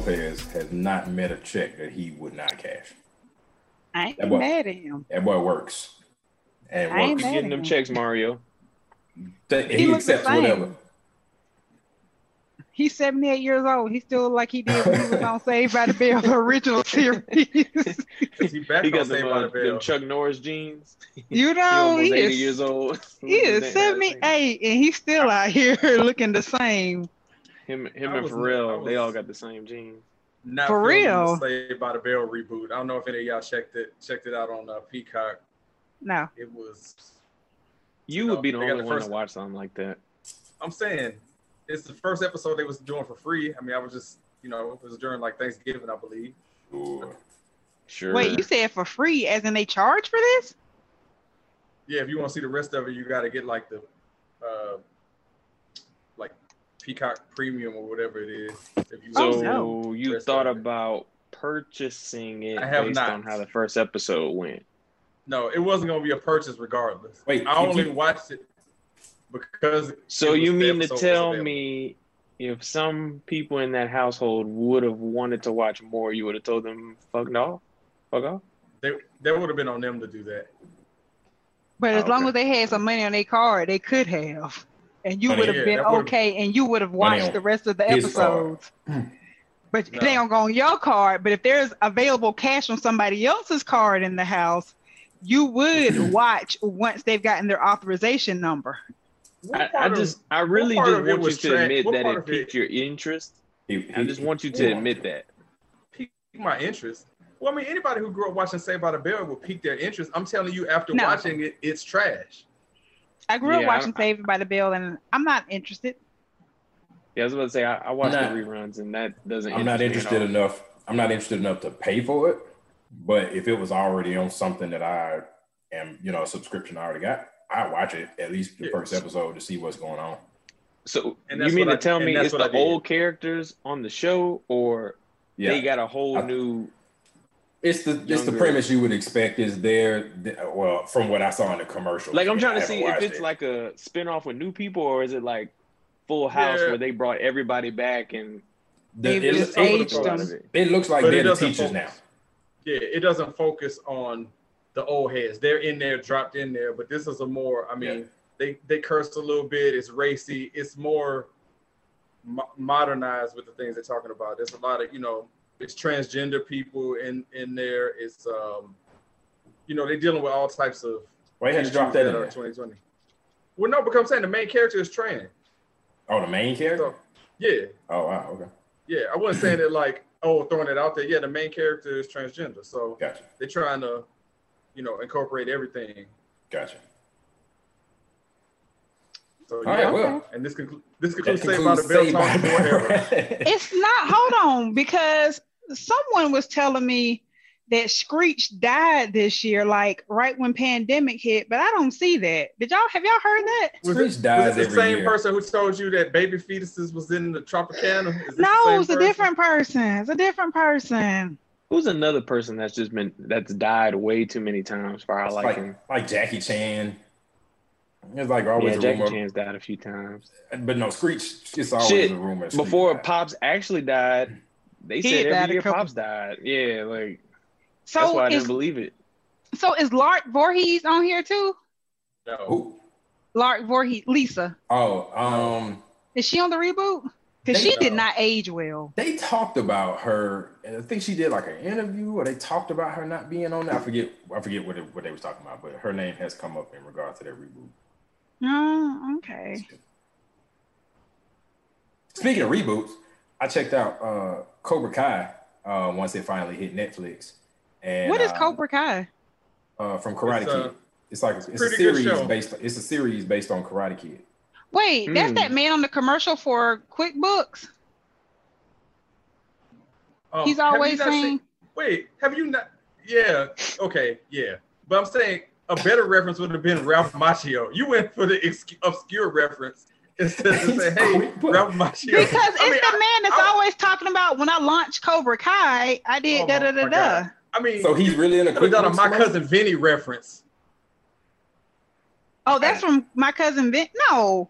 Lopez has not met a check that he would not cash. I ain't That boy- mad at him. That boy works. And I ain't works. mad Getting them checks, Mario. That- He he looks the accepts same. whatever. He's 78 years old. He still like he did when he was on Saved by the Bell, the original series. He back He on got Saved them, by uh, the them Bell? Chuck Norris jeans. you He know, almost he 80 is, years old. he is 78 and he's still out here looking the same. Him, him I and was- I Pharrell, they all got the same jeans. Not For real? the Saved by the Bell reboot. I don't know if any of y'all checked it checked it out on uh, Peacock. No. It was. You No, would be the they got only the one first- to watch something like that. I'm saying it's the first episode they was doing for free. I mean, I was just you know it was during like Thanksgiving, I believe. Ooh. Sure. Wait, you said for free, as in they charge for this? Yeah, if you want to see the rest of it, you got to get like the, uh, like Peacock Premium or whatever it is. If you so Oh, you thought about purchasing it I have based not. on how the first episode went. No, it wasn't gonna be a purchase regardless. Wait, I only keep- watched it because. So it you mean to tell me if some people in that household would have wanted to watch more, you would have told them fuck off? Fuck off? they that would have been on them to do that? But as Oh, long okay. as they had some money on their card, they could have. And you would have yeah, been okay and you would have watched the rest of the episodes. But No. they don't go on your card. But if there's available cash on somebody else's card in the house, you would watch once they've gotten their authorization number. I, I part of- just, I really just want you to trash? admit that it of it- piqued your interest. I just want you to wants admit that. piqued my interest. Well, I mean, anybody who grew up watching Saved by the Bell will pique their interest. I'm telling you, after No. watching it, it's trash. I grew Yeah, up I- watching Saved by the Bell, and I'm not interested. Yeah, I was about to say I, I watched Nah. the reruns and that doesn't. I'm not interest me at interested all. enough. I'm not interested enough to pay for it. But if it was already on something that I am, you know, a subscription I already got, I watch it at least the first episode to see what's going on. So And you mean to I- tell me it's the old characters on the show, or Yeah, they got a whole I- new? It's the it's the premise you would expect is there. Well, from what I saw in the commercial, Like I'm trying to see if it's it. like a spinoff with new people, or is it like Full House Yeah. where they brought everybody back and The- They've it, just aged them. it looks like But they're the teachers focus. now. Yeah, it doesn't focus on the old heads. They're in there, dropped in there, but this is a more. I mean, Yeah. they they curse a little bit. It's racy. It's more mo- modernized with the things they're talking about. There's a lot of you know, it's transgender people in in there. It's um, you know, they're dealing with all types of. Why you had to drop issues that in there? 2020. Well, no, because I'm saying the main character is trans. Oh, the main character. So, yeah, Oh wow, okay, yeah. I wasn't saying it like oh, throwing it out there. Yeah, the main character is transgender, so gotcha, they're trying to, you know, incorporate everything. gotcha. So All yeah, right, well, and this conclu- this that concludes Saved by the concludes Bell talk the for Bell. forever. It's not. Hold on, because someone was telling me that Screech died this year, like right when pandemic hit. But I don't see that. Did y'all have y'all heard that? Was Screech it, dies was it the every same year. person who told you that baby fetuses was in the Tropicana? Is this the No, same it's a person? different person. It's a different person. who's another person that's just been that's died way too many times for our It's like liking? like Jackie Chan. It's like always Yeah, a Jackie rumor, Chan's died a few times. but no, Screech. It's always Shit, a rumor. Screech Before died. Pops actually died, they He said died every year couple- Pops died. Yeah, like that's So why I is didn't believe it. so is Lark Voorhees on here too? No. Who? Lark Voorhees, Lisa. Oh, um, Is she on the reboot? Because she did not age well. they talked about her. and I think she did like an interview, or they talked about her not being on. there. I forget. I forget what it, what they was talking about, but her name has come up in regard to that reboot. Oh, okay. Speaking of reboots, I checked out uh, Cobra Kai uh, once it finally hit Netflix. And what is uh, Cobra Kai? Uh, from Karate It's, Kid. It's like it's a series based. It's a series based on Karate Kid. Wait, that's Hmm. that man on the commercial for QuickBooks. Um, He's always not saying, seen- wait, have you not? Yeah. Okay. Yeah. But I'm saying a better reference would have been Ralph Macchio. You went for the obscure reference instead of say, "Hey, Ralph Macchio." because it's I mean, the man that's I- always talking about when I launched Cobra Kai, I did oh da da da da. I mean, So he's really in a could have done a my cousin Vinny reference. Oh, that's from my cousin Vin. No,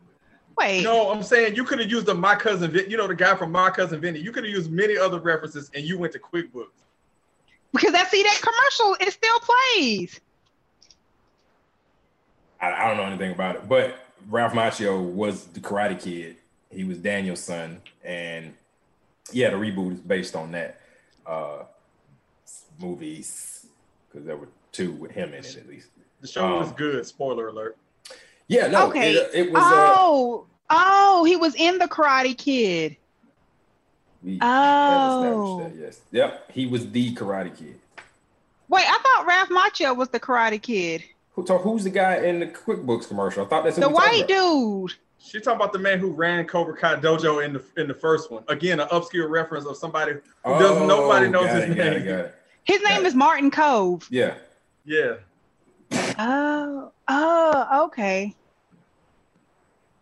Wait, No, I'm saying you could have used the my cousin Vin, you know the guy from my cousin Vinny. You could have used many other references and you went to QuickBooks. because I see that commercial, it still plays. I, I don't know anything about it, but Ralph Macchio was the Karate Kid. He was Daniel-san, and yeah, the reboot is based on that uh, movies because there were two with him in it at least. The show was Um, good. Spoiler alert. Yeah, no, Okay. it, it was. Uh, oh, oh, he was in the Karate Kid. we Oh. had established that, yes, yep, he was the Karate Kid. Wait, I thought Ralph Macchio was the Karate Kid. Who talk, Who's the guy in the QuickBooks commercial? I thought that's who The white dude. She talking about the man who ran Cobra Kai Dojo in the in the first one. Again, an obscure reference of somebody who does oh, nobody knows Oh, his it, got name. it, got it. His Got name it. is Martin Kove. Yeah, Yeah. Oh, oh, okay.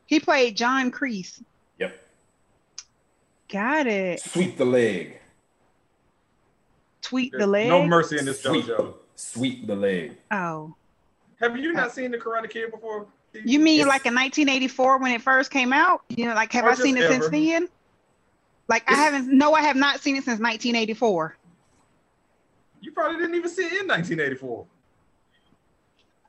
He played John Kreese. yep. Got it. Sweep the leg. Tweet the leg. No mercy in this Sweep, dojo. sweep the leg. Oh, Have you not uh, seen the Karate Kid before? you mean It's- like in 1984 when it first came out? You know, like have I seen it since then? Like I haven't. No, I have not seen it since 1984. You probably didn't even see it in 1984.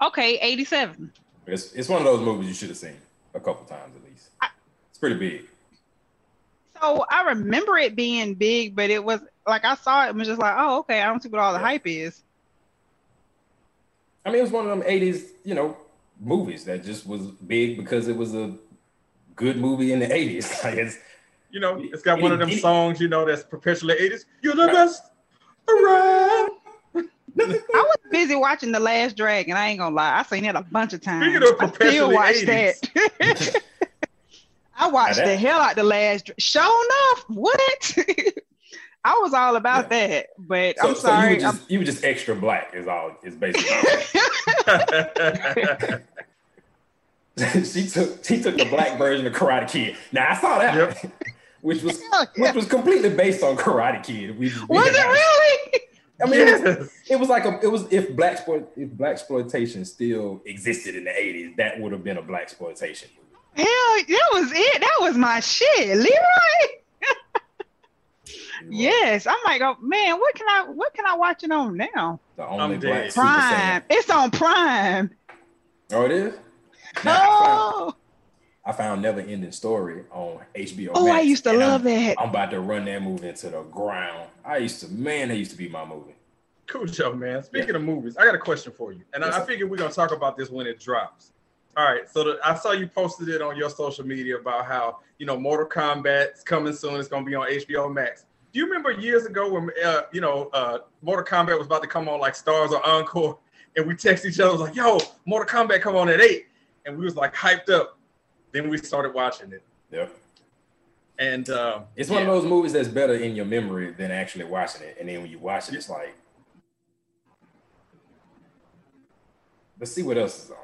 Okay, 87. It's it's one of those movies you should have seen a couple times at least. I- It's pretty big. So I remember it being big, but it was like I saw it and was just like, oh, okay. I don't see what all the Yeah. hype is. I mean, it was one of them '80s, you know, movies that just was big because it was a good movie in the '80s. Like it's You know, it's got one of them Any- songs, you know, that's perpetually 80s. You're the Right. best around. I was busy watching The Last Dragon. I ain't gonna lie. I seen it a bunch of times. Speaking of I still perpetually watch 80s. that. I watched that- the hell out the last. Dra- Show enough. What? I was all about that, but so, I'm so sorry. you were just you were just extra black is all is basically. she took she took the black version of Karate Kid. Now I saw that, Yep. which was yeah. which was completely based on Karate Kid. We, we was it really? I mean, it was, it was like a it was if black sport if black exploitation still existed in the '80s, that would have been a black exploitation movie. Hell, that was it. That was my shit, Leroy. Yes, I'm like, oh man, what can I what can I watch it on now? The only I'm black. Super Prime. It's on Prime. Oh, it is. Now, I, found, Oh, I found Never Ending Story on HBO. oh, I used to love I'm, that. I'm about to run that movie into the ground. I used to, man, that used to be my movie. Cool show, man. Speaking of movies, I got a question for you. And Yes, I, I sir. figured we're going to talk about this when it drops. All right. So the, I saw you posted it on your social media about how, you know, Mortal Kombat's coming soon. It's going to be on HBO Max. Do you remember years ago when, uh, you know, uh, Mortal Kombat was about to come on like Starz or Encore? And we text each other, was like, yo, Mortal Kombat come on at 8. And we was like hyped up. Then we started watching it. Yep. And uh, It's one of those movies that's better in your memory than actually watching it. And then when you watch it, it's like, let's see what else is on.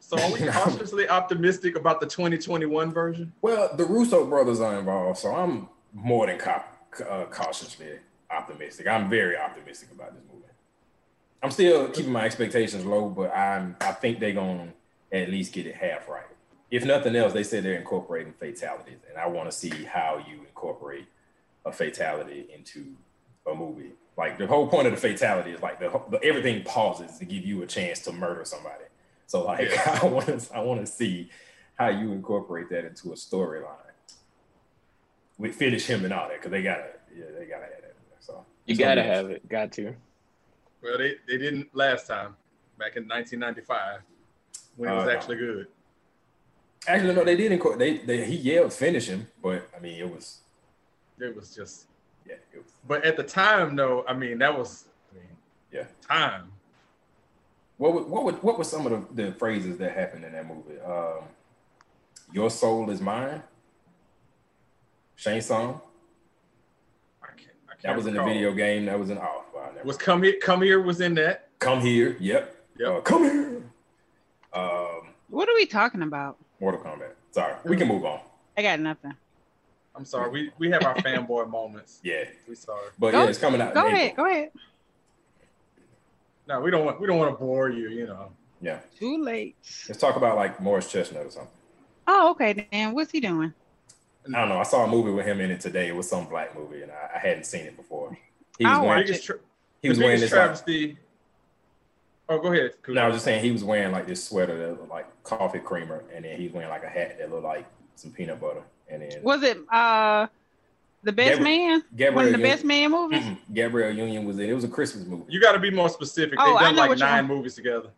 So are we cautiously optimistic about the 2021 version? Well, the Russo brothers are involved, so I'm more than ca- uh, cautiously optimistic. I'm very optimistic about this movie. I'm still keeping my expectations low, but I'm I think they're gonna at least get it half right. If nothing else, they said they're incorporating fatalities, and I want to see how you incorporate a fatality into a movie. Like the whole point of the fatality is like the, the everything pauses to give you a chance to murder somebody. So like Yeah. I want to I want to see how you incorporate that into a storyline. We finish him and all that because they gotta yeah they gotta have that. in there. So You gotta have it. Got to. Well, they, they didn't last time, back in 1995, when it was Uh, no. actually good. Actually, no, they did. Inco- they, they he yelled finish him, but I mean it was It was just, yeah it was but at the time, though, I mean, that was, I mean, Yeah. time. What would, what would, what were some of the, the phrases that happened in that movie? Um, Your soul is mine. Shang Tsung. I can't, I can't That was in the video game. That was in oh, wow, never- Was come here, come here was in that. come here. Yep. Yep. Uh, come here. Um, What are we talking about? Mortal Kombat. Sorry, we can move on. I got nothing. I'm sorry, we, we have our fanboy moments. Yeah, We sorry. but Go- yeah, it's coming out. in Go April. ahead. Go ahead. No, we don't want we don't want to bore you, you know. Yeah, Too late. let's talk about like Morris Chestnut or something. Oh, okay. Then what's he doing? I don't know. I saw a movie with him in it today. It was some black movie, and I, I hadn't seen it before. He was wearing watch biggest tra- he was wearing biggest this like, travesty. oh, go ahead. Cool. no, I was just saying he was wearing like this sweater that looked like coffee creamer, and then he's wearing like a hat that looked like some peanut butter, and then Was it uh the best Gabriel- man? One Gabriel of the Union- best man movies? Gabrielle Union was in. It was a Christmas movie. You got to be more specific. Oh, They've done like nine movies together.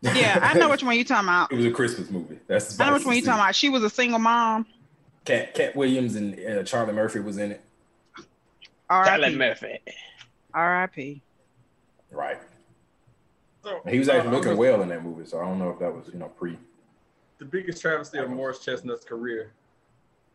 Yeah, I know which one you're talking about. It was a Christmas movie. That's I know which one you're talking about. She was a single mom. Cat Katt Williams and uh, Charlie Murphy was in it. Charlie Murphy. R.I.P. Right. So, He was uh, actually I'm looking just- well in that movie, so I don't know if that was you know pre. the biggest travesty of Morris Chestnut's career.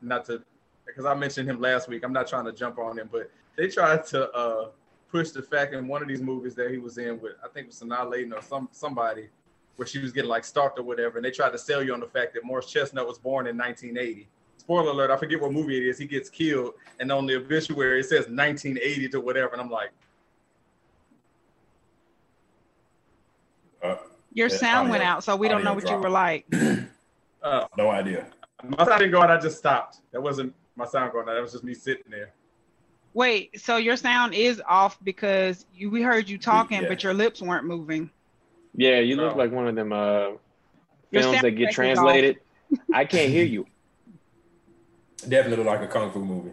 Not to, because I mentioned him last week. I'm not trying to jump on him, but they tried to uh, push the fact in one of these movies that he was in with, I think it was Sanaa Lathan or some somebody, where she was getting like stalked or whatever, and they tried to sell you on the fact that Morris Chestnut was born in 1980. Spoiler alert! I forget what movie it is. He gets killed, and on the obituary it says 1980 to whatever, and I'm like, Uh, Your sound audio- went out, so we don't know what you were like. uh, no idea. my sound didn't go out. I just stopped. That wasn't my sound going out. That was just me sitting there. Wait, so your sound is off because you we heard you talking, Yeah. but your lips weren't moving. Yeah, you look Oh. like one of them uh, films that get translated. I can't hear you. Definitely like a kung fu movie.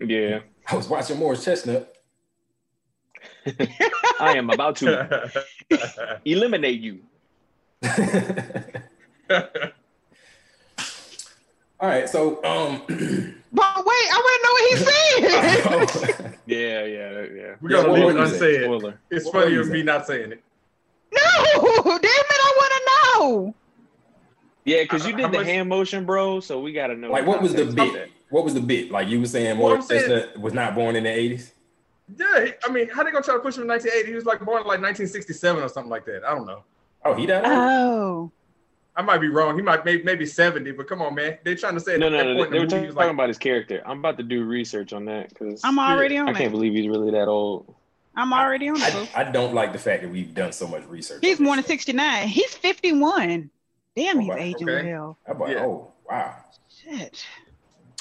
Yeah, I was watching Morris Chestnut. I am about to eliminate you. All right, so um, But wait, I want to know what he said. Yeah, yeah, yeah. We're gonna Yeah, leave it unsaid. Spoiler. It's What funnier was me not saying it. no, damn it, I want to know. Yeah, because you Uh, did the much- hand motion, bro. So we gotta know. like, what was the context of bit? What was the bit? Like you were saying, Well, Morris saying- was not born in the eighties. Yeah, he- I mean, how they gonna try to push him in 1980? He was like born in like 1967 or something like that. I don't know. Oh, he died. Oh, I might be wrong. He might maybe maybe 70, but come on, man. They're trying to say? No, at no, that no. point They were the talking, like, about his character. I'm about to do research on that because I'm already on it. I can't it. believe he's really that old. I'm already on I, it. I don't like the fact that we've done so much research. He's on more than 69. He's 51. Damn, Oh, he's wow. aging Okay. well. show. I'm like, Yeah. oh wow. Shit.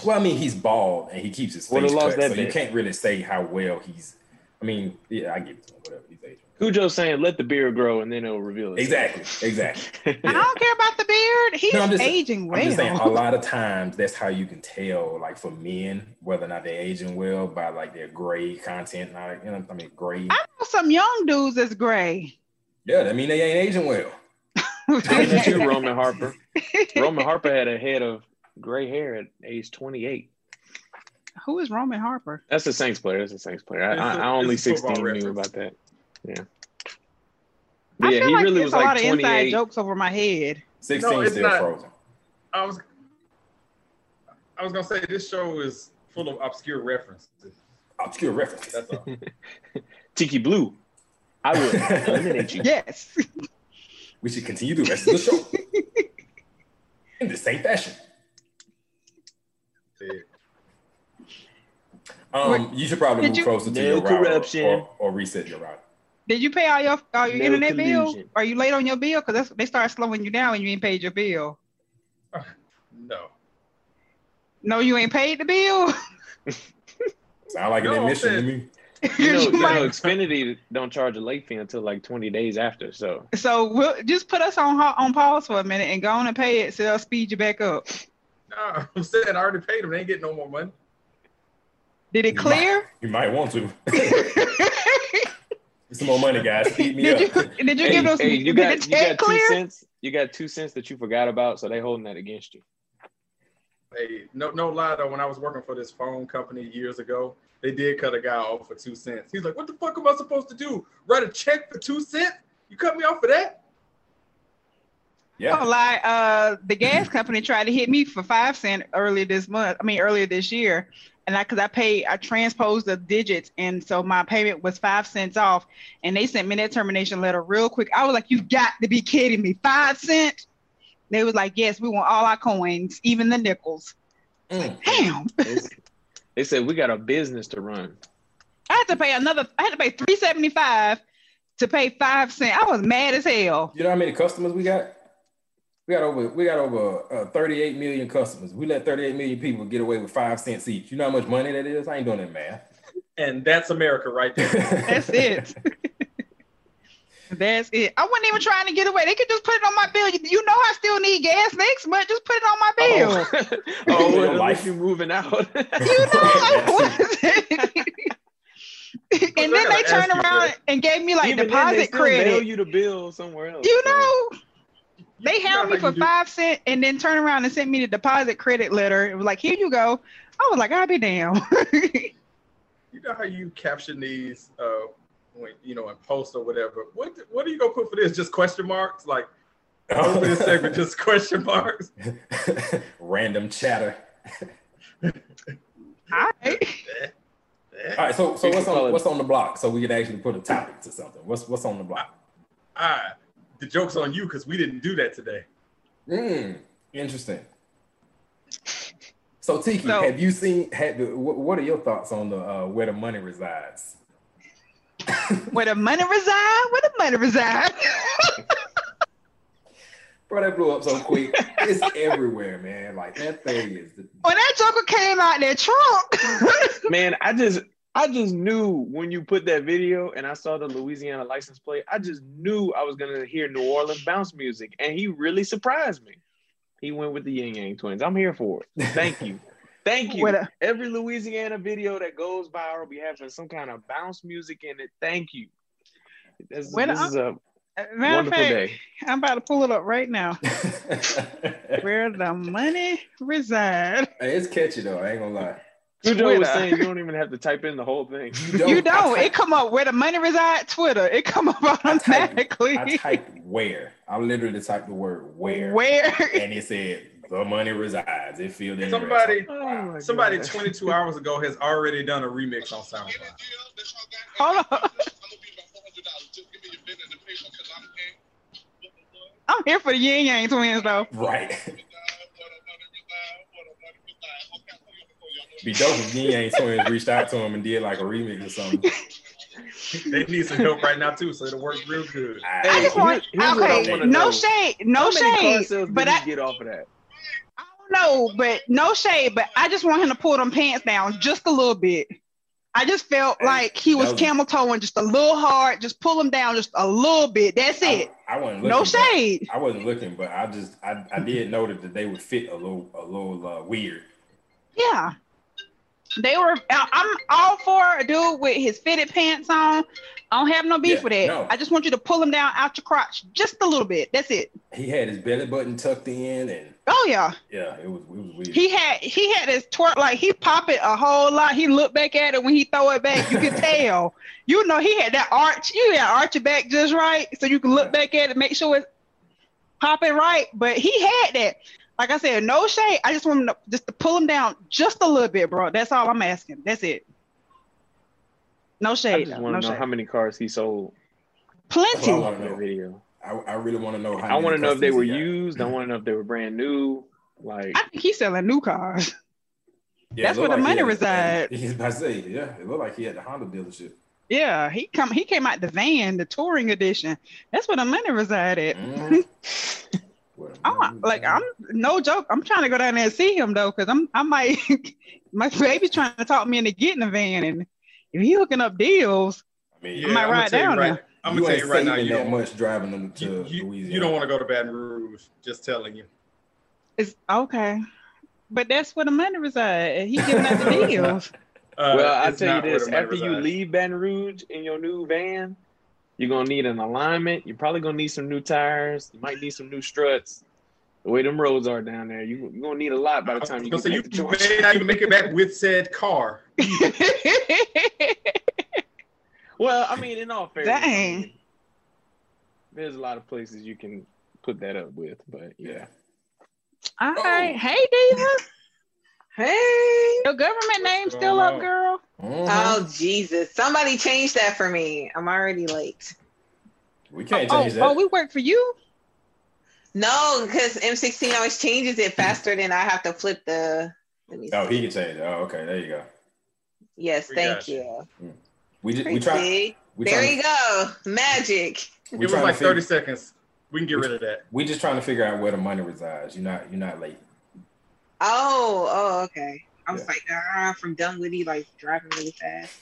Well, I mean, he's bald and he keeps his Would've face lost cut, that so you can't really say how well he's. I mean, yeah, I give it to him. Whatever he's aging. Khujoe's saying, "Let the beard grow, and then it'll reveal it." Exactly, exactly. I don't care about the beard. He's No, I'm just- aging well. I'm just saying, a lot of times that's how you can tell, like for men, whether or not they're aging well by like their gray content. Not, you know, I mean, gray. I know some young dudes that's gray. Yeah, that mean they ain't aging well. Ain't that you, Roman Harper? Roman Harper had a head of gray hair at age 28. Who is Roman Harper? That's a Saints player. That's a Saints player. I, It's a- I, I only it's a football 16 knew reference. about that. Yeah. I yeah, feel he like really there's was a like lot of inside 28. jokes over my head. Sixteen No, still not. frozen. I was I was gonna say this show is full of obscure references. Obscure references. That's all. Tiki Blue. I will eliminate you. Yes. We should continue the rest of the show in the same fashion. Um, you should probably move you- closer to No your router corruption. or, or reset your router. Did you pay all your all your No internet bill? collusion. Are you late on your bill? Because they start slowing you down when you ain't paid your bill. No. No, you ain't paid the bill. Sound like an No, I'm admission to me. You know, You you might- know, Xfinity don't charge a late fee until like 20 days after. So So we'll just put us on on pause for a minute and go on and pay it so they'll speed you back up. No, I'm saying I already paid them. They ain't getting no more money. Did it clear? You might want to. Some more money, guys. Speed me did up. you did you hey, give those? hey, you got you check got two cents. You got two cents that you forgot about, so they holding that against you. Hey, no, no lie though. When I was working for this phone company years ago, they did cut a guy off for two cents. He's like, "What the fuck am I supposed to do? Write a check for two cents? You cut me off for that?" Yeah. Oh, like uh, the gas company tried to hit me for five cent earlier this month. I mean, earlier this year, and I because I paid, I transposed the digits, and so my payment was five cents off. And they sent me that termination letter real quick. I was like, "You got to be kidding me! Five cent?" They was like, "Yes, we want all our coins, even the nickels." Mm. Damn! They, they said we got a business to run. I had to pay another. I had to pay three seventy five to pay five cent. I was mad as hell. You know how many customers we got? We got over we got over uh, 38 million customers. We let 38 million people get away with five cents each. You know how much money that is? I ain't doing that math. And that's America right there. That's it. That's it. I wasn't even trying to get away. They could just put it on my bill. You, you know I still need gas next month. Just put it on my bill. oh, Your well, life. you moving out. You know what? and then they turned around and gave me like Even then, they deposit still mail you the bill somewhere else. You so- know, they You held me for five cent and then turned around and sent me the deposit credit letter. It was like, here you go. I was like, I'll be down. You know how you caption these, uh, when you know, in post or whatever. What what are you gonna put for this? Just question marks, like over this segment, just question marks. Random chatter. All right. All right, so so what's on what's on the block? So we can actually put a topic to something. What's what's on the block? Ah, the joke's on you because we didn't do that today. Hmm, interesting. So Tiki, So- have you seen? Had the, what, what are your thoughts on the uh, where the money resides? Where the money reside? Where the money reside? Bro, that blew up so quick. It's everywhere, man. Like that thing is. The, when that joker came out in that trunk. Man, I just I just knew when you put that video and I saw the Louisiana license plate, I just knew I was gonna hear New Orleans bounce music, and he really surprised me. He went with the Ying Yang Twins. I'm here for it. Thank you. Thank you. A- Every Louisiana video that goes viral be having some kind of bounce music in it. Thank you. This, What this a- is a uh, Matter of wonderful fact, day. I'm about to pull it up right now. Where the money reside? Hey, it's catchy though. I ain't gonna lie. Khujoe was saying you don't even have to type in the whole thing. You don't. I It come up where the money reside. Twitter. It come up automatically. I typed where. I literally typed the word where, Where? and it said the money resides. It filled in. Somebody- Oh, oh Somebody God. 22 hours ago has already done a remix on SoundCloud. Hold on. I'm here for the Ying Yang Twins though. Right. Be dope if Ying Yang Twins reached out to him and did like a remix or something. They need some help right now too, so it'll work real good. I Hey, just want. here- I okay, no know. shade, no How shade, but I, get off of that? Know, but no shade, but I just want him to pull them pants down just a little bit. I just felt like he was, was- camel toeing just a little hard. Just pull them down just a little bit. That's it. I, I wasn't looking. No shade. I wasn't looking, but I just I, I did notice that they would fit a little a little uh, weird. Yeah. They were. I'm all for a dude with his fitted pants on. I don't have no beef Yeah, with that. no. I just want you to pull him down out your crotch just a little bit. That's it. He had his belly button tucked in, and Oh yeah. yeah, it was it was weird. He had he had his twerk like he pop it a whole lot. He looked back at it when he throw it back. You can tell. You know he had that arch. You had arch it back just right, so you can look back at it, make sure it's popping right. But he had that. Like I said, no shade. I just want him to just to pull him down just a little bit, bro. That's all I'm asking. That's it. No I shade. just though. want No to know shade. how many cars he sold Plenty. I in wanna that know. video. I, I really want to know how. I want to know if they were used. I want to know if they were brand new. Like, I think he's selling new cars. Yeah, That's where looked the like money had- reside. He's about to say, yeah, it looked like he had the Honda dealership. Yeah, he come he came out the van, the touring edition. That's where the money reside at. Mm. I'm like I'm no joke. I'm trying to go down there and see him though, because I'm I might my baby's trying to talk me into getting a van, and if he hooking up deals, I mean, I might ride down right, there. I'm gonna tell you right now, you that don't, much driving them to you, you, Louisiana. you don't want to go to Baton Rouge. Just telling you. it's okay. But that's where the money reside. He giving out the deals. Uh, well, I'll tell you this: the money after you leave Baton Rouge in your new van, you're gonna need an alignment. You're probably gonna need some new tires. You might need some new struts. The way them roads are down there, you, you're gonna need a lot by the time you So get you to Georgia. may not even make it back with said car. Well, I mean, in all fairness, Dang. there's a lot of places you can put that up with, but yeah. All Oh. Hey Diva. Hey. Your government name still going up, on? girl? Mhm. Oh Jesus! Somebody change that for me. I'm already late. we can't Oh, change that. oh, we work for you? No, because M16 always changes it faster than I have to flip the. Let me oh, see. he can change it. Oh, okay, there you go. Yes, We thank you. you. We just we try. We there try. you go. Magic. We it was like figure- 30 seconds. We can get rid of that. We're just trying to figure out where the money resides. You're not you're not late. Oh, oh, okay. I was Yeah. like, ah, from Dunwoody, like driving really fast.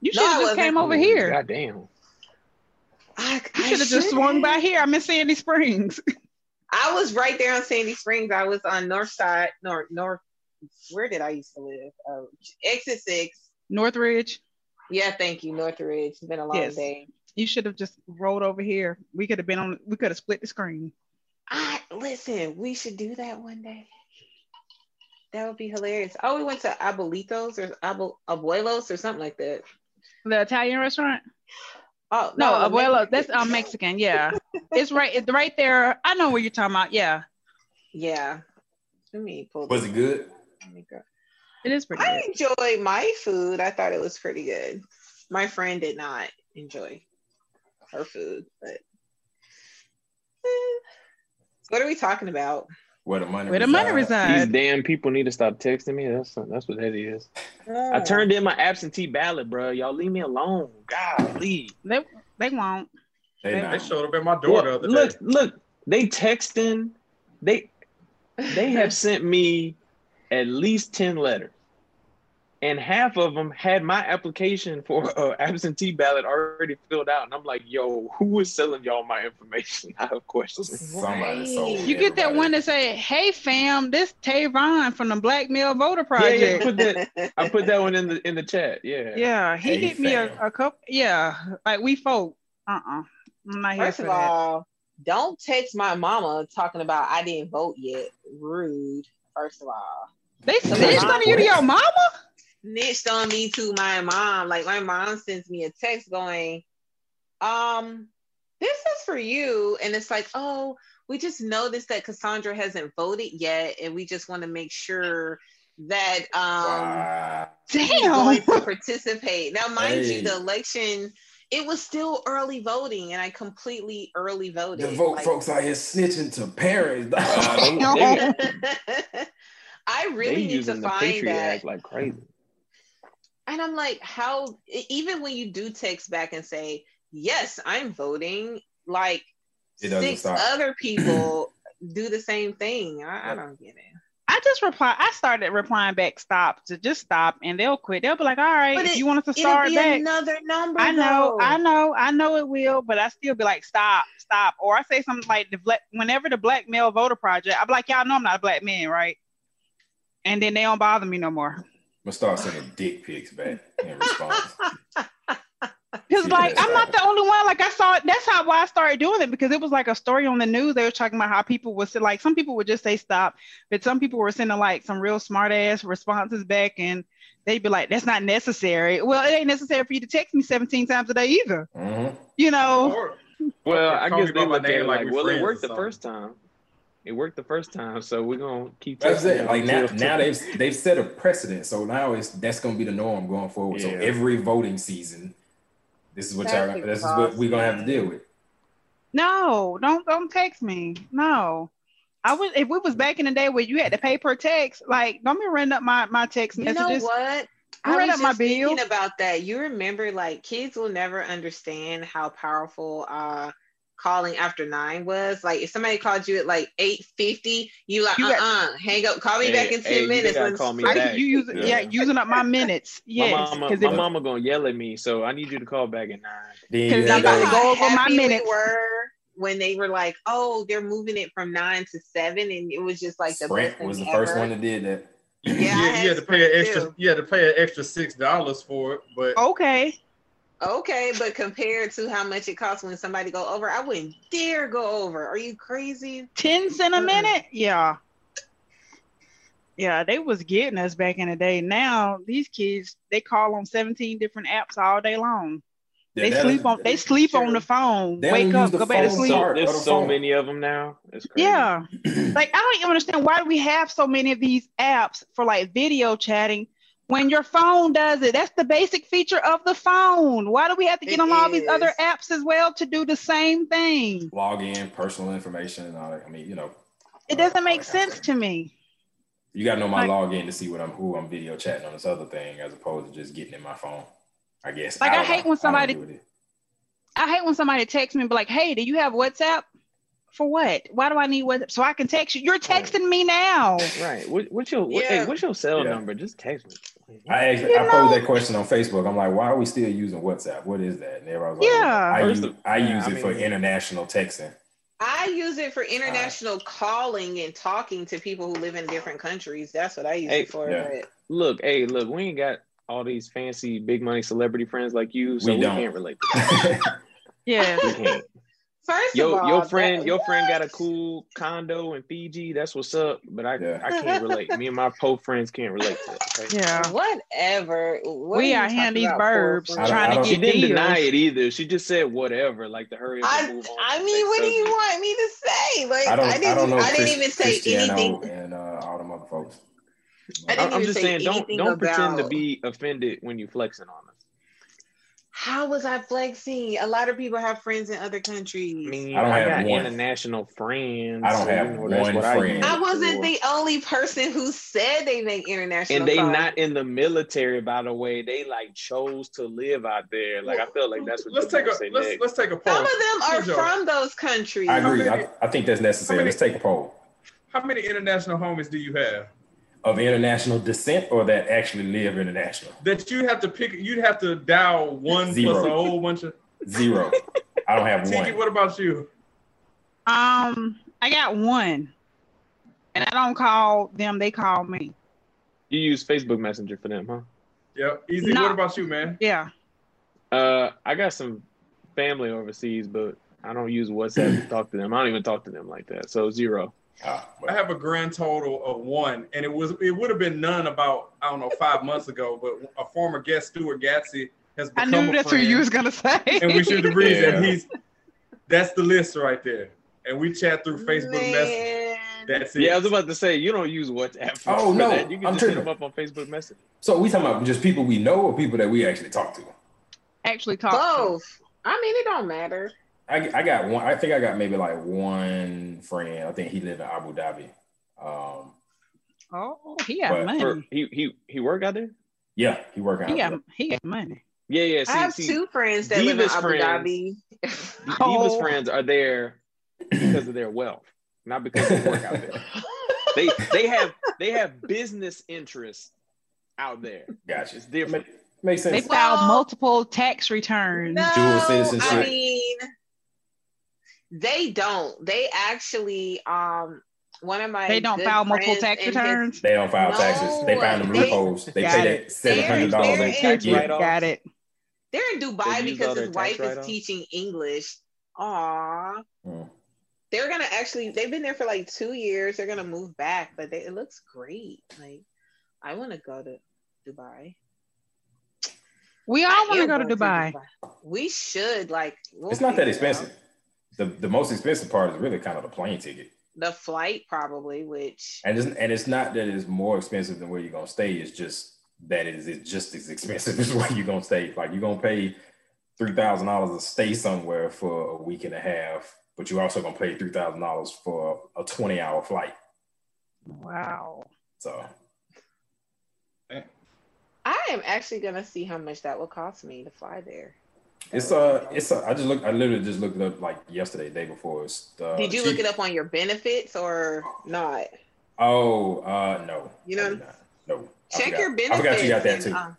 You should I have just came over here. God damn. I, You I should have just swung by here. I'm in Sandy Springs. I was right there on Sandy Springs. I was on North Side, North, North. Where did I used to live? Oh, exit six. Northridge. Yeah, thank you, Northridge. It's been a long Yes. day. You should have just rolled over here. We could have been on. We could have split the screen. I listen. We should do that one day. That would be hilarious. Oh, we went to Abuelitos or Abu, Abuelos or something like that. The Italian restaurant. Oh No, no, Abuelo. That's um, Mexican. Yeah, it's right. It's right there. I know what you're talking about. Yeah, Yeah. Let me pull. Was it good? let me go. it is pretty I good. enjoyed my food. I thought it was pretty good. My friend did not enjoy her food, but eh. what are we talking about? Where the money Where the money resides. These damn people need to stop texting me. That's that's what that is. Oh. I turned in my absentee ballot, bro. Y'all leave me alone. God, leave. They they won't. They They- They not. showed up at my door the Look, other look, day. look. They texting. They they have sent me at least 10 letters and half of them had my application for uh, absentee ballot already filled out and i'm like yo who is selling y'all my information i have questions Somebody sold You get that one that say, "Hey fam, this Tavon from the Black Male Voter yeah, yeah, Project." put that i put that one in the in the chat yeah Yeah, he Hey, hit me a, fam. a couple. Yeah, like we folk. Uh uh-uh. uh. i am not here First for of that. all, don't text my mama talking about I didn't vote yet. Rude. First of all, They Come snitched on. on you to your mama. Snitched on me to my mom. Like my mom sends me a text going, um, this is for you. And it's like, oh, we just noticed that Cassandra hasn't voted yet, and we just want to make sure that um Wow. she's going Damn. to participate. Now, mind Hey. you, the election it was still early voting, and I completely early voted. The vote Like- folks out here snitching to parents. Uh, they, No. they, I they really need to using the find patriot that. act like crazy And I'm like, how, even when you do text back and say, yes, I'm voting, like It doesn't six stop. other people do the same thing. I, I don't get it. I just reply. I started replying back. Stop to just stop, and they'll quit. They'll be like, "All right, But if it- you want us to It'll start be back." another number. I know, though. I know, I know it will, but I still be like, stop, stop. Or I say something like the black whenever the Black Male Voter Project, I'm like, y'all know I'm not a black man, right? And then they don't bother me no more. I'm gonna start sending dick pics back in response. Because like I'm not the only one. Like I saw it. That's how why I started doing it because it was like a story on the news. They were talking about how people would say like some people would just say stop, but some people were sending like some real smart ass responses back, and they'd be like, "That's not necessary." Well, it ain't necessary for you to text me 17 times a day either. Mhm. You know. Or, well i guess they by my look at name like like well it friends worked the first time it worked the first time so we're gonna keep That's it. Like now, now they've they've set a precedent. So now it's that's gonna be the norm going forward. So every voting season, this is what That's y'all. This is what we're gonna have to deal with. No, don't don't text me. No. I was if we was back in the day where you had to pay per text, like don't be running up my, my text messages. You messages. know what? I I read was up my just thinking about that. You remember, like, kids will never understand how powerful uh calling after nine was. Like, if somebody called you at like eight fifty, you like, You uh, got- uh hang up, call me Hey, back in ten hey, minutes. gotta call me I, back. you use yeah. Yeah. using up my minutes. Yes. my mama, 'cause my if- mama gonna yell at me so i need you to call back at nine Cause I'm about to to- go over my happy we were when they were like, oh, they're moving it from nine to seven, and it was just like the Sprint best was the ever. first one that did that. Yeah, I yeah, you had to pay an extra. too. You had to pay an extra six dollars for it, but okay. Okay, but compared to how much it costs when somebody go over, I wouldn't dare go over. Are you crazy? 10 cent a minute? Yeah. Yeah, they was getting us back in the day. Now these kids they call on 17 different apps all day long. Yeah, They sleep is- on they sleep on the phone. They Wake up, go back to sleep. card. so, Or there's so phone. many of them now it's crazy Yeah. like I don't even understand why do we have so many of these apps for like video chatting when your phone does it. That's the basic feature of the phone. Why do we have to get It on all these other apps as well to do the same thing? log in, personal information, and all that. I mean, you know, It doesn't make that kind of sense to me. You gotta know my Like- login to see what I'm who I'm video chatting on this other thing, as opposed to just getting in my phone. I guess. Like, I don't hate know. when somebody- do with it. I hate when somebody texts me and be like, "Hey, do you have WhatsApp?" For what? Why do I need WhatsApp? So I can text you. You're texting me now. Right. What, what's your what, hey, what's your cell Yeah. number? Just text me. I asked, You I know- posed that question on Facebook. I'm like, why are we still using WhatsApp? What is that? And everybody was like, Yeah. I use, of- I yeah, use I it for mean- international texting. I use it for international calling and talking to people who live in different countries. That's what I use Hey, it for. yeah. But Look, hey, look, we ain't got all these fancy big money celebrity friends like you, so We we, don't. can't relate to that. Yeah. We can't. first of Your all, your friend, that- your friend got a cool condo in Fiji. That's what's up. But I Yeah. I can't relate. Me and my po friends can't relate to that. Okay? Yeah. Whatever. What We are you out here in these about, poor burbs friend? I don't- trying to don't- She get didn't deals. deny it either. She just said whatever, like to hurry up I, and move on. I mean, next what do you want me to say? Like, I I, don't, I, didn't. don't know I didn't Chris- even say Cristiano anything. and uh, all the other folks. I didn't I'm just say saying, don't don't pretend to be offended when you're flexing on us. How was I flexing? A lot of people have friends in other countries. I mean, I don't I, have got one. international friends. I don't have you that's one what I friend. use I wasn't the only person who said they make international. and they calls. not in the military, by the way. They like chose to live out there. Like I feel like that's what let's you take a say let's next. let's take a poll. Some of them are Khujoe, from those countries. I agree. many- I, I think that's necessary. many- Let's take a poll How many international homies do you have? Of international descent or that actually live international. That you have to pick. You'd have to dial one Zero. plus a whole bunch of. Zero. I don't have Tiki, one. what about you? Um, I got one, and I don't call them; they call me. You use Facebook Messenger for them, huh? Yep. Easy. No. What about you, man? Yeah. Uh, I got some family overseas, but I don't use WhatsApp to talk to them. I don't even talk to them like that. So zero. Ah, I have a grand total of one, and it was it would have been none about I don't know five months ago, but a former guest Stuart Gatsy has become. I become knew a that's friend, what you was gonna say. and we should agree Yeah. he's that's the list right there, and we chat through Facebook Messenger. That's it. Yeah, I was about to say you don't use WhatsApp. For, Oh, for no, that. you can I'm just hit tripping. them up on Facebook Messenger. so we talking about just people we know or people that we actually talk to? Actually, talk. to. Both. I mean, it don't matter. I, I got one. I think I got maybe like one friend. I think he lived in Abu Dhabi. Um, Oh, he got But money. For, he he he work out there. yeah, he working He out. got he got money. Yeah, yeah. See, I have see, two friends that live in Abu friends. Dhabi. Divas Oh. friends are there because of their wealth, not because they work out there. They they have they have business interests out there. Gotcha. It's different. Makes They sense. filed Well- multiple tax returns. No, Dual citizenship. I mean, they don't. They actually, um, one of my They don't file multiple tax and his- returns. They don't file No, taxes. They find them loopholes. They Got pay that seven hundred dollars They're- they they're tax in- you. write-off. Got it. They're in Dubai use because his wife is teaching English. Aw. Mm. They're gonna actually. They've been there for like two years. They're gonna move back, but they, it looks great. Like, I want to go to Dubai. We all want to go to going Dubai. We should like. we'll It's not that expensive. out. Expensive. The the most expensive part is really kind of the plane ticket. The flight probably, which And it's and it's not that it's more expensive than where you're gonna stay. It's just that it is it's just as expensive as where you're gonna stay. Like you're gonna pay three thousand dollars to stay somewhere for a week and a half, but you're also gonna pay three thousand dollars for a 20 hour flight. Wow. So I am actually gonna see how much that will cost me to fly there. It's uh it's uh, I just looked I literally just looked it up like yesterday, day before. It's uh, Did you look it up on your benefits or not? Oh uh no. You know- I did not. no. Check your benefits. I forgot you got that and, too. uh,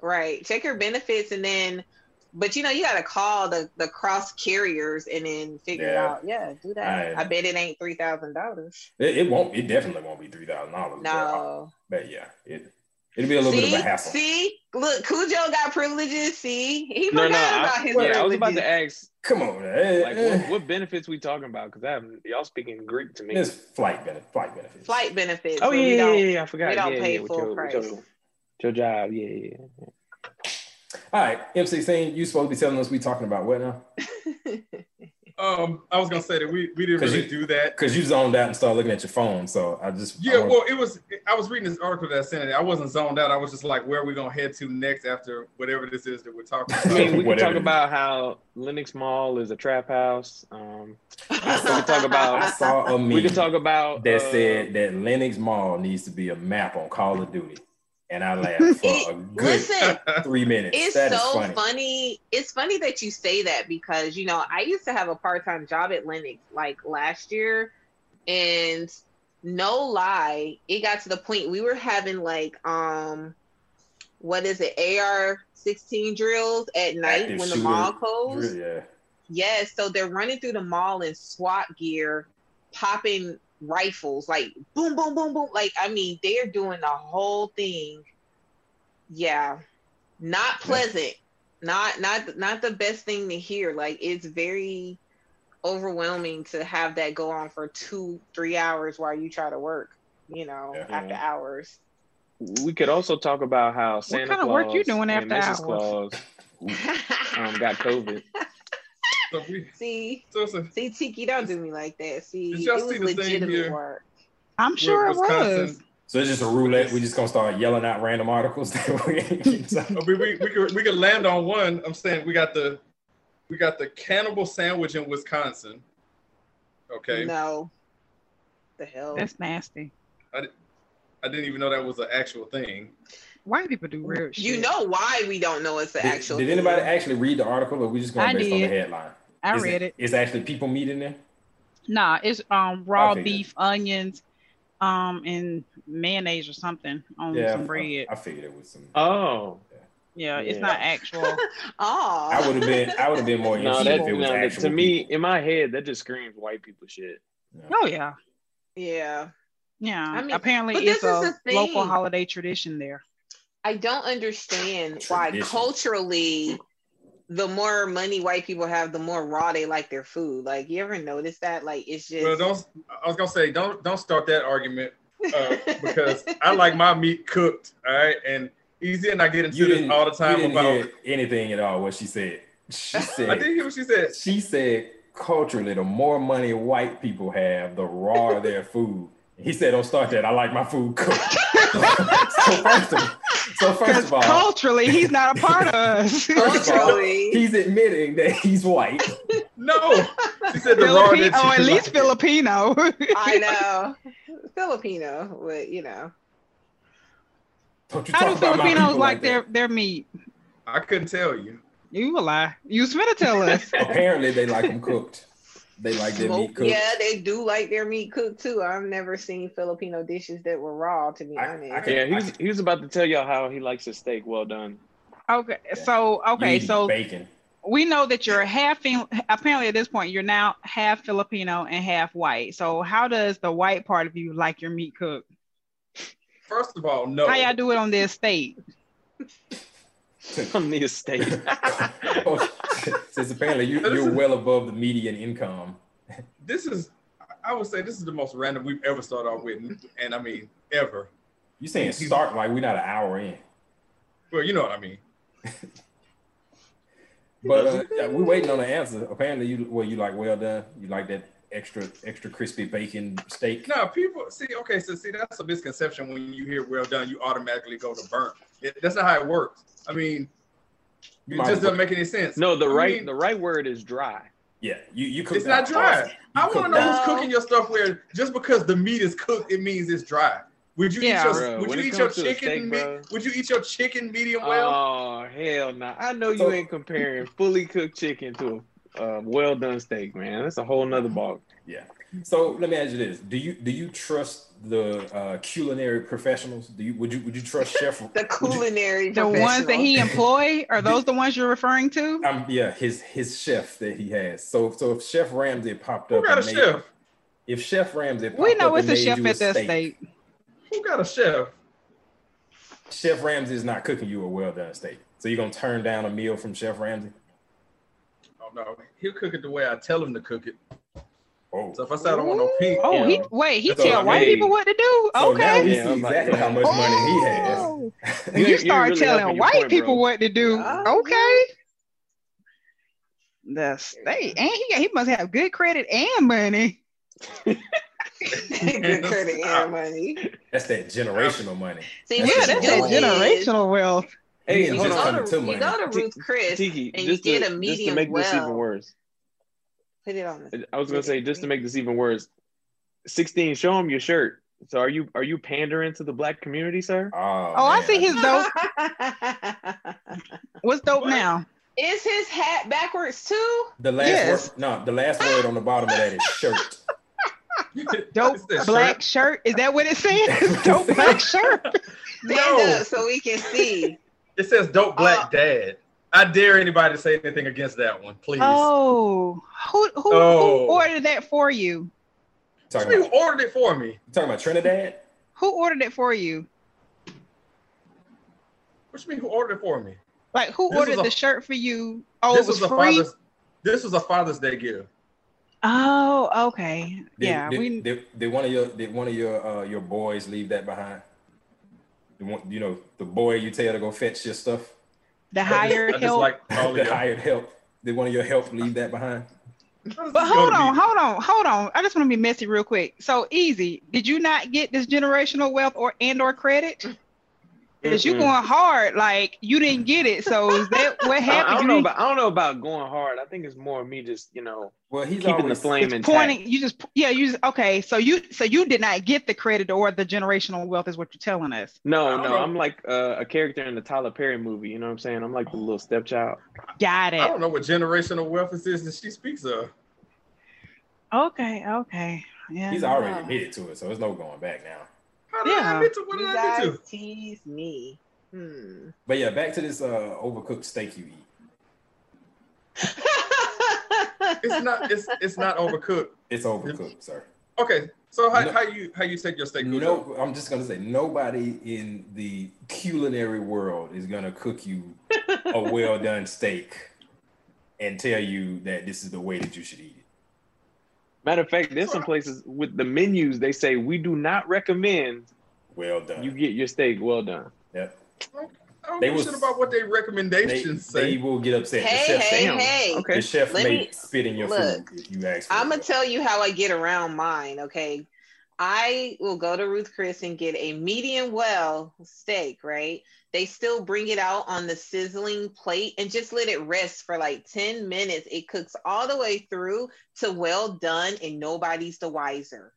right. Check your benefits and then, but you know you got to call the the cross carriers and then figure Yeah. out. Yeah, do that. I- I, bet it ain't three thousand dollars. It, it won't. It definitely won't be three thousand dollars. No. but yeah, it it'll be a little see, bit of a hassle. see, look, Khujoe got privileges. See, he No, forgot no. about I, his yeah, I was about to ask, Come on, man. like, what, what benefits we talking about? Because I haven't y'all speaking Greek to me. It's flight benefit. Flight benefits. Flight benefits. Oh yeah, yeah, yeah, yeah, I forgot. we don't yeah, pay yeah, with full your, with price. your, your job. Yeah, yeah. yeah. All right, M16. You supposed to be telling us we talking about what now? Um, I was gonna say that we, we didn't really you- do that. Because you zoned out and started looking at your phone. So I just I Yeah, want- well, it was. I was reading this article that I sent. I wasn't zoned out. I was just like, where are we gonna head to next after whatever this is that we're talking I about? mean, we can talk about how Lenox Mall is a trap house. Um, we can talk about- I saw a meme we can talk about that uh, said that Lenox Mall needs to be a map on Call of Duty. And I laughed for a good listen, three minutes. It's That is so funny. funny. It's funny that you say that because you know I used to have a part time job at Lenox like last year, and no lie, it got to the point we were having like um, what is it, AR sixteen drills at night Active when the mall closed. Yeah. Yes, so they're running through the mall in SWAT gear, popping rifles, like boom, boom, boom, boom. Like, I mean, they're doing the whole thing. Yeah. Not pleasant. Not not not the best thing to hear. Like it's very overwhelming to have that go on for two, three hours while you try to work, you know, Yeah. after hours. We could also talk about how Santa kind of Claus work you doing and after Mrs. Claus um, got COVID. So we, see, so a, see, Tiki, don't do me like that. See, it y'all was see the thing legitimate here? work. I'm sure it was. So it's just a roulette. We just gonna start yelling out random articles that we we, we, we could we could land on one. I'm saying we got the we got the cannibal sandwich in Wisconsin. Okay, No. The hell. That's nasty. I I didn't even know that was an actual thing. White people do weird shit. You know why we don't know it's the Did, actual. did thing. anybody actually read the article, or we just going I based on the headline? I Is read it. It's actually people meat in there. Nah, it's um raw figured. beef, onions, um, and mayonnaise or something on Yeah, some bread. I, figured it was some. Oh, yeah, it's Yeah. not actual. Oh. I would have been. I would have been more no, interested that, if it was no, actual. to me, people. in my head, that just screams white people shit. oh yeah, Yeah. yeah. I mean, Apparently, it's a local holiday tradition there. I don't understand why culturally the more money white people have, the more raw they like their food. Like you ever notice that? Like it's just Well, don't. I was gonna say don't don't start that argument uh, because I like my meat cooked. All right, and Ez and I get into You this all the you time didn't about. hear anything at all. What she said. She said. I said. didn't hear what she said. She said culturally, the more money white people have, the rawer their food. He said, "Don't start that. I like my food cooked." so first of, so first Because of all, culturally, he's not a part of us. first of all, Culturally. he's admitting that he's white. No, she said the raw Filipino, that or she at least liked. Filipino. I know. Filipino, but you know. Don't you How do talk about my Filipinos people like their their meat? I couldn't tell you. You a lie. You was finna tell us. Apparently, they like them cooked. They like their meat cooked. yeah, they do like their meat cooked too. I've never seen Filipino dishes that were raw, to be I- honest. I can- Yeah, he was, he was about to tell y'all how he likes his steak well done. Okay, so okay, so bacon. we know that you're half. Fil- Apparently, at this point, you're now half Filipino and half white. So, how does the white part of you like your meat cooked? First of all, no. How y'all do it on the estate? On the estate. Since apparently you, you're well above the median income. This is, I would say, this is the most random we've ever started off with, and I mean ever. You saying start like we're not an hour in. Well, you know what I mean. But uh, we're waiting on the answer. Apparently, you well, you like well done. You like that extra extra crispy bacon steak. No, people see. Okay, so see, that's a misconception. When you hear "well done," you automatically go to burnt. It, that's not how it works. I mean, it might just as doesn't make any sense. No, the I right mean, the right word is dry. Yeah, you you cook it's not dry. awesome. I want to know that- who's cooking your stuff. Where just because the meat is cooked, it means it's dry. Would you Yeah. eat your Bro, Would when you eat your comes to the chicken? steak, meat, would you eat your chicken medium well? Oh hell no! I know you ain't comparing fully cooked chicken to a uh, well done steak, man. That's a whole nother ball. Yeah. So let me ask you this: Do you do you trust the uh, culinary professionals? Do you would you would you trust chef? the would you- culinary The ones that he employ are those the ones you're referring to? Um, yeah, his his chef that he has. So so if Chef Ramsay popped Who up, got a made- chef? If Chef Ramsay, We know up it's a chef at the steak, estate. Who got a chef? Chef Ramsay is not cooking you a well done steak. So you're gonna turn down a meal from Chef Ramsay? Oh no, he'll cook it the way I tell him to cook it. Oh, So if I say I don't want no pink, Oh, he wait. He So, tell white hey. people what to do. so now Okay. we Yeah, see exactly how yeah. much money he Oh. has. And you You're- start really telling white point, people bro. what to do. Oh. Okay. that's state, and he he must have good credit and money. Good credit and money. That's that generational money. See, That's Yeah, that's do that is generational wealth. Hey, You You just go to, to you go to Ruth Chris Tiki, and just you get to, a just to medium make this even worse. Put it on the I was gonna say just to make this even worse. 16, show him your shirt. So are you are you pandering to the black community, sir? Oh, Oh, I man. see his dope. What's dope What? now? Is his hat backwards too? The last Yes. word, no, the last word on the bottom of that is shirt. Dope It's that black shirt. Is that what it says? dope black shirt. Stand No. up so we can see. It says dope black Uh, dad. I dare anybody to say anything against that one, please. Oh, who who, Oh. who ordered that for you? Talking you about, who ordered it for me? talking about Trinidad. Who ordered it for you? What you mean, who ordered it for me? Like who This ordered a- the shirt for you? Oh, this it was, was a free. father's. This was a Father's Day gift. Oh, okay. Did, yeah, did, we. did, did one of your did one of your uh, your boys leave that behind? The one, you know, the boy you tell to go fetch your stuff. The I just- higher I just help. like all the hired help. Did one of your help leave that behind? But hold on, hold on, hold on. I just want to be messy real quick. So Ez. Did you not get this generational wealth or and or credit? Because you Mm-mm. going hard, like you didn't get it. So is that what happened? I don't know about I don't know about going hard. I think it's more me just you know Well, he's keeping the flame it's intact. pointing. You just yeah. You just okay. So you so you did not get the credit or the generational wealth is what you're telling us. No, no, know. I'm like uh, a character in the Tyler Perry movie. You know what I'm saying? I'm like the little stepchild. Got it. I don't know what generational wealth is that she speaks of. Okay. Okay. Yeah. he's already admitted to it, so there's no going back now. How did I Yeah. admit to what You did I admit guys to? tease me. Hmm. But yeah, back to this uh, overcooked steak you eat. It's not. It's it's not overcooked. It's overcooked, sir. Okay, so how, No. how you how you take your steak? Khujoe? No, I'm just gonna say nobody in the culinary world is gonna cook you a well done steak and tell you that this is the way that you should eat it. Matter of fact, there's some places with the menus they say we do not recommend Well done. you get your steak well done. Yep. I don't They give a was- about what their They, recommendations they say. They will get upset. hey, the chef, hey, Damn. hey. Okay. the chef Let may me- spit in your look, food if you ask. For I'm gonna tell you how I get around mine. Okay, I will go to Ruth Chris and get a medium well steak. Right, they still bring it out on the sizzling plate and just let it rest for like ten minutes. It cooks all the way through to well done, and nobody's the wiser.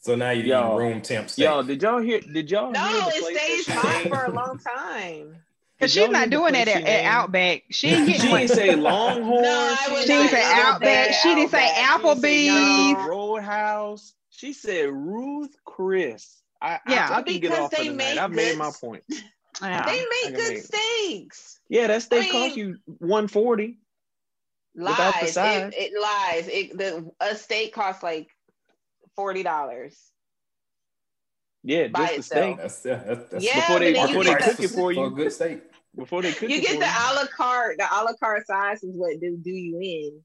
So now you're Yo. eating room temp steak. Yo, did y'all hear? Did y'all No, hear the it stays hot for a long time. Because she's not doing that at, at? Outback. She ain't getting She didn't say Longhorn. No, She didn't say go to Outback. She didn't say Outback. She said Applebee's. No. Roadhouse. She said Ruth Chris. I, Yeah. I, I can get off for they the make night. I've made my point. Yeah. They I make can good make- steaks. Yeah, that steak I cost you 140. Without the Lies. It, it lies. It the a steak costs like forty dollars. Yeah, By just the itself. steak. That's yeah, that's, that's Yeah, Before they- before they cook the, it for for you. a good steak. Before they cook you it get for the you. a la carte. The a la carte size is what do do you in.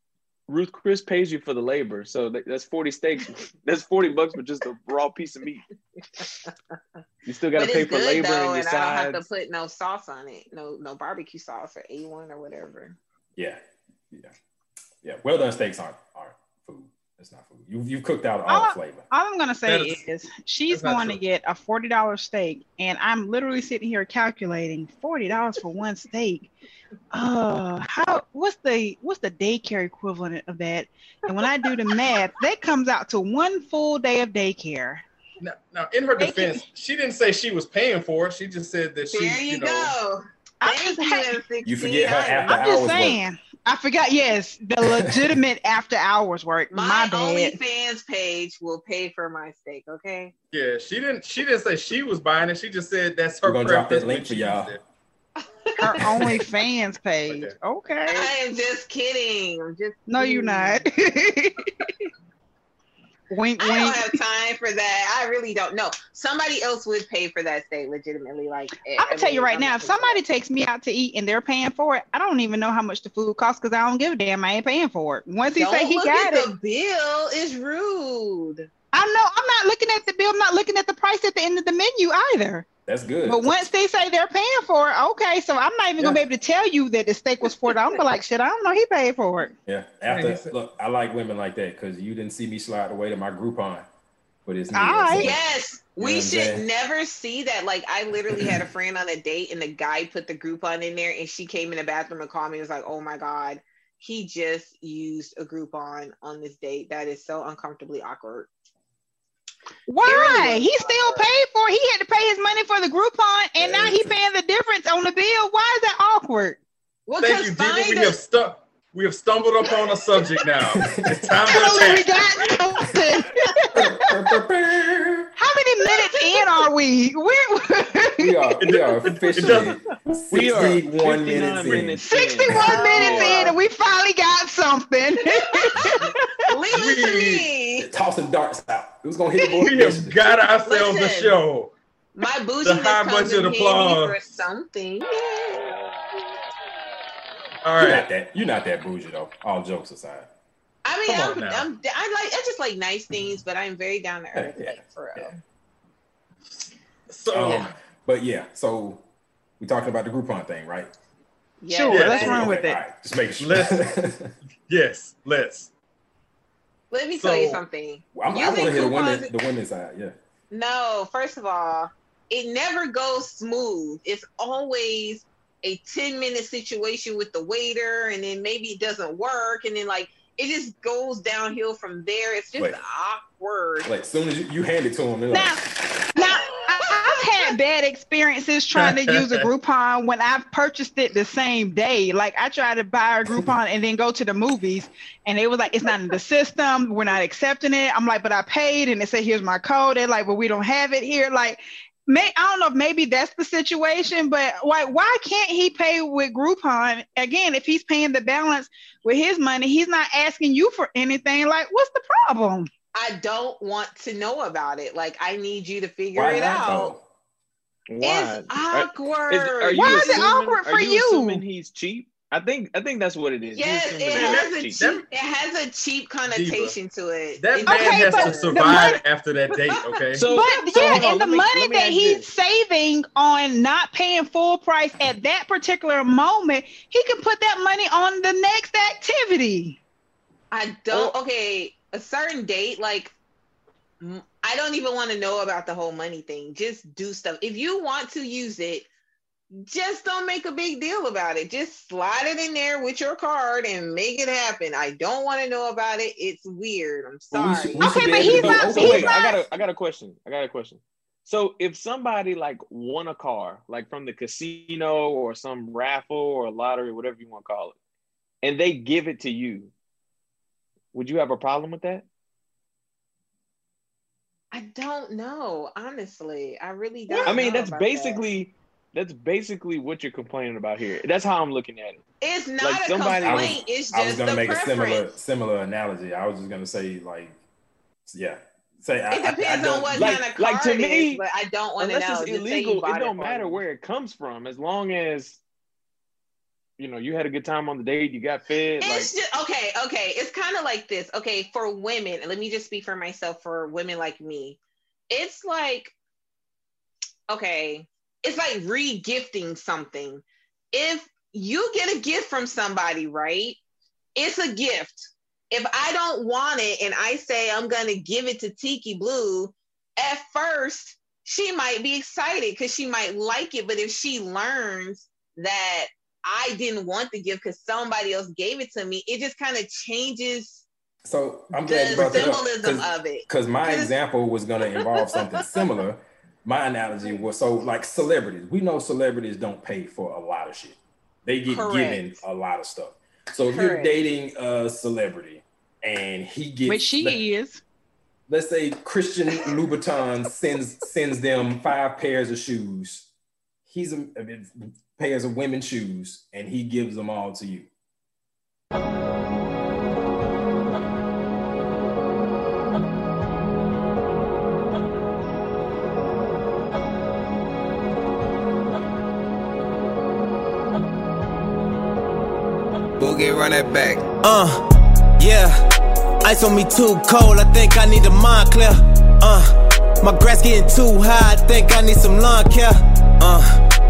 Ruth Chris pays you for the labor, so that's 40 steaks. that's 40 bucks for just a raw piece of meat. You still got to pay for good labor though, and your and I don't have to put no sauce on it. No no barbecue sauce or A one or whatever. Yeah, yeah, yeah. Well done steaks aren't aren't food. It's not food. You you've cooked out all Ah. flavor. All I'm gonna say That is- is she's that's not going to get a forty dollars steak, and I'm literally sitting here calculating forty dollars for one steak. Uh, how? What's the what's the daycare equivalent of that? And when I do the math, that comes out to one full day of daycare. Now, now, in her Thank you. defense, she didn't say she was paying for it. She just said that she, There you, you know, go. I'm just, you, You forget her after- I'm hours just work. Saying. I forgot. Yes, the legitimate after hours work. My, My, bad. OnlyFans page will pay for my steak. Okay. yeah, she didn't. She didn't say she was buying it. She just said that's her. We're gonna drop that link for y'all. used it. Her OnlyFans page. Okay. Okay. I am just kidding. I'm just. No, you're not. wink, I don't have time for that. I really don't know. Somebody else would pay for that steak legitimately. Like eh, I'm gonna tell you right now, if somebody takes me out to eat and they're paying for it, I don't even know how much the food costs because I don't give a damn. I ain't paying for it. Once he don't say he got it, the bill is rude. I know I'm not looking at the bill. I'm not looking at the price at the end of the menu either. That's good. But once they say they're paying for it, okay, so I'm not even gonna be able to tell you that the steak was forty. I'm gonna be like, shit, I don't know. He paid for it. yeah. After said- look, I like women like that because you didn't see me slide away to my Groupon, but it's me. All that's Yes, You we what should saying? never see that. Like I literally had a friend on a date and the guy put the Groupon in there and she came in the bathroom and called me and was like, oh my God, he just used a Groupon on this date. That is so uncomfortably awkward. Why? he still paid for it. He had to pay his money for the Groupon, and now he paying the difference on the bill. Why is that awkward? Well, Thank you, Diva. We have stu- we have stumbled upon a subject now. It's time to Finally, we attack. got something. How many minutes in are we? We're we are we are officially We are 61 59 minutes in. 61 Oh. minutes in, and we finally got something. Leave it to me. Tossing darts out. It was gonna hit the board. We have got ourselves a show. My The bouginess high comes budget applause. for something. All You're not that. You're not that bougie though. All jokes aside. I mean, Come on I'm. I'm, I like, I just like nice things, but I'm very down to earth, Yeah. like for real. So Um, but yeah, so we talking about the Groupon thing, right? Yeah, Sure, Yeah, let's yeah, run with it. all right, Just make sure. Let's- yes, let's. Let me tell you something. Well, I'm, I want to hear the coupons- women, the women's side. Yeah. No, first of all, it never goes smooth. It's always a 10 minute situation with the waiter, and then maybe it doesn't work, and then like it just goes downhill from there. It's just Wait. awkward. Like, soon as you, you hand it to them, they're like, Now, now I've had bad experiences trying to use a Groupon when I've purchased it the same day. Like I tried to buy a Groupon and then go to the movies, and it was like it's not in the system. We're not accepting it. I'm like, but I paid, and they say here's my code. They're like, but we don't have it here. Like. May, I don't know if maybe that's the situation, but why why can't he pay with Groupon again? If he's paying the balance with his money, he's not asking you for anything. Like, what's the problem? I don't want to know about it. Like I need you to figure why it out. though? Why? It's awkward. Is- are you Why is it assuming- awkward are for you? Assuming he's cheap. I think I think that's what it is. Yes, assuming it has a he's cheap, it has a cheap connotation to it. That It- man Okay, has to survive money- after that date. Okay. So- But so yeah, on, and the me- money that he's this. saving on not paying full price at that particular moment, he can put that money on the next activity. I don't. Oh. Okay, a certain date, like I don't even want to know about the whole money thing. Just do stuff. If you want to use it, just don't make a big deal about it. Just slide it in there with your card and make it happen. I don't want to know about it. It's weird. I'm Well, we sorry. should- we Okay, should be but he's not- open So he's wait, that. I got a I got a question. I got a question. So if somebody like won a car, like from the casino or some raffle or lottery, whatever you want to call it, and they give it to you, would you have a problem with that? I don't know. Honestly, I really don't. I mean, know that's about that. Basically that's basically what you're complaining about here. That's how I'm looking at it. It's not like a somebody- I was- complaint. it's I was gonna a make a similar similar analogy. I was just gonna say like, yeah, say I, It I- I depends don't- on what like- kind of like, to me, is, but I don't want to Unless know. it's Just illegal, it don't for matter me. where it comes from, as long as you know you had a good time on the date, you got fed. Like, It's just okay, okay. It's kind of like this. Okay, for women, and let me just speak for myself. For women like me, it's like okay, it's like re-gifting something. If you get a gift from somebody, right? It's a gift. If I don't want it and I say I'm gonna give it to Tiki Blue, at first she might be excited because she might like it, but if she learns that I didn't want the gift because somebody else gave it to me, it just kind of changes So I'm glad you the brought that up symbolism 'cause- of it. because my example was going to involve something similar. My analogy was so like celebrities. We know celebrities don't pay for a lot of shit. They get Correct. given a lot of stuff. So if you're dating a celebrity and he gets, Which let, she is. let's say Christian Louboutin sends sends them five pairs of shoes. He's a, pairs of women's shoes, and he gives them all to you. Boogie, run that back. Uh, yeah. Ice on me too cold. I think I need a mind clear. Uh, my grass getting too high. I think I need some lawn care. Uh,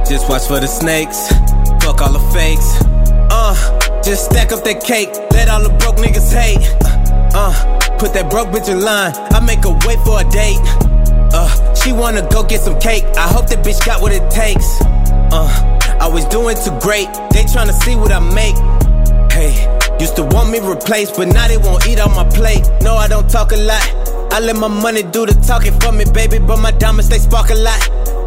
just watch for the snakes. Fuck all the fakes. Uh, just stack up that cake. Let all the broke niggas hate. Uh, put that broke bitch in line. I make her wait for a date. Uh, she wanna go get some cake. I hope that bitch got what it takes. Uh, I was doing too great. They tryna see what I make. Hey, used to want me replaced, but now they won't eat on my plate. No, I don't talk a lot. I let my money do the talking for me, baby, but my diamonds they spark a lot.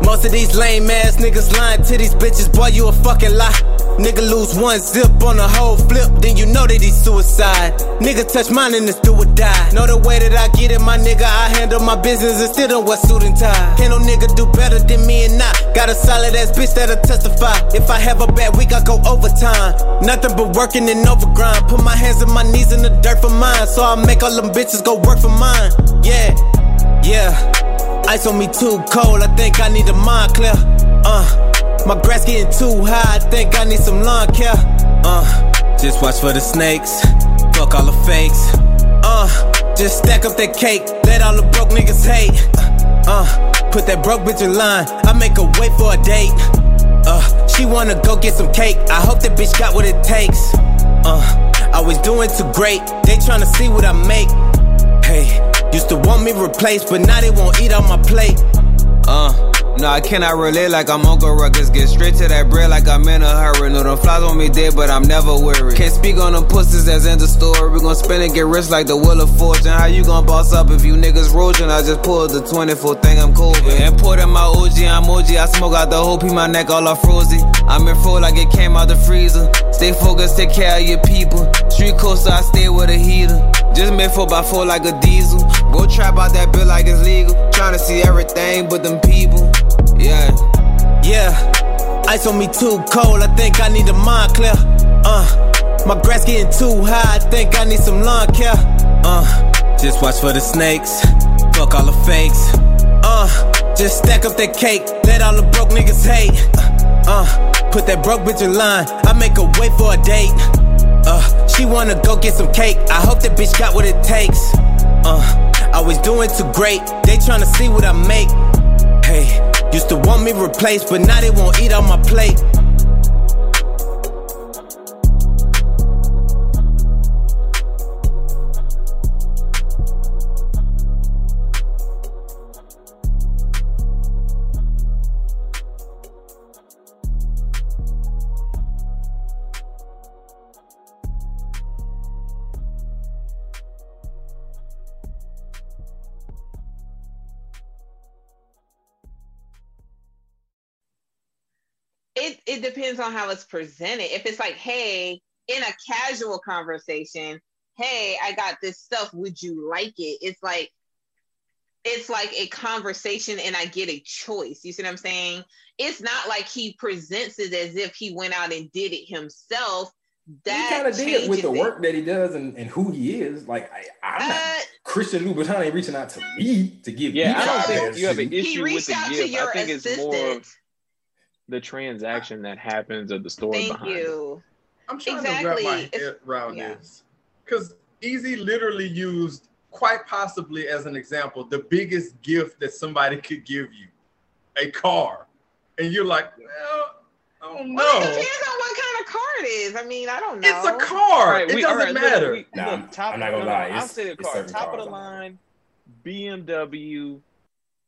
Most of these lame ass niggas lying to these bitches, boy, you a fucking lie. Nigga lose one zip on a whole flip, then you know that he's suicide. Nigga touch mine and it's do or die. Know the way that I get it, my nigga, I handle my business and still don't wear suit and tie. Can't no nigga do better than me and I. Got a solid ass bitch that'll testify. If I have a bad week, I go overtime. Nothing but working and overgrind. Put my hands and my knees in the dirt for mine, so I make all them bitches go work for mine. Yeah, yeah. Ice on me too cold, I think I need a mind clear. Uh, my grass getting too high, I think I need some lawn care. Uh, just watch for the snakes, fuck all the fakes. Uh, just stack up that cake, let all the broke niggas hate. Uh, put that broke bitch in line, I make her wait for a date. Uh, she wanna go get some cake, I hope that bitch got what it takes. Uh, I was doing too great, they tryna see what I make. Hey, used to want me replaced, but now they won't eat on my plate. Uh. No, I cannot relate like I'm Uncle Ruckus. Get straight to that bread like I'm in a hurry. No, them flies on me dead, but I'm never weary. Can't speak on them pussies that's in the store. We gon' spend and get rich like the Wheel of Fortune. How you gon' boss up if you niggas roaching? I just pulled the 24 thing I'm with. And in my OG, I'm OG. I smoke out the whole pee, my neck all off frozy. I'm in full like it came out the freezer. Stay focused, take care of your people. Street coaster, I stay with a heater. Just made 4x4 like a diesel. Go trap out that bill like it's legal. Tryna see everything but them people. Yeah, yeah. Ice on me too cold, I think I need a mind clear. Uh, my grass getting too high, I think I need some lawn care. Uh, just watch for the snakes, fuck all the fakes. Uh, just stack up that cake, let all the broke niggas hate. Uh, put that broke bitch in line, I make her wait for a date. Uh, she wanna go get some cake, I hope that bitch got what it takes. Uh, I was doing too great, they tryna see what I make. Hey, used to want me replaced, but now they won't eat on my plate. It it depends on how it's presented. If it's like, hey, in a casual conversation, hey, I got this stuff. Would you like it? It's like it's like a conversation and I get a choice. You see what I'm saying? It's not like he presents it as if he went out and did it himself. That he kind of did with the it. work that he does and, and who he is. Like I, I'm not Uh, Christian Louboutin ain't reaching out to me to give Yeah, me I don't think pairs you have an shoes. he issue with reached the out to gift. your I think it's more of the transaction that happens of the story Thank behind it. you. I'm trying to Exactly. wrap my head around yeah. this because Ez literally used quite possibly as an example the biggest gift that somebody could give you, a car, and you're like, well, I don't Well, it depends on what kind of car it is. I mean, I don't know. It's a car. All right, it we- doesn't all right, look, matter. we- Nah, look, I'm- top, I'm not gonna no, no, lie, I'll it's- say the car, top of the line, BMW,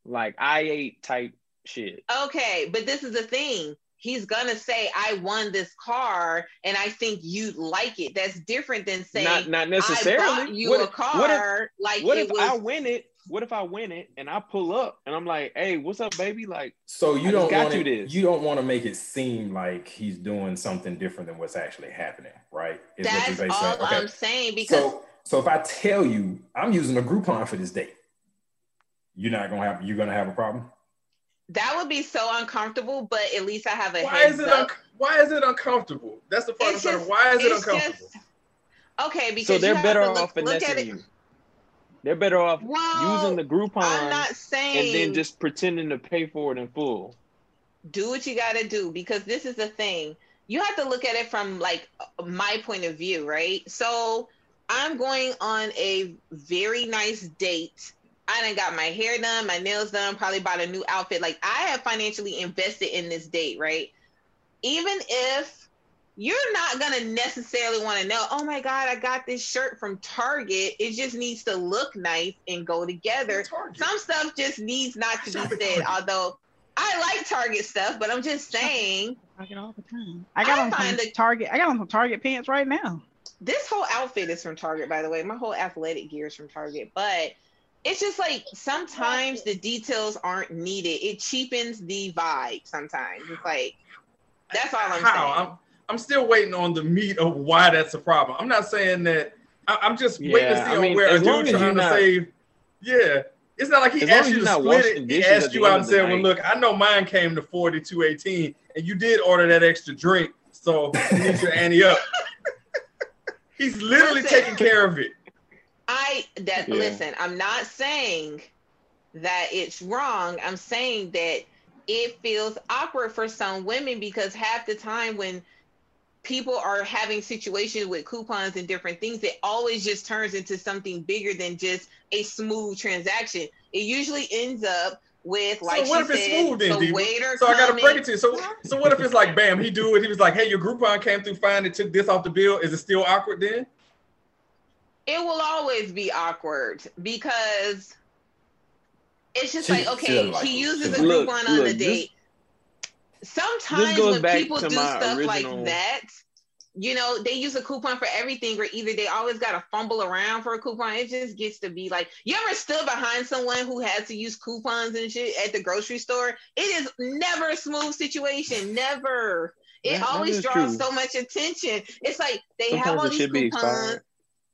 like i8 type shit. Okay, but this is the thing. He's gonna say, "I won this car, and I think you'd like it." That's different than saying, Not not necessarily. bought you what a if, car." what if like what if was. I win it? What if I win it and I pull up and I'm like, hey, what's up, baby? Like, So you just don't got want you this. you don't want to make it seem like he's doing something different than what's actually happening, right? Is that's basically all saying. Okay. I'm saying because So so if I tell you I'm using a Groupon for this date, you're not gonna have you're gonna have a problem. That would be so uncomfortable. But at least I have a Why heads is it up. un- why is it uncomfortable? That's the part It's I'm saying. just- Why is it uncomfortable? just- okay, because so they're have better to look, off look at finessing you. They're better off Well, using the Groupon I'm not saying and then just pretending to pay for it in full. do what you got to do because this is the thing you have to look at it from like my point of view right so i'm going on a very nice date i done got my hair done my nails done probably bought a new outfit like i have financially invested in this date right even if you're not gonna necessarily want to know oh my god i got this shirt from target it just needs to look nice and go together some stuff just needs not to be said. Although I like Target stuff, but I'm just saying Target all the time. I got I on some find it- Target. I got on some Target pants right now. this whole outfit is from Target, by the way. My whole athletic gear is from Target, but it's just like sometimes the details aren't needed. It cheapens the vibe. Sometimes it's like that's all I'm How? saying. I'm, I'm still waiting on the meat of why that's a problem. I'm not saying that. I, I'm just waiting to see I mean, where a as dude as you're trying to not- save. Yeah, it's not like he asked you you're to not split it. He asked you out and the said, "Well, look, I know mine came to 42.18, and you did order that extra drink, so you need your ante up." He's literally Listen. taking care of it. I that Yeah. listen, I'm not saying that it's wrong. I'm saying that it feels awkward for some women because half the time when people are having situations with coupons and different things, it always just turns into something bigger than just a smooth transaction. It usually ends up with like so what if it's said, smooth then, the waiter So I gotta coming- break it to you. So so what if it's like, bam, he do it. He was like, "Hey, your Groupon came through fine. It took this off the bill. Is it still awkward then?" It will always be awkward because it's just She- like okay, doesn't like he uses a Look, Groupon on look, the this- date. Sometimes when people do stuff original- like that, you know, they use a coupon for everything, or either they always got to fumble around for a coupon. It just gets to be like, you ever stood behind someone who has to use coupons and shit at the grocery store? It is never a smooth situation. Never. It That- that always is draws true. so much attention. It's like they have Sometimes all these coupons.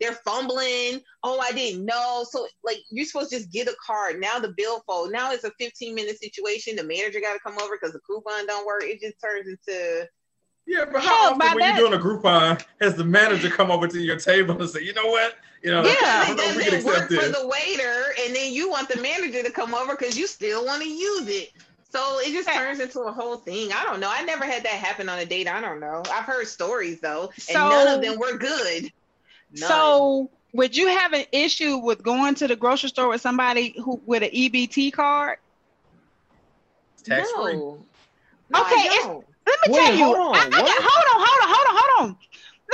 They're fumbling. Oh, I didn't know. So like you're supposed to just get a card. Now the bill fold. Now it's a 15 minute situation. The manager got to come over because the coupon don't work. It just turns into Yeah, but Hell, how often when that- you're doing a Groupon has the manager come over to your table and say, "You know what? You know, Yeah. I it don't know if we can doesn't work accept for the waiter, and then you want the manager to come over because you still want to use it. So it just turns into a whole thing. I don't know. I never had that happen on a date. I don't know. I've heard stories though, and none of them were good. None. So would you have an issue with going to the grocery store with somebody who with an EBT card? Tax free. no. No, Okay, I it's- don't. Let me Wait, tell you. hold on, I, I got, hold on, hold on, hold on, hold on.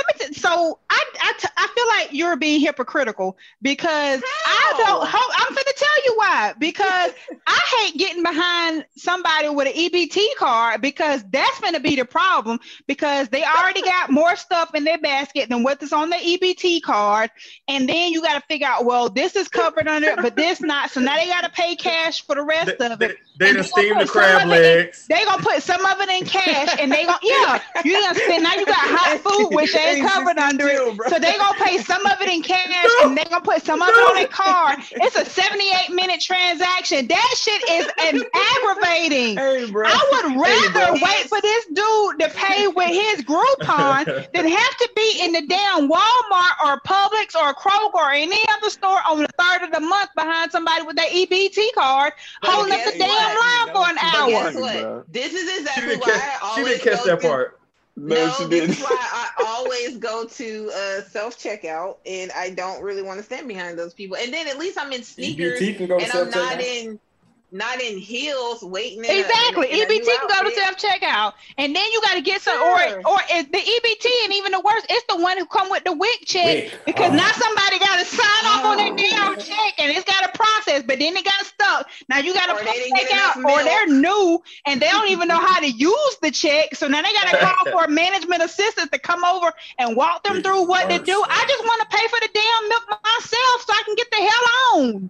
Let me. T- so I, I, t- I feel like you're being hypocritical because I don't. Ho- I'm going to tell you why. Because I hate getting behind somebody with an EBT card because that's going to be the problem because they already got more stuff in their basket than what's on the EBT card, and then you got to figure out, well, this is covered under, it, but this not. So now they got to pay cash for the rest They, of it. they And done they gonna steamed the put some crab of it in- legs. They gonna put some of it in cash, and they gonna yeah. You gonna spend now. You got hot food which ain't covered under it, so they gonna pay some of it in cash, and they gonna put some of it on a card. It's a seventy-eight minute transaction. That shit is an aggravating. Hey, bro. I would Hey, bro. rather wait for this dude to pay with his Groupon than have to be in the damn Walmart or Publix or Kroger or any other store on the third of the month behind somebody with their EBT card But holding up the damn what? line for an But But hour. guess what? This is She exactly why I catch, she didn't catch that to- part. No, No, she didn't. is why I always go to uh, self checkout, and I don't really want to stand behind those people. And then at least I'm in sneakers, EBT can go to and I'm not in not in heels waiting. in Exactly. a- in EBT can go to self checkout, and then you got to get some, Sure. or or it, the EBT, and even the worst, it's the one who come with the WIC check WIC. because Oh. now somebody got to sign off on their Oh. damn check, and it's got to process, but then it got stuck. Now you got to they didn't get check out, or they're new and they don't even know how to use the check, so now they got to call for a management assistant to come over and walk them WIC through what to do. I just want to pay for the damn milk myself so I can get the hell on.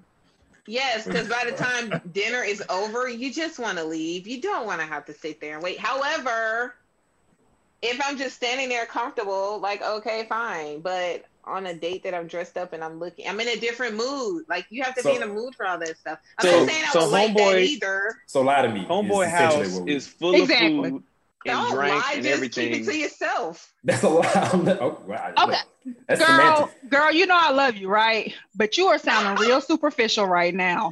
Yes, because by the time dinner is over, you just want to leave. You don't want to have to sit there and wait. However, if I'm just standing there comfortable, like okay, fine. But on a date that I'm dressed up and I'm looking, I'm in a different mood. Like you have to So- be in a mood for all that stuff. I'm So- not saying I so would like that homeboy- either. So lie to me. Homeboy is house is full Exactly. of food and Don't drink lie, and just everything. keep it to yourself. That's a lie. Oh, well, Okay. That's girl, semantics. girl, you know I love you, right? But you are sounding real superficial right now.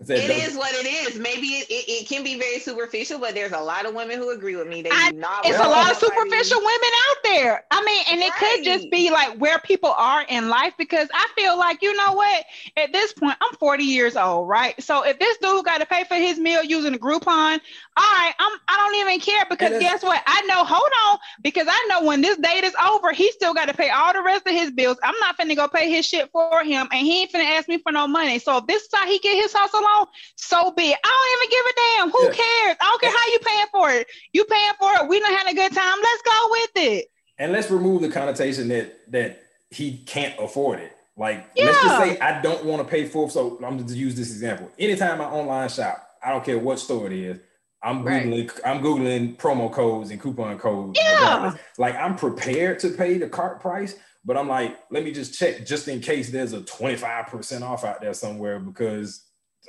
I said It that- is what it is. Maybe it, it, it can be very superficial, but there's a lot of women who agree with me. They I- do not. It's a lot of superficial women out there. I mean, and it could just be like where people are in life because I feel like, you know what? At this point, I'm 40 years old, right? So if this dude got to pay for his meal using a Groupon, all right, I'm I don't even care because And it's- guess what? I know, hold on, because I know when this date is over, he still got to pay all the rest of his bills. I'm not finna go pay his shit for him, and he ain't finna ask me for no money. So if this is how he get his hustle on, so be it. I don't even give a damn. Who Yeah. cares? I don't care how you paying for it. You paying for it. We done had a good time. Let's go with it. and let's remove the connotation that that he can't afford it. Like, let's just say I don't want to pay for. So I'm just use this example. Anytime I online shop, I don't care what store it is. I'm Right. googling. I'm googling promo codes and coupon codes. Yeah. regardless. Like I'm prepared to pay the cart price, but I'm like, let me just check just in case there's a 25 percent off out there somewhere because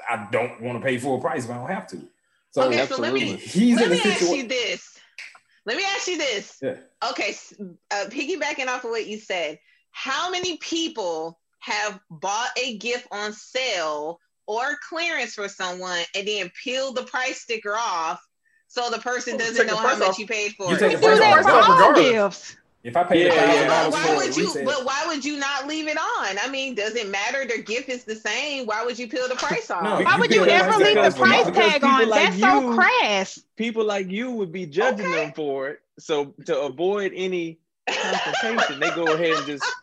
I don't want to pay full price if I don't have to. So okay, so let me he's let in a me ask you this. Let me ask you this. Yeah. Okay, uh, piggybacking off of what you said, how many people have bought a gift on sale or clearance for someone and then peeled the price sticker off so the person doesn't know how much off. you paid for You it? take We the do price that off for all gifts. If I pay Yeah, a yeah, thousand yeah. But dollars why would you? retail, But why would you not leave it on? I mean, does it matter? The gift is the same. Why would you peel the price off? No, Why You would you ever leave the price because tag on? like That's so crass. People like you would be judging Okay. them for it. So to avoid any confrontation, they go ahead and just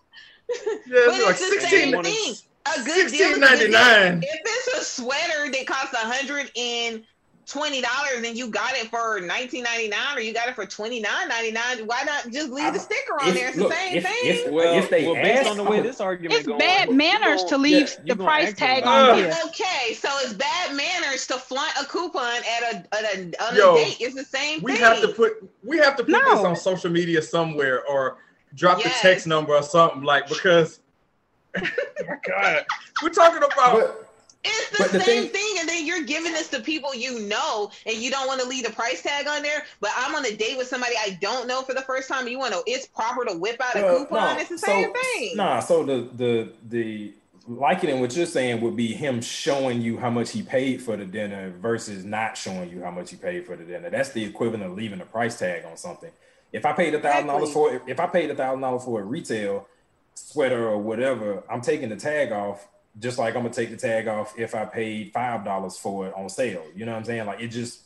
Yeah, But it's like it's the 16, same thing. A good deal. is a good deal. 16.99. If it's a sweater that costs a hundred and twenty dollars and you got it for nineteen ninety nine or you got it for twenty nine ninety nine, why not just leave the sticker on if- there? It's look, the same if- thing. if- well, if they well based ask, on the way this argument It's going, bad manners gon- to leave you the price tag on it. gifts. Okay, so it's bad manners to flaunt a coupon at a, at a on Yo, a date. It's the same We thing. have to put we have to put this on social media somewhere or drop Yes. the text number or something like because my God, we're talking about but It's the But the same thing- thing, and then you're giving this to people you know, and you don't want to leave the price tag on there. But I'm on a date with somebody I don't know for the first time. You want to? It's proper to whip out a Uh, coupon. no, it's the so- same thing. Nah, so the the the liking and what you're saying would be him showing you how much he paid for the dinner versus not showing you how much he paid for the dinner. That's the equivalent of leaving a price tag on something. If I paid a thousand dollars for if I paid a thousand dollars for a retail sweater or whatever, I'm taking the tag off. Just like I'm gonna take the tag off if I paid five dollars for it on sale. You know what I'm saying? Like it just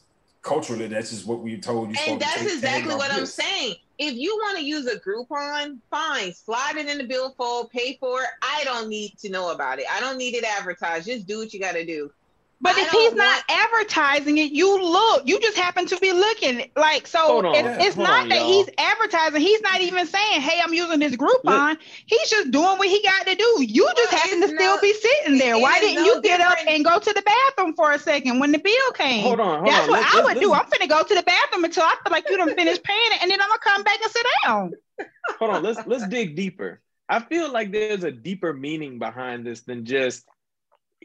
culturally, that's just what we told you. And supposed to that's exactly what I'm saying. If you want to use a Groupon, fine, slide it in the billfold, pay for it. I don't need to know about it. I don't need it advertised. Just do what you got to do. But I if don't he's not advertising it, you look. You just happen to be looking. Like so, on. it's, it's not on, that y'all. he's advertising. He's not even saying, "Hey, I'm using this Groupon." He's just doing what he got to do. You just Well, happen to it's still be sitting there. Why didn't no you get up and go to the bathroom for a second when the bill came? Hold on, hold That's on. what Let's- I would do. let's- I'm finna go to the bathroom until I feel like you done finished paying it, and then I'm gonna come back and sit down. hold on let's let's dig deeper i feel like there's a deeper meaning behind this than just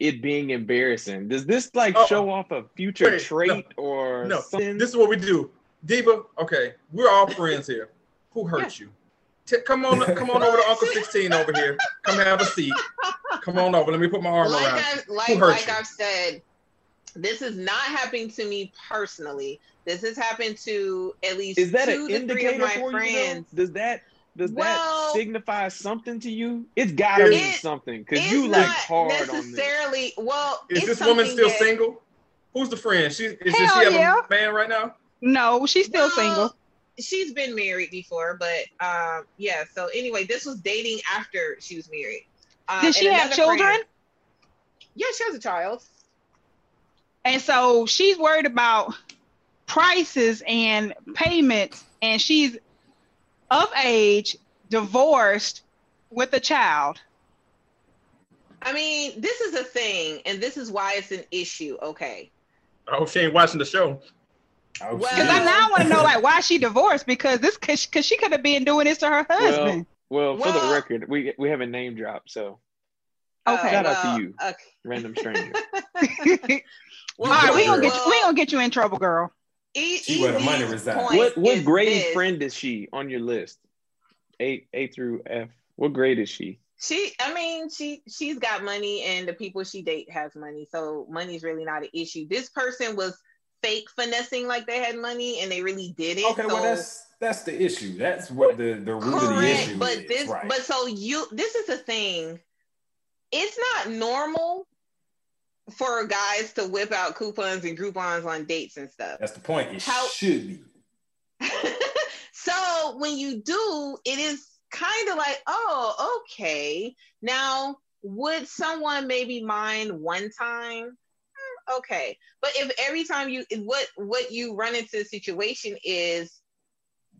it being embarrassing does this like Oh. show off a future Wait, trait or no. something This is what we do, Diva. Okay, we're all friends here. Who hurt you? T- come on, come on over to Uncle 16 over here. Come have a seat. Come on over. Let me put my arm like around. you. I've, like, Who hurt like you? I've said, this is not happening to me personally. This has happened to at least is that two an to three of my for friends. you though? does that does Well- that signify something to you it's gotta It- mean something because you like not hard on this necessarily. Well, Is it's this woman still that- single? Who's the friend? She is does she have yeah. a man right now? No, she's still Well, single. She's been married before, but um, yeah. So anyway, this was dating after she was married. Uh, Did she have children? friend- yeah, she has a child. And so she's worried about prices and payments, and she's of age, divorced, with a child. I mean, this is a thing, and this is why it's an issue. Okay. I hope she ain't watching the show. Oh, Well- Because I now want to know like why she divorced because this because she could have been doing this to her husband. well for the record we we have a name drop so Okay. Oh, Shout out to you. Okay. random stranger All right, we gonna get you, we gonna get you in trouble, girl. E- She where the money Ez's resides. point what what is grade this. friend is she on your list a a through f what grade is she She, I mean, she she's got money, and the people she date has money, so money's really not an issue. This person was fake finessing like they had money, and they really didn't. Okay, so, well that's that's the issue. That's what the the root of the issue But is. this, right. but so you, this is the thing. It's not normal for guys to whip out coupons and Groupons on dates and stuff. that's the point. It How- should be. so when you do, it is kind of like, oh, okay. Now, would someone maybe mind one time? Hmm, Okay, but if every time you what what you run into a situation is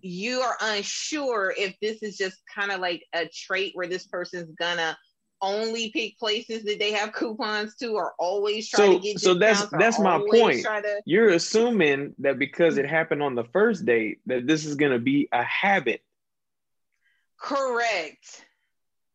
you are unsure if this is just kind of like a trait where this person's gonna only pick places that they have coupons to, or always try to So get so that's that's my point. To, You're assuming that because it happened on the first date that this is gonna be a habit. correct.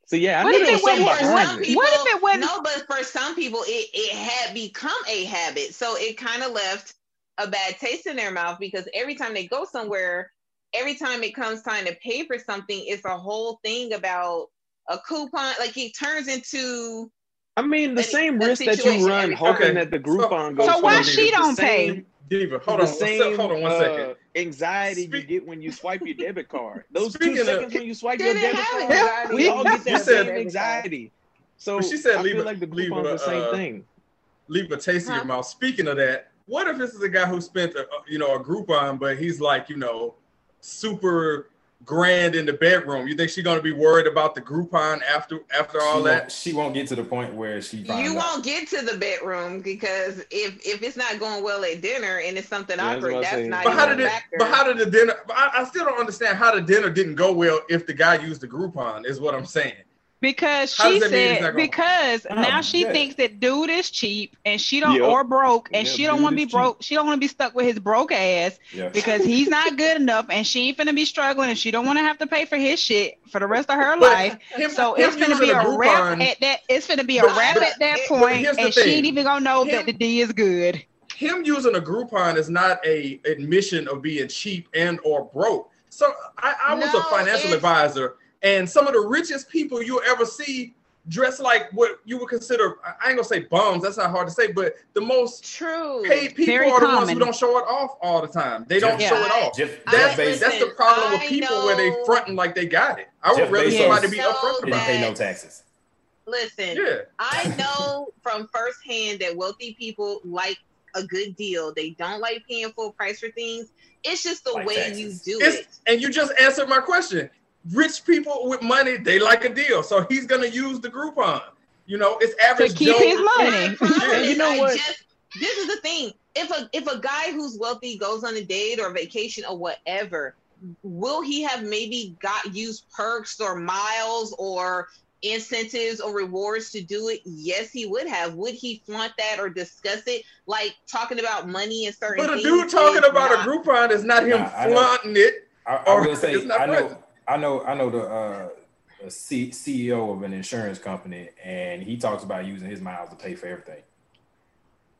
So yeah, I What knew if it was something went- behind it. What if it went- No, but for some people, it it had become a habit, so it kind of left a bad taste in their mouth because every time they go somewhere, every time it comes time to pay for something, it's a whole thing about a coupon. Like it turns into I mean, the same that risk that you run hoping that the So- Groupon goes. So why she don't pay? same- Diva, hold the on, one sec- same, hold on one uh, second. anxiety you get when you swipe your debit card. Those Speaking two of- seconds when you swipe your debit card, anxiety. we all get that said- same anxiety. So she said I leave feel a- like the leave Groupon's the same uh, thing. leave a taste in your mouth. Speaking of that, what if this is a guy who spent a, you know a Groupon, but he's like you know super grand in the bedroom? You think she's gonna be worried about the Groupon after after all she that? She won't get to the point where she finds you won't get to the bedroom because if if it's not going well at dinner and it's something Yeah, awkward, about to that's not But how did it? But how did the dinner? but I, I still don't understand how the dinner didn't go well if the guy used the Groupon. Is what I'm saying. Because she does that mean it's said because Oh, now she thinks that dude is cheap and she don't Yep. or broke and Yep, she don't want to be is cheap. broke. She don't want to be stuck with his broke ass Yeah. because he's not good enough and she ain't finna be struggling and she don't want to have to pay for his shit for the rest of her But life. him- So him it's gonna be a wrap at that. It's gonna be a But- wrap but- at that point, and she ain't even gonna know Him- that the D is good. him using a Groupon is not a admission of being cheap and or broke. So I, I was No, a financial advisor, and some of the richest people you'll ever see dress like what you would consider I ain't gonna say bums, that's not hard to say, but the most True. paid people Very are the ones who don't show it off all the time. They don't Yeah. show it off. Jeff, I- Jeff That's, Bezos that's the problem with I people where they fronting like they got it. I would Jeff rather Bezos somebody be know upfront didn't about pay no taxes. Listen, Yeah. I know from firsthand that wealthy people like a good deal. They don't like paying full price for things. It's just the Like way taxes. you do It's, it. and you just answered my question. Rich people with money, they like a deal. So he's gonna use the Groupon. You know, it's average keep Joe. his money. I you know I what? just- this is the thing. If a if a guy who's wealthy goes on a date or vacation or whatever, will he have maybe got used perks or miles or incentives or rewards to do it? Yes, he would have. Would he flaunt that or discuss it? Like talking about money and certain But a dude talking about not- a Groupon is not him Nah, I flaunting it. I, I Or will say, it's not I know, present. I know, I know the uh, C- CEO of an insurance company, and he talks about using his miles to pay for everything.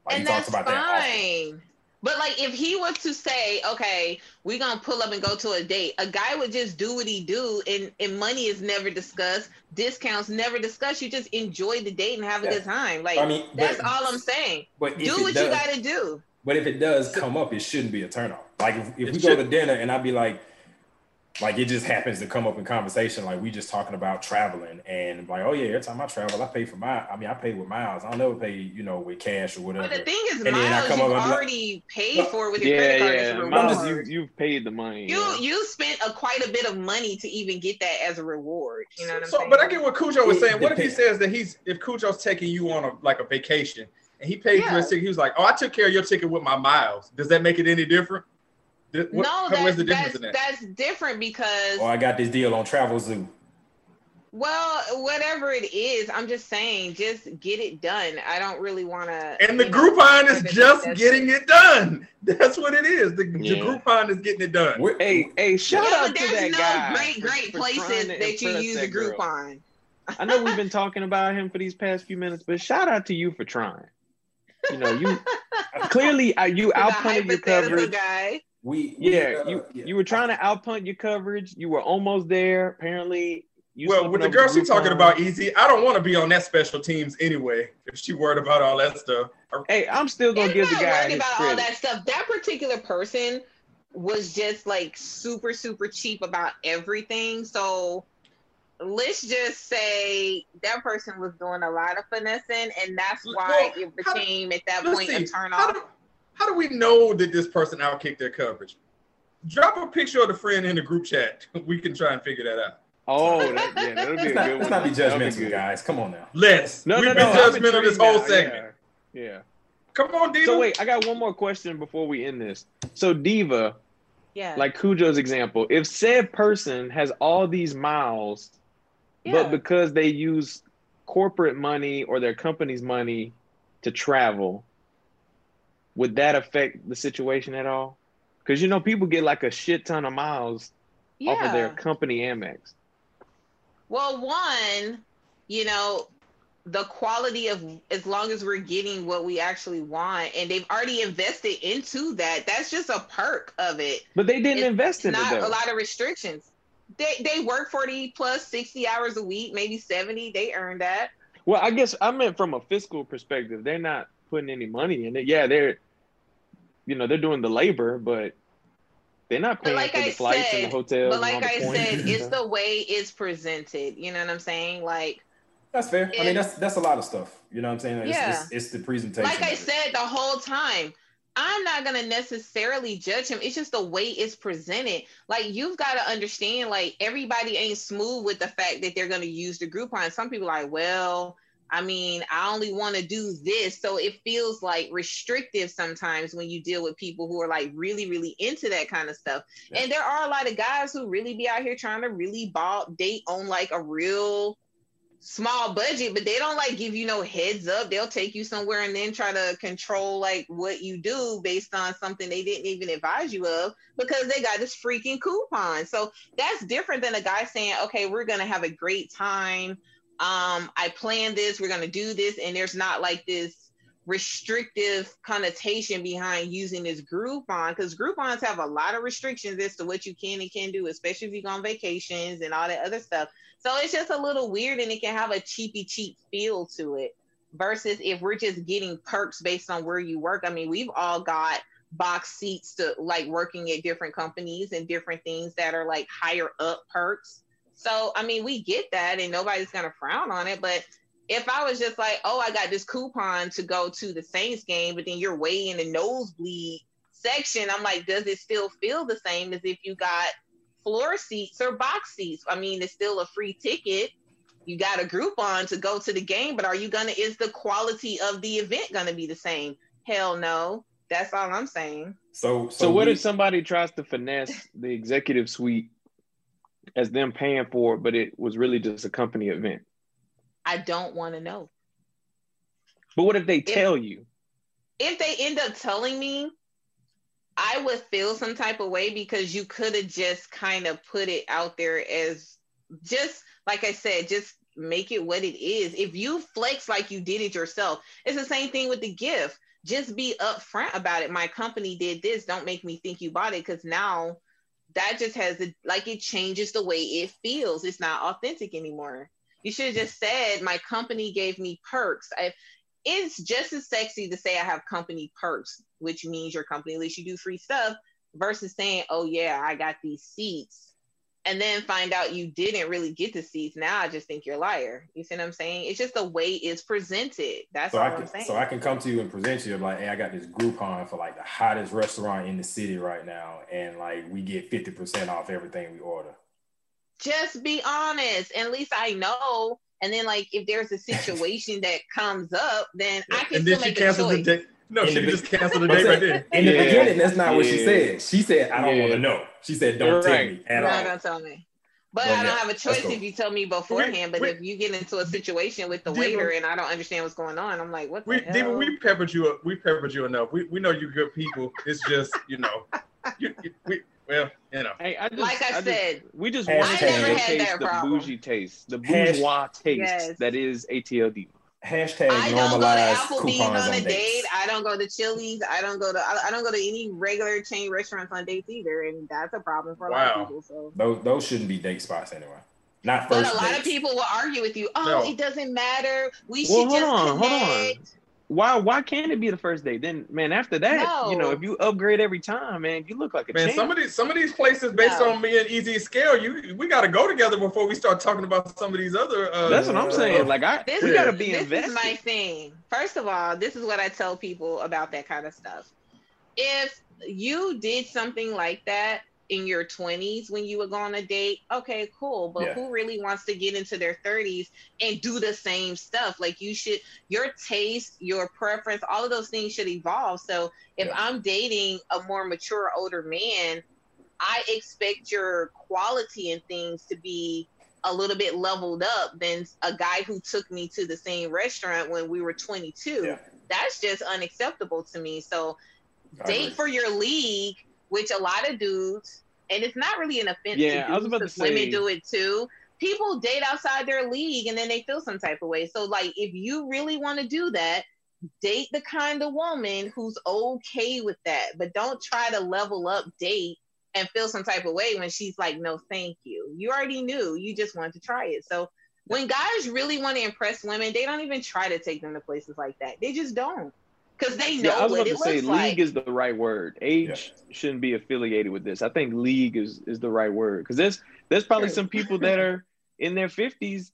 Like and he talks that's about that. fine. But like, if he was to say, "Okay, we're gonna pull up and go to a date," a guy would just do what he do, and and money is never discussed, discounts never discussed. You just enjoy the date and have a good time. Like I mean, that's but- all I'm saying. But if Do it what does, you gotta do. But if it does come up, it shouldn't be a turnoff. Like if, if It we go to dinner and I'd be like, like it just happens to come up in conversation, like we just talking about traveling and like, oh yeah, every time I travel, I pay for my. I mean, I pay with miles. I don't never pay, you know, with cash or whatever. But the thing is, And then I miles come you've up and be like- already paid No. for with your Yeah, credit card as yeah. a Miles, reward. you you've paid the money. You yeah. you spent a quite a bit of money to even get that as a reward. You know what I'm So, saying? but I get what Khujoe was It saying. What if he says that he's if Khujoe's taking you on a like a vacation and he paid you Yeah. his ticket, he was like, "Oh, I took care of your ticket with my miles." Does that make it any different? Th- what- no, that's, where's the difference that's, in that? that's different because or I got this deal on Travelzoo. Well, whatever it is, I'm just saying, just get it done. I don't really want to. And the Groupon is just getting it done. That's what it is. The, the Groupon is getting it done. We're- Hey, hey, shout Yeah, out to there's that no guy. great, for- great for places that you use a that girl. Groupon. I know we've been talking about him for these past few minutes, but shout out to you for trying. You know, you clearly uh, you The outpunted your hypothetical coverage. guy. We, we, Yeah, uh, you yeah. you were trying to outpunt your coverage. You were almost there. Apparently, you well, with the girl she talking about, easy. I don't want to be on that special teams anyway. If she worried about all that stuff, Hey, I'm still gonna give the guy worried his about all that stuff. That particular person was just like super, super cheap about everything. So let's just say that person was doing a lot of finessing, and that's why Well, it how do- became at that point see. a turn off. Do, how do we know that this person outkicked their coverage? Drop a picture of the friend in the group chat. We can try and figure that out. Oh, that, yeah, that'll be a Let's not, good let's not be judgmental, good. guys. Come on now. Let's. No, We've no, been no. Judgmental this whole now, segment. Yeah. yeah. Come on, Dina. So wait, I got one more question before we end this. So Diva, Yeah. like Khujoe's example, if said person has all these miles, yeah. but because they use corporate money or their company's money to travel, would that affect the situation at all? Because you know, people get like a shit ton of miles Yeah. off of their company Amex. Well, one, you know, the quality of as long as we're getting what we actually want, and they've already invested into that. That's just a perk of it. But they didn't It's invest in Not it though. a lot of restrictions. They they work forty plus sixty hours a week, maybe seventy. They earn that. Well, I guess I meant from a fiscal perspective. They're not putting any money in it. Yeah, they're, you know, they're doing the labor, but they're not paying like for the I flights and the hotels. but like and all the I said, it's the way it's presented. You know what I'm saying? Like That's fair. I mean, that's that's a lot of stuff. You know what I'm saying? It's, Yeah. it's, it's the presentation. like I said the whole time, I'm not gonna necessarily judge him. It's just the way it's presented. Like you've got to understand, like everybody ain't smooth with the fact that they're gonna use the Groupon. Some people are like, well, I mean, I only want to do this, so it feels like restrictive sometimes when you deal with people who are like really, really into that kind of stuff. Yeah. And there are a lot of guys who really be out here trying to really ball date on like a real small budget, but they don't like give you no heads up. They'll take you somewhere and then try to control like what you do based on something they didn't even advise you of because they got this freaking coupon. So that's different than a guy saying, "Okay, we're gonna have a great time. Um, I plan this. We're gonna do this," and there's not like this restrictive connotation behind using this Groupon because Groupons have a lot of restrictions as to what you can and can do, especially if you go on vacations and all that other stuff. So it's just a little weird and it can have a cheapy cheap feel to it versus if we're just getting perks based on where you work. I mean, we've all got box seats to like working at different companies and different things that are like higher up perks. So, I mean, we get that and nobody's going to frown on it. But if I was just like, oh, I got this coupon to go to the Saints game, but then you're way in the nosebleed section, I'm like, does it still feel the same as if you got floor seats or box seats? I mean, it's still a free ticket. You got a Groupon to go to the game, but are you gonna? Is the quality of the event gonna be the same? Hell no. That's all I'm saying. So, So, what we- if somebody tries to finesse the executive suite as them paying for it, but it was really just a company event? I don't want to know. But what if they tell you? if they end up telling me, I would feel some type of way because you could have just kind of put it out there as just like I said, just make it what it is. If you flex like you did it yourself, it's the same thing with the gift. Just be upfront about it. My company did this. Don't make me think you bought it because now that just has a, like it changes the way it feels. It's not authentic anymore. You should have just said my company gave me perks. I, it's just as sexy to say I have company perks, which means your company lets you do free stuff, versus saying, "Oh yeah, I got these seats," and then find out you didn't really get the seats. Now I just think you're a liar. You see what I'm saying? It's just the way it's presented. That's so all I I'm can saying. so I can come to you and present you like, hey, I got this Groupon for like the hottest restaurant in the city right now, and like we get fifty percent off everything we order. just be honest. At least I know. And then, like, if there's a situation that comes up, then I can And still then she make a canceled the choice. Day. No, In she the- just canceled the date right there. In the Yeah. beginning, that's not what she said. She said, I don't Yeah. want to know. She said, don't You're tell right. me You're at not gonna tell me. But Well, I don't yeah, have a choice cool. if you tell me beforehand. But we- if you get into a situation with the Diva- waiter and I don't understand what's going on, I'm like, what the We, hell? Diva, we peppered you up. We peppered you enough. We, we know you're good people. It's just, you know, you, you- we, well, you know. Hey, I just, Like I just- said, we just I want to never had showcase that the problem. bougie taste, the Hash- bourgeois taste Yes. that is ATLD. Hashtag I don't go to Applebee's coupons on a on date. I don't go to Chili's. I don't go to I I don't go to any regular chain restaurants on dates either, and that's a problem for a lot of people. So. Those those shouldn't be date spots anyway. Not But first a lot of people will argue with you. Oh, No. it doesn't matter. We Well, should hold just on, hold on. connect. Why why can't it be the first day? Then man, after that, you know, if you upgrade every time, man, you look like a Man, champ. some of these some of these places based No. on me and Ez Scale, you we got to go together before we start talking about some of these other. Uh, That's what I'm saying. Like I This we is, gotta be this invested. is my thing. First of all, this is what I tell people about that kind of stuff. If you did something like that in your 20s when you would go on a date, okay, cool. But Yeah. who really wants to get into their 30s and do the same stuff? Like you should, your taste, your preference, all of those things should evolve. So if Yeah. I'm dating a more mature, older man, I expect your quality and things to be a little bit leveled up than a guy who took me to the same restaurant when we were 22. Yeah. That's just unacceptable to me. So I date agree. for your league, which a lot of dudes, and it's not really an offense. Yeah, to I was about to 'cause women say- do it too. People date outside their league and then they feel some type of way. So, like, if you really want to do that, date the kind of woman who's okay with that, but don't try to level up date and feel some type of way when she's like, no, thank you. You already knew, you just wanted to try it. So, when guys really want to impress women, they don't even try to take them to places like that. They just don't. Because they know Yeah, I was what about it to say looks league like. is the right word. Age shouldn't be affiliated with this. I think league is is the right word because there's there's probably some people that are in their fifties.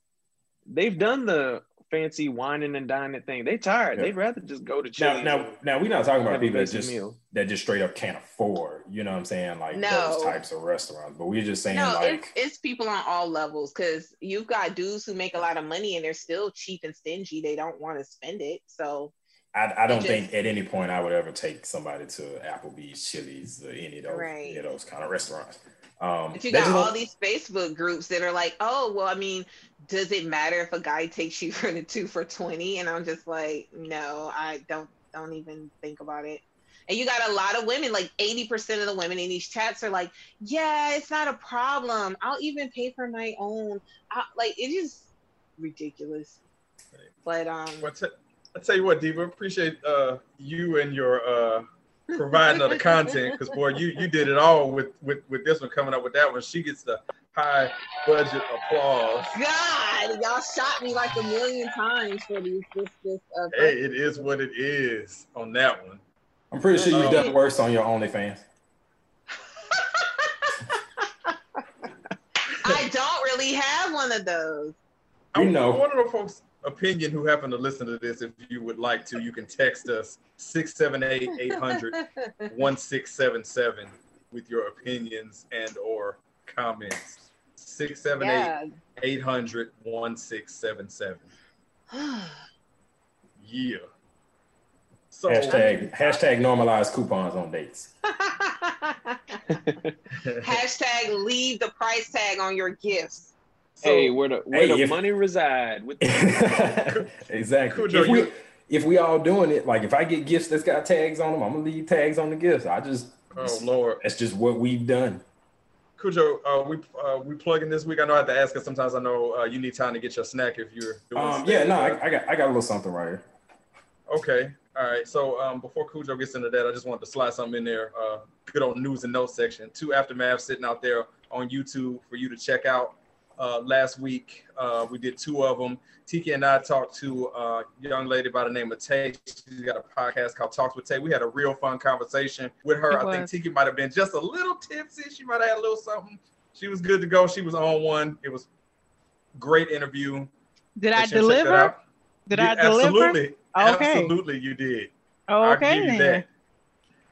They've done the fancy whining and dining thing. They tired. Yeah. They'd rather just go to Now, Chili's. now, now we're not talking about people that just meal. that just straight up can't afford. You know what I'm saying? Like No. those types of restaurants. But we're just saying No, like it's, it's people on all levels because you've got dudes who make a lot of money and they're still cheap and stingy. They don't want to spend it. So I, I don't just- think at any point I would ever take somebody to Applebee's, Chili's, or any of those, Right. any of those kind of restaurants. Um, But you got all don't- these Facebook groups that are like, oh, well, I mean, does it matter if a guy takes you for the two for 20? And I'm just like, no, I don't, don't even think about it. And you got a lot of women, like 80% of the women in these chats are like, yeah, it's not a problem. I'll even pay for my own. I, like, it is ridiculous. But, um, Well, I t- I tell you what, Diva, appreciate uh, you and your uh, providing of the content because boy, you you did it all with with with this one coming up with that one. She gets the high budget applause. God, y'all shot me like a million times for these, this, this, uh, Hey, it is what it is on that one. I'm pretty sure you've Um, done worse on your OnlyFans. I don't really have one of those. You I know. want to know folks' opinion who happen to listen to this. If you would like to, you can text us 678 800 1677 with your opinions and or comments. 678 Yeah. 800 1677. Yeah. So Hashtag hashtag normalize coupons on dates. Hashtag leave the price tag on your gifts. So, hey, where the where Hey, the if- money reside? With exactly. Khujoe, if we if we all doing it, like if I get gifts that's got tags on them, I'm gonna leave tags on the gifts. I just oh Lord, that's just what we've done. Khujoe, uh, we uh, we plugging this week. I know I have to ask because sometimes I know uh, you need time to get your snack if you're doing. Um, steak, yeah, no, but- I, I got I got a little something right here. Okay. All right. So um, before Khujoe gets into that, I just wanted to slide something in there. Uh, good old news and notes section. Two aftermaths sitting out there on YouTube for you to check out. Uh, last week uh, we did two of them. Tiki and I talked to a young lady by the name of Tay. She's got a podcast called Talks with Tay. We had a real fun conversation with her. I think. Tiki might have been just a little tipsy. She might have had a little something. She was good to go. She was on one. It was great interview. Did I Make sure to check that deliver? Did You- I deliver? Absolutely. Okay. Absolutely, you did. Oh, okay then.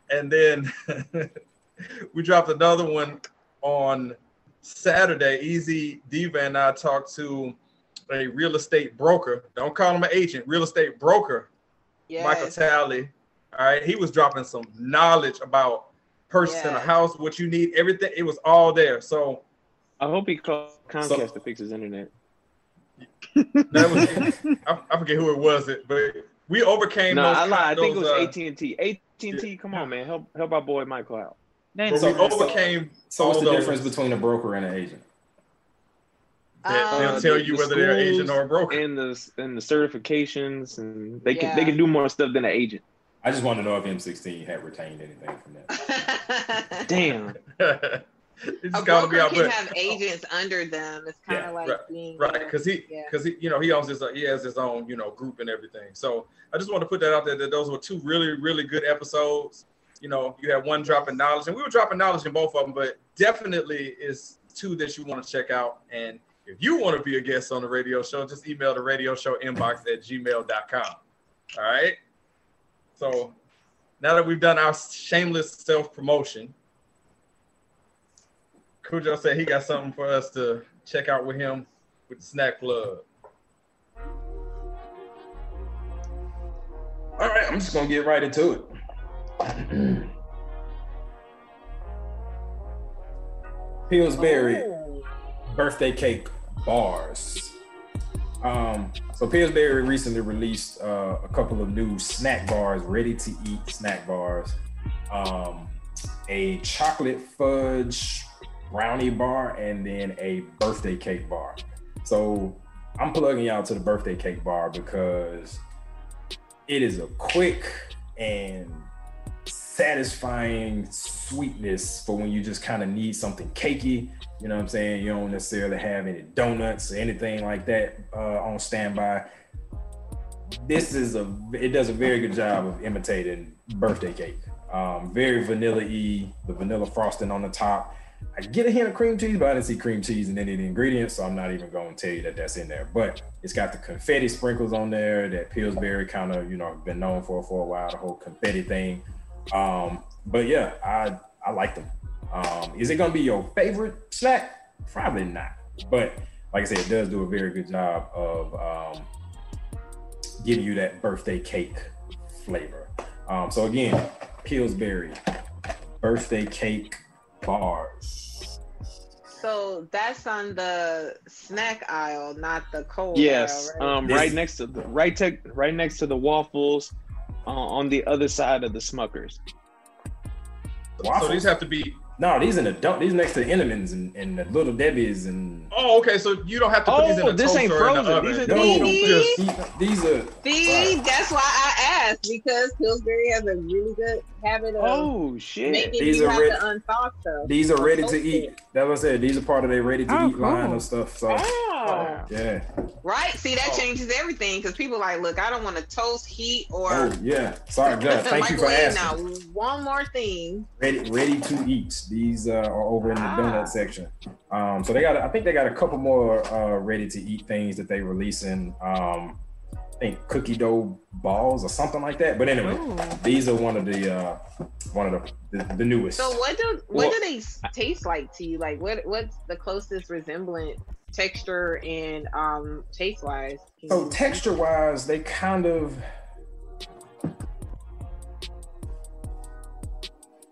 And then we dropped another one on Saturday. Ez Diva and I talked to a real estate broker. Don't call him an agent, real estate broker, Michael Yes. Talley. All right. He was dropping some knowledge about purchasing a house, what you need, everything. It was all there. So I hope he called Comcast So- to fix his internet. that was I, I forget who it was, it, but we overcame No, those. I lied. I think it was uh, AT and T. AT and T, come on, man, help help our boy Michael out. Then But So- we overcame. So what's the those. difference between a broker and an agent? They- They'll Um, tell the- you the whether they're an agent or a broker. and the and the certifications, and they can they can do more stuff than an agent. I just want to know if M16 had retained anything from that. Damn. it's a gotta be broker out, can but have agents under them. It's kind of Yeah, like right, being right because he Yeah. because he you know he owns his uh, he has his own you know group and everything. So I just want to put that out there that those were two really really good episodes. You know, you had one dropping knowledge, and we were dropping knowledge in both of them, but definitely is two that you want to check out. And if you want to be a guest on the radio show, just email the radio show inbox at gmail.com. All right. So now that we've done our shameless self promotion, Khujoe said he got something for us to check out with him with snack plug. All right, I'm just gonna get right into it. Pillsbury Oh. birthday cake bars. Um, so Pillsbury recently released uh, a couple of new snack bars, ready to eat snack bars. Um, a chocolate fudge brownie bar and then a birthday cake bar. So I'm plugging y'all to the birthday cake bar because it is a quick and satisfying sweetness for when you just kind of need something cakey. You know what I'm saying? You don't necessarily have any donuts or anything like that uh, on standby. This is a it does a very good job of imitating birthday cake. Um, very vanilla y, the vanilla frosting on the top. I get a hint of cream cheese, but I didn't see cream cheese in any of the ingredients, so I'm not even going to tell you that that's in there. But it's got the confetti sprinkles on there that Pillsbury kind of, you know, been known for for a while, the whole confetti thing. Um, but yeah, I I like them. Um, is it gonna be your favorite snack? Probably not. But like I said, it does do a very good job of um, giving you that birthday cake flavor. Um, so again, Pillsbury birthday cake bars. So that's on the snack aisle, not the cold Yes, aisle, right? um, This- right next to the right te- right next to the waffles, uh, on the other side of the Smuckers. So these have to be. No, these in the dump. These next to Entenmann's and, and the Little Debbie's and Oh, okay. So you don't have to put these in Oh, the this ain't toaster or in the frozen. oven. These are no, These- just- these are See, Right. that's why I asked because Pillsbury has a really good habit of Oh shit! making These you are have red- to unthaw stuff. these are ready to eat. That's what I said. These are part of their ready to Oh, eat line cool. of stuff. So Ah. yeah. Right? See, that Oh. changes everything because people like, look, I don't want to toast, heat, or Oh yeah. Sorry, Jeff. Thank you for asking. Now, one more thing. Ready, ready to eat. These uh, are over in the Ah. donut section. Um, so they got. I think they got a couple more uh, ready to eat things that they releasing. Um, I think cookie dough balls or something like that. But anyway, Ooh. these are one of the uh, one of the the, the newest. So, what do what Well- do they taste like to you? Like, what what's the closest resemblance, texture, and um taste wise? So texture wise, they kind of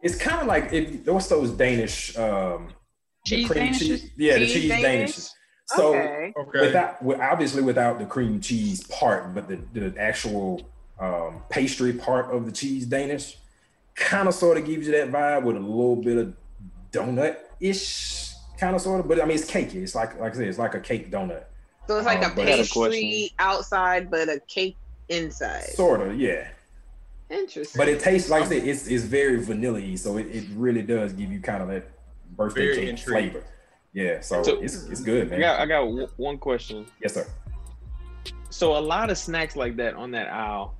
it's kind of like if what's those Danish um the Cheese cream Danishes? cheese- Yeah, the Cheese cheese Danish? danishes. So okay. Okay. without with, obviously without the cream cheese part, but the, the actual um, pastry part of the cheese Danish kind of sort of gives you that vibe with a little bit of donut ish kind of sort of. But I mean, it's cakey. It's like like I said, it's like a cake donut. So it's like Um, a but- I got a pastry outside, but a cake inside. Sort of, yeah. Interesting. But it tastes like I said, it's it's very vanilla so it, it really does give you kind of that birthday Very cake intrigued. flavor. Yeah, so, So- it's it's good, I got I got w- one question. Yes, sir. So a lot of snacks like that on that aisle,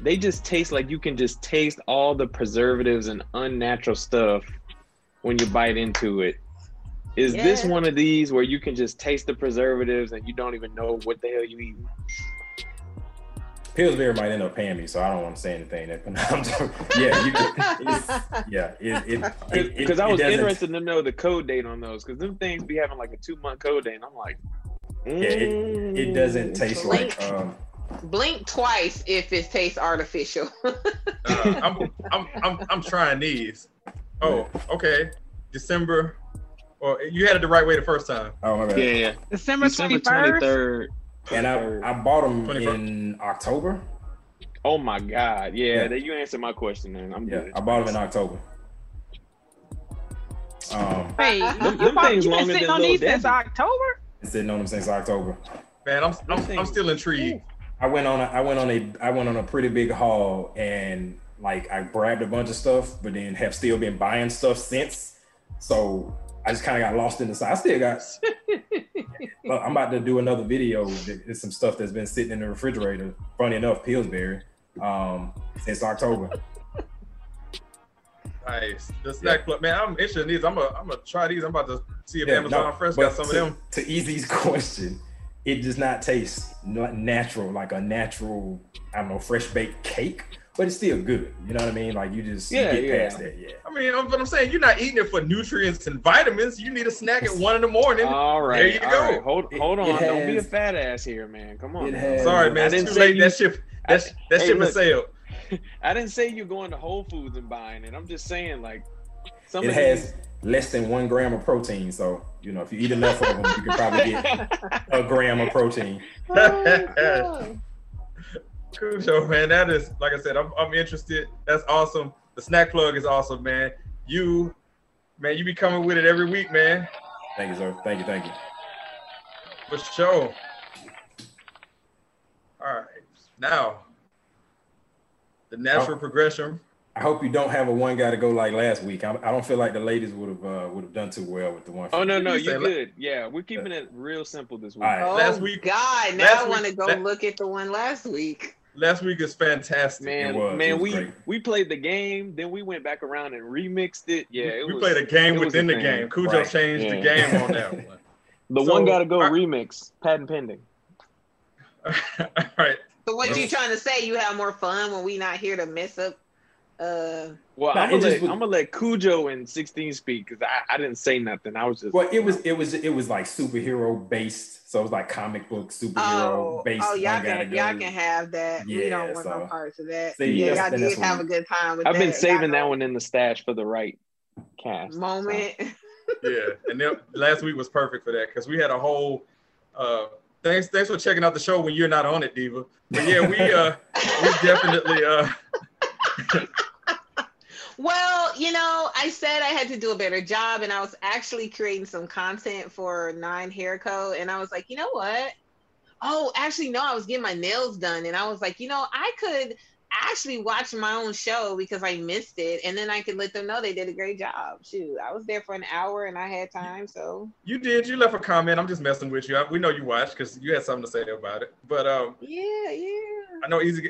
they just taste like you can just taste all the preservatives and unnatural stuff when you bite into it. Is this one of these where you can just taste the preservatives and you don't even know what the hell you eating? Pillsbury might end up paying me, so I don't want to say anything. That, I'm joking. yeah, you can, it's, yeah, it, it, it, it- Because I was doesn't- interested to know the code date on those. Because them things be having like a two month code date, and I'm like, Yeah, it, it doesn't mm, taste Blink. like. Um, Blink twice if it tastes artificial. Uh, I'm, I'm, I'm, I'm trying these. Oh, okay. December. Well, you had it the right way the first time. oh my bad. Yeah, yeah. December December twenty twenty first. Third. And I, I bought them 21st. in October. Oh my god, yeah, Yeah. that you answered my question, man. I'm Yeah, good. I bought them in October. Um, Hey, Them- you them bought- things you been longer sitting than on these since Debbie. October. been sitting on them since October. Man, I'm, I'm, I'm still intrigued. I went on a, I went on a I went on a pretty big haul and like I grabbed a bunch of stuff, but then have still been buying stuff since. So I just kind of got lost in the side. I still got. Look, I'm about to do another video. It's some stuff that's been sitting in the refrigerator. Funny enough, Pillsbury, um, since October. Nice. The snack club, man. I'm interested in these. I'm gonna, I'm gonna try these. I'm about to see if Yeah, Amazon no, Fresh got some to, of them. To Ez's question, it does not taste n- natural like a natural, I don't know, fresh baked cake, but it's still good. You know what I mean? Like you just you get yeah. past that. Yeah. I mean, I'm- but I'm saying you're not eating it for nutrients and vitamins. You need a snack at one in the morning. All right, There you go. right. Hold, It- hold on. it Don't be a fat ass here, man. Come on. Has- Sorry, I man. It's didn't too say late. you- That ship, that, that Hey, ship look. has sailed. I didn't say you're going to Whole Foods and buying it. I'm just saying, like, Some it of has less than one gram of protein. So you know, if you eat enough of them, you can probably get a gram of protein. Oh, Cool show, man. That is, like I said, I'm, I'm interested. That's awesome. The snack plug is awesome, man. You, man, you be coming with it every week, man. Thank you, sir. Thank you, thank you. For sure. All right. Now, the natural Oh. progression. I hope you don't have a one guy to go like last week. I, I don't feel like the ladies would have uh, would have done too well with the one. Oh no, no, You you say la- good. Yeah, we're keeping it real simple this week. All right. oh Last week- God! Now last I want to go la- look at the one last week. Last week is fantastic. Man, It was- it man, was we great. we played the game, then we went back around and remixed it. Yeah, it we was, played a game within a the thing. game. Khujoe Right. changed the game on that one. The So, one gotta go I- remix, patent pending. All right. So what you trying to say? You have more fun when we not here to mess up? Uh, Well, I'm, gonna let, was- I'm gonna let Khujoe and 16 speak because I, I didn't say nothing. I was just Well, it was it was it was like superhero based, so it was like comic book superhero oh, based. oh, y'all can go. y'all can have that. we don't want no parts of that. See, yeah, that's- y'all did have we- a good time with I've been that. saving Y'all that one in the stash for the right cast. so. moment. Yeah, and then last week was perfect for that because we had a whole. Uh, thanks, thanks for checking out the show when you're not on it, Diva. But yeah, we uh, we definitely uh, Well, you know, I said I had to do a better job, and I was actually creating some content for Nine Hair Co. And I was like, you know what? Oh, actually, no, I was getting my nails done, and I was like, you know, I could actually watch my own show because I missed it, and then I could let them know they did a great job. Shoot, I was there for an hour, and I had time, so you did. You left a comment. I'm just messing with you. I, we know you watched because you had something to say about it. But um, yeah, yeah. I know Ez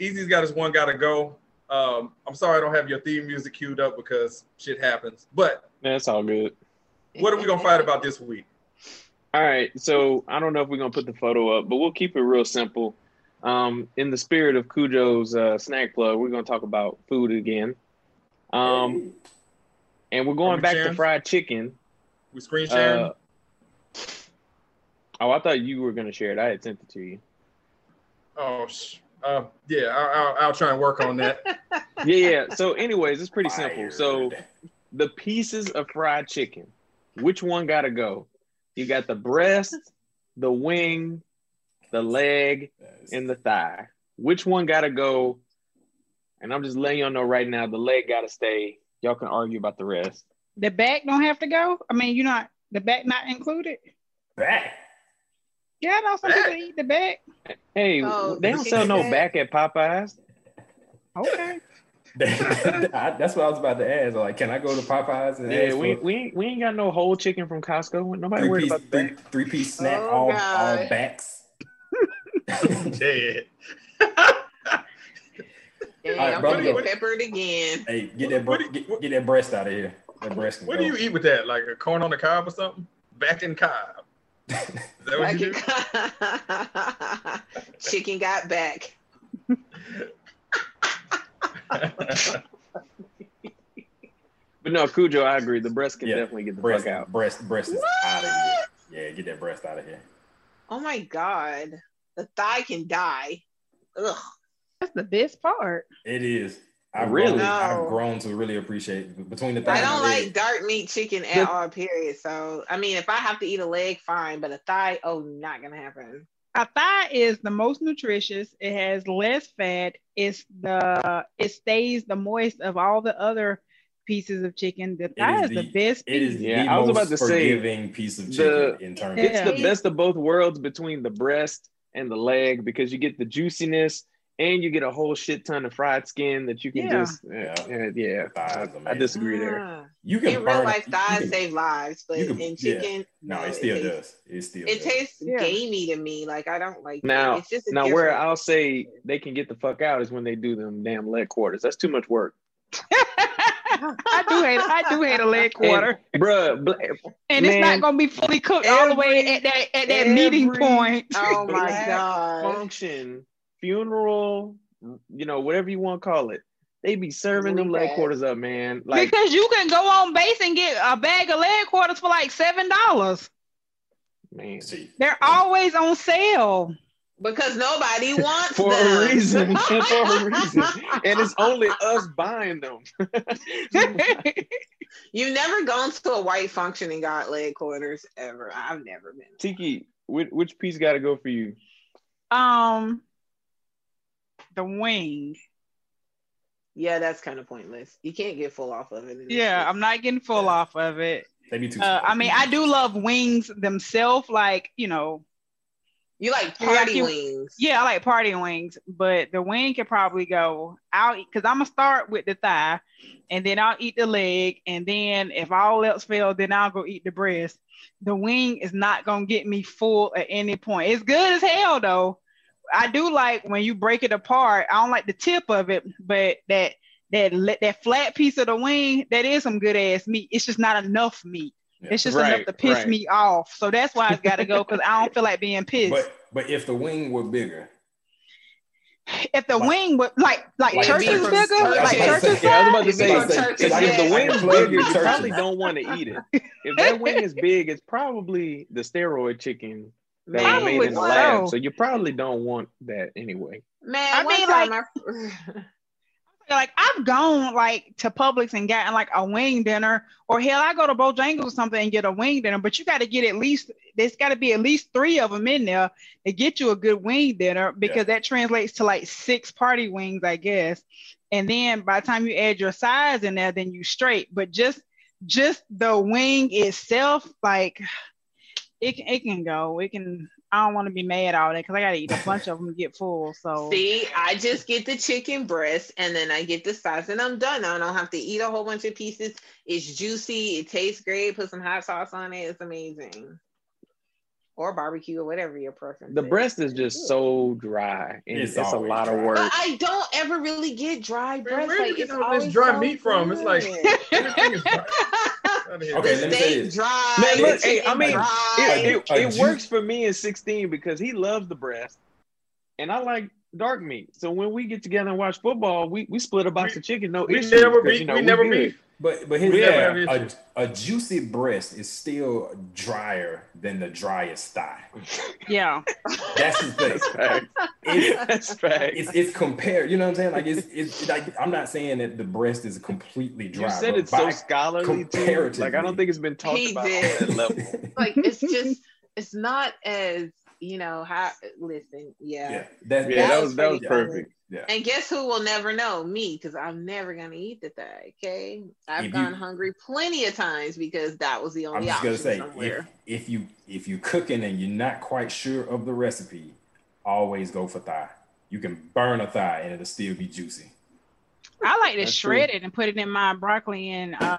Ez's got his one gotta go. Um, I'm sorry I don't have your theme music queued up because shit happens. But That's all good. what are we gonna fight about this week? All right, so I don't know if we're gonna put the photo up, but we'll keep it real simple. Um, in the spirit of Khujoe's uh, snack plug, we're gonna talk about food again. Um, and we're going we back to fried chicken. We screen sharing. Uh, oh, I thought you were gonna share it. I had sent it to you. oh, sh- uh, yeah. I'll, I'll, I'll try and work on that. Yeah, yeah. So, anyways, it's pretty simple. So, the pieces of fried chicken, which one gotta go? You got the breast, the wing, the leg, That's- and the thigh. Which one gotta go? And I'm just letting y'all know right now, the leg gotta stay. Y'all can argue about the rest. The back don't have to go. I mean, you're not the back not included. back. Yeah, I know some Back. people eat the back. Hey, Oh, they don't sell no chicken back at Popeyes. Okay. I- That's what I was about to ask. Like, can I go to Popeyes and Yeah, ask we, for we, ain't, we ain't got no whole chicken from Costco. Nobody three worried piece, about the three, three piece snack, Oh, all all backs? Dead. Dang, All right, I'm brother, gonna get peppered again. hey, get that bre- do you- get, get that breast out of here. That breast What go. do you eat with that? Like a corn on the cob or something? Back in cob. Is that what you do? Chicken got back. But no, Cujo, I agree. The breast can Yeah, definitely get the breast fuck out. breast breast is What? out of here. Yeah, get that breast out of here. Oh my god, the thigh can die. Ugh. That's the best part. It is. I've Really? Grown, I've grown to really appreciate between the thighs. I don't and like legs. dark meat chicken at all. Period. So I mean, if I have to eat a leg, fine. But a thigh, oh, not gonna happen. A thigh is the most nutritious. It has less fat. It's the it stays the moist of all the other pieces of chicken. The thigh is, is the, the- best It is piece. Yeah, the I was most about to say, forgiving piece of the- chicken in terms It's of the best of both worlds between the breast and the leg because you get the juiciness and you get a whole shit ton of fried skin that you can Yeah. just yeah yeah. yeah. I, I amazing. disagree there. You can In real burn- life, you thighs can- save lives, but can- in yeah. chicken, No, it it still tastes- does. It still It does. tastes Yeah. gamey to me. Like I don't like Now- it. It's just a Now where I'll say they can get the fuck out is when they do them damn leg quarters. That's too much work. I do hate I do hate a leg quarter. And, bruh, bl- And, it's man, not gonna be fully cooked all the way at that at that meeting point. Oh my god. function, funeral, you know, whatever you want to call it. They be serving them Really leg quarters up, man. Like because you can go on base and get a bag of leg quarters for like seven dollars. man. See, They're always on sale. Because nobody wants For them. a reason. For a reason. And it's only us buying them. You've never gone to a white function and got leg quarters ever. I've never been. Tiki, which, which piece got to go for you? Um, the wing. Yeah, that's kind of pointless. You can't get full off of it. Yeah. I'm not getting full Yeah. off of it. They be too. Uh, I mean, I do love wings themselves, like you know, You like Yeah, party you- wings. yeah, I like party wings, but the wing can probably go. I'll because I'm gonna start with the thigh, and then I'll eat the leg, and then if all else fails, then I'll go eat the breast. The wing is not gonna get me full at any point. It's good as hell though. I do like when you break it apart. I don't like the tip of it, but that that that flat piece of the wing that is some good ass meat. It's just not enough meat. Yeah. It's just Right, enough to piss right. me off. So that's why it's got to go because I don't feel like being pissed. But but if the wing were bigger, if the Like- wing would like like Like church is from bigger, church, like yeah. church is Yeah, I was about to size, say, From if, church, if yeah. the wing's Like big, you churches. probably don't want to eat it. If that wing is big, it's probably the steroid chicken that was made Probably in the lab. so. So you probably don't want that anyway. Man, I mean, time like- like I've gone like to Publix and gotten like a wing dinner, or hell, I go to Bojangles or something and get a wing dinner. But you got to get at least there's got to be at least three of them in there to get you a good wing dinner because that translates to like six party wings, I guess. And then by the time you add your size in there, then you straight. But just just the wing itself, like it can it can go. It can. I don't want to be mad all day because I got to eat a bunch of them to get full. So See, I just get the chicken breast and then I get the size and I'm done. I don't have to eat a whole bunch of pieces. It's juicy, it tastes great. Put some hot sauce on it. It's amazing. Or barbecue or whatever your preference. The is. breast is just so dry, and It's it's, a always lot of work. But I don't ever really get dry Man, breast. where you Like get it's all always this dry so meat from? It's like- good. Everything is dry. Outta here. Okay, let me say this. dry. Man, look, hey, I mean. It, it, it works for me in 16 because he loves the breast, and I like dark meat. So when we get together and watch football, we, we split a box We- of chicken. No We issue. never 'cause, beef. you know, we never good. beef. But but here's We the thing, a, a juicy breast is still drier than the driest thigh. yeah. That's the thing. That's fact. It's, That's fact. it's it's compared. You know what I'm saying? Like it's it's like I'm not saying that the breast is completely dry. you said it's so by- scholarly too. Like I don't think it's been talked He about on that level. like it's just it's not as you know how listen yeah, yeah, that, Yeah, that That was was that was pretty perfect. yeah. and guess who will never know me because i'm never gonna eat the thigh okay i've If gone you- hungry plenty of times because that was the only I'm only just option gonna say somewhere if, if you if you're cooking and you're not quite sure of the recipe, always go for thigh. You can burn a thigh and it'll still be juicy. I like to That's shred it and put it in my broccoli and uh,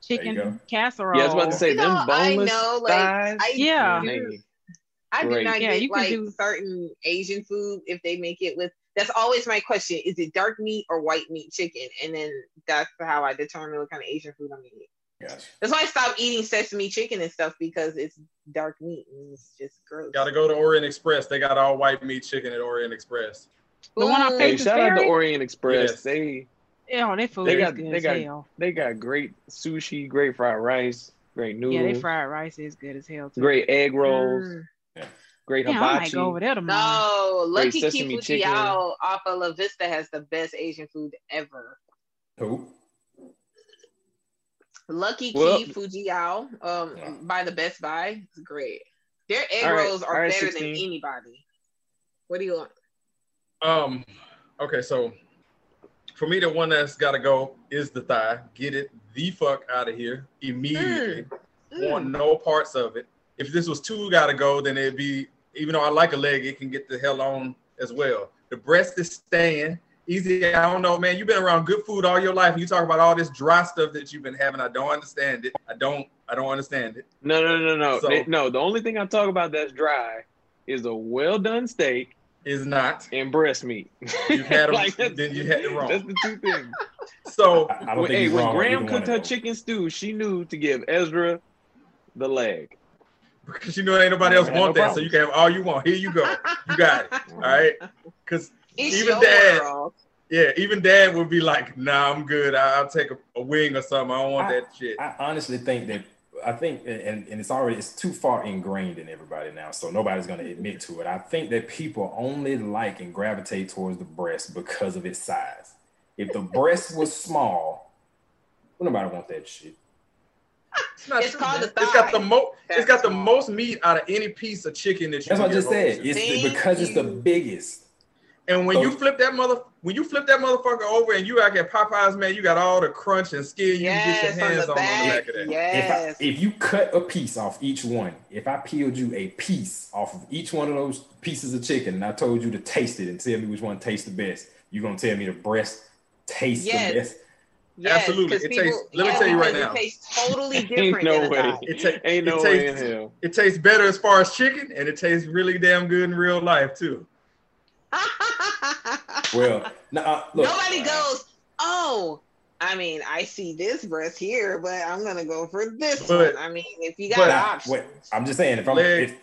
chicken casserole. Yeah, I was about to say You them know, I boneless know, like, thighs. I Yeah. man, do- they- i do not Yeah, get you can like do- certain asian food if they make it with that's always my question is it dark meat or white meat chicken and then that's how i determine what kind of asian food i'm eating Gotcha. That's why I stopped eating sesame chicken and stuff because it's dark meat and it's just gross. Got to go to Orient Express. They got all white meat chicken at Orient Express. The one I Ooh, Hey, Paces shout out to Orient Express. Yes. They Yeah, their food They is got- good they as got- hell. they got great sushi, great fried rice, great noodles. Yeah, they fried rice is good as hell too. great egg rolls, Mm. Great Yeah, I might go over there tomorrow. No, Lucky sesame chicken. Kifujiao off of La Vista has the best Asian food ever. Who? Lucky Well- Key Fujiao um, Yeah. by the Best Buy is great. Their egg All right, rolls are all right, better 16. than anybody. What do you want? Um, okay, so for me, the one that's got to go is the thigh. Get it the fuck out of here immediately. Want Mm. no parts of it. If this was two got to go, then it'd be. Even though I like a leg, it can get the hell on as well. The breast is staying easy. I don't know, man. You've been around good food all your life, and you talk about all this dry stuff that you've been having. I don't understand it. I don't. I don't understand it. No, no, no, no, So- They- no. The only thing I talk about that's dry is a well done steak Is not. and breast meat. You've had 'em, Like, that's- then you had it wrong. That's the two things. So I, I don't When- think hey, when wrong Graham cooked her chicken stew, she knew to give Ezra the leg. Because you know ain't nobody else Yeah, want no that, so you can have all you want. Here you go. You got it. All right. Because Even your dad- world. yeah, even Dad would be like, "Nah, I'm good. I- I'll take a, a wing or something. I don't want I- that shit." I honestly think that I think and, and it's already it's too far ingrained in everybody now, so nobody's gonna admit to it. I think that people only like and gravitate towards the breast because of its size. If the breast was small, Well, nobody want that shit. It's, not It's called man. the It's got the thigh. mo. It's That's got the most meat out of any piece of chicken that you. That's what I just said. It's the, Thank because it's the biggest. And when So- you flip that mother, when you flip that motherfucker over, and you out at Popeyes, man, you got all the crunch and skin you can Yes, get your on hands the on on the back. back of that. If Yes. I, if you cut a piece off each one, if I peeled you a piece off of each one of those pieces of chicken, and I told you to taste it and tell me which one tastes the best, you're gonna tell me the breast tastes Yes. the best? Yes, Absolutely. 'cause It tastes- let me tell you right now. It tastes totally Ain't different no way. It, ta- Ain't it no way in tastes, hell. it tastes better as far as chicken, and it tastes really damn good in real life too. Well, no, uh, look, Nobody goes, oh, I mean, I see this breast here, but I'm gonna go for this But- one. I mean, if you got but- options, Wait, I'm just saying if I'm Leg. if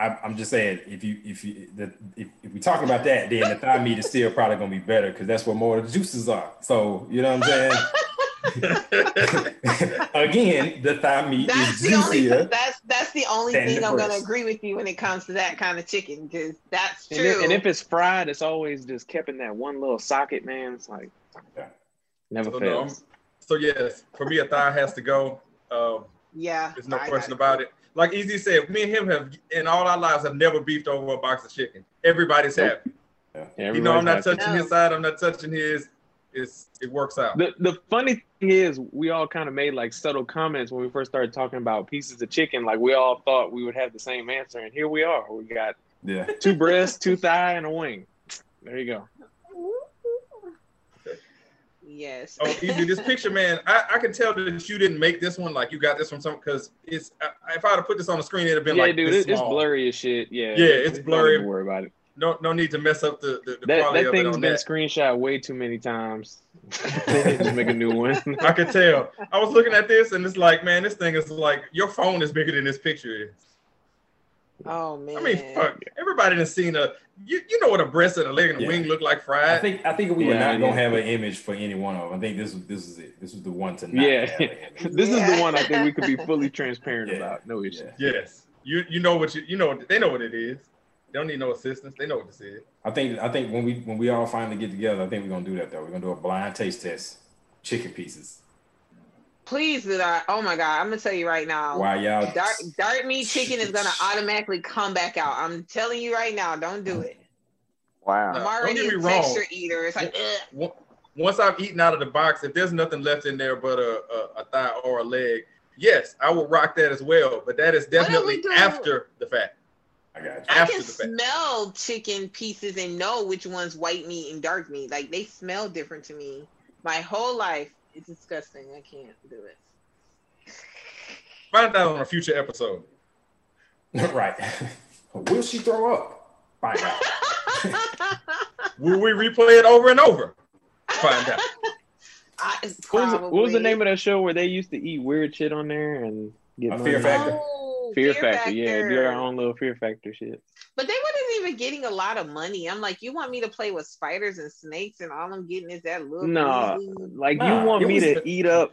I'm, I'm just saying if you if you the, if, if we talking about that, then the thigh meat is still probably gonna be better because that's where more of the juices are. So you know what I'm saying? Again, the thigh meat that's is the only that's that's the only thing the I'm gonna agree with you when it comes to that kind of chicken because that's And true. if, and if it's fried, it's always just kept in that one little socket, man. It's like Yeah. never So, no, fails. so yes, for me, a thigh has to go. Um, yeah, there's no question gotta about it. Like Ez said, me and him have in all our lives have never beefed over a box of chicken. Everybody's happy. Yeah, You know, I'm not happy. touching No. his side. I'm not touching his. It's it works out. The the funny thing is, we all kind of made like subtle comments when we first started talking about pieces of chicken. Like we all thought we would have the same answer, and here we are. We got Yeah. two breasts, two thigh, and a wing. There you go. Yes. Oh, Ez, this picture, man. I, I can tell that you didn't make this one. Like you got this from some because it's. I, if I had to put this on the screen, it'd have been yeah, like dude, this it, it's small. blurry as shit. Yeah, Yeah, it's blurry. don't worry about it. No, no need to mess up the the, the That quality that of it thing's on been that. screenshot way too many times. Just make a new one. I could tell. I was looking at this and it's like, man, this thing is like your phone is bigger than this picture is. Oh man. I mean, fuck. Everybody done seen a. You, you know what a breast and a leg and a Yeah. wing look like fried. I think I think we were Yeah, not gonna have an image for any one of them. I think this was this is it. This was the one to not Yeah. have an image. this is the one I think we could be fully transparent Yeah. about. No issue. Yeah. yes, you you know what you you know they know what it is. They don't need no assistance. They know what this is. I think I think when we when we all finally get together, I think we're gonna do that though. We're gonna do a blind taste test, chicken pieces. Please do that. Oh my god, I'm gonna tell you right now. Why y'all? Dark dark meat chicken is gonna automatically come back out. I'm telling you right now, don't do it. Wow. I'm Don't already get a me wrong. eater. It's like, ugh. Wa- Once I've eaten out of the box, if there's nothing left in there but a, a, a thigh or a leg, yes, I will rock that as well. But that is What do we definitely after the fact. I got you. I After can the fact. smell chicken pieces and know which one's white meat and dark meat. Like they smell different to me. My whole life, it's disgusting. I can't do it. Find out on a future episode. right. Will she throw up? Find out. Will we replay it over and over? Find out. I, What was, what was the name of that show where they used to eat weird shit on there and get A money? Fear Factor? Oh, Fear, Factor. Yeah, do our own little Fear Factor shit. But they wasn't even getting a lot of money. I'm like, you want me to play with spiders and snakes, and all I'm getting is that little. No, bitty- like Nah, you want me to the- eat up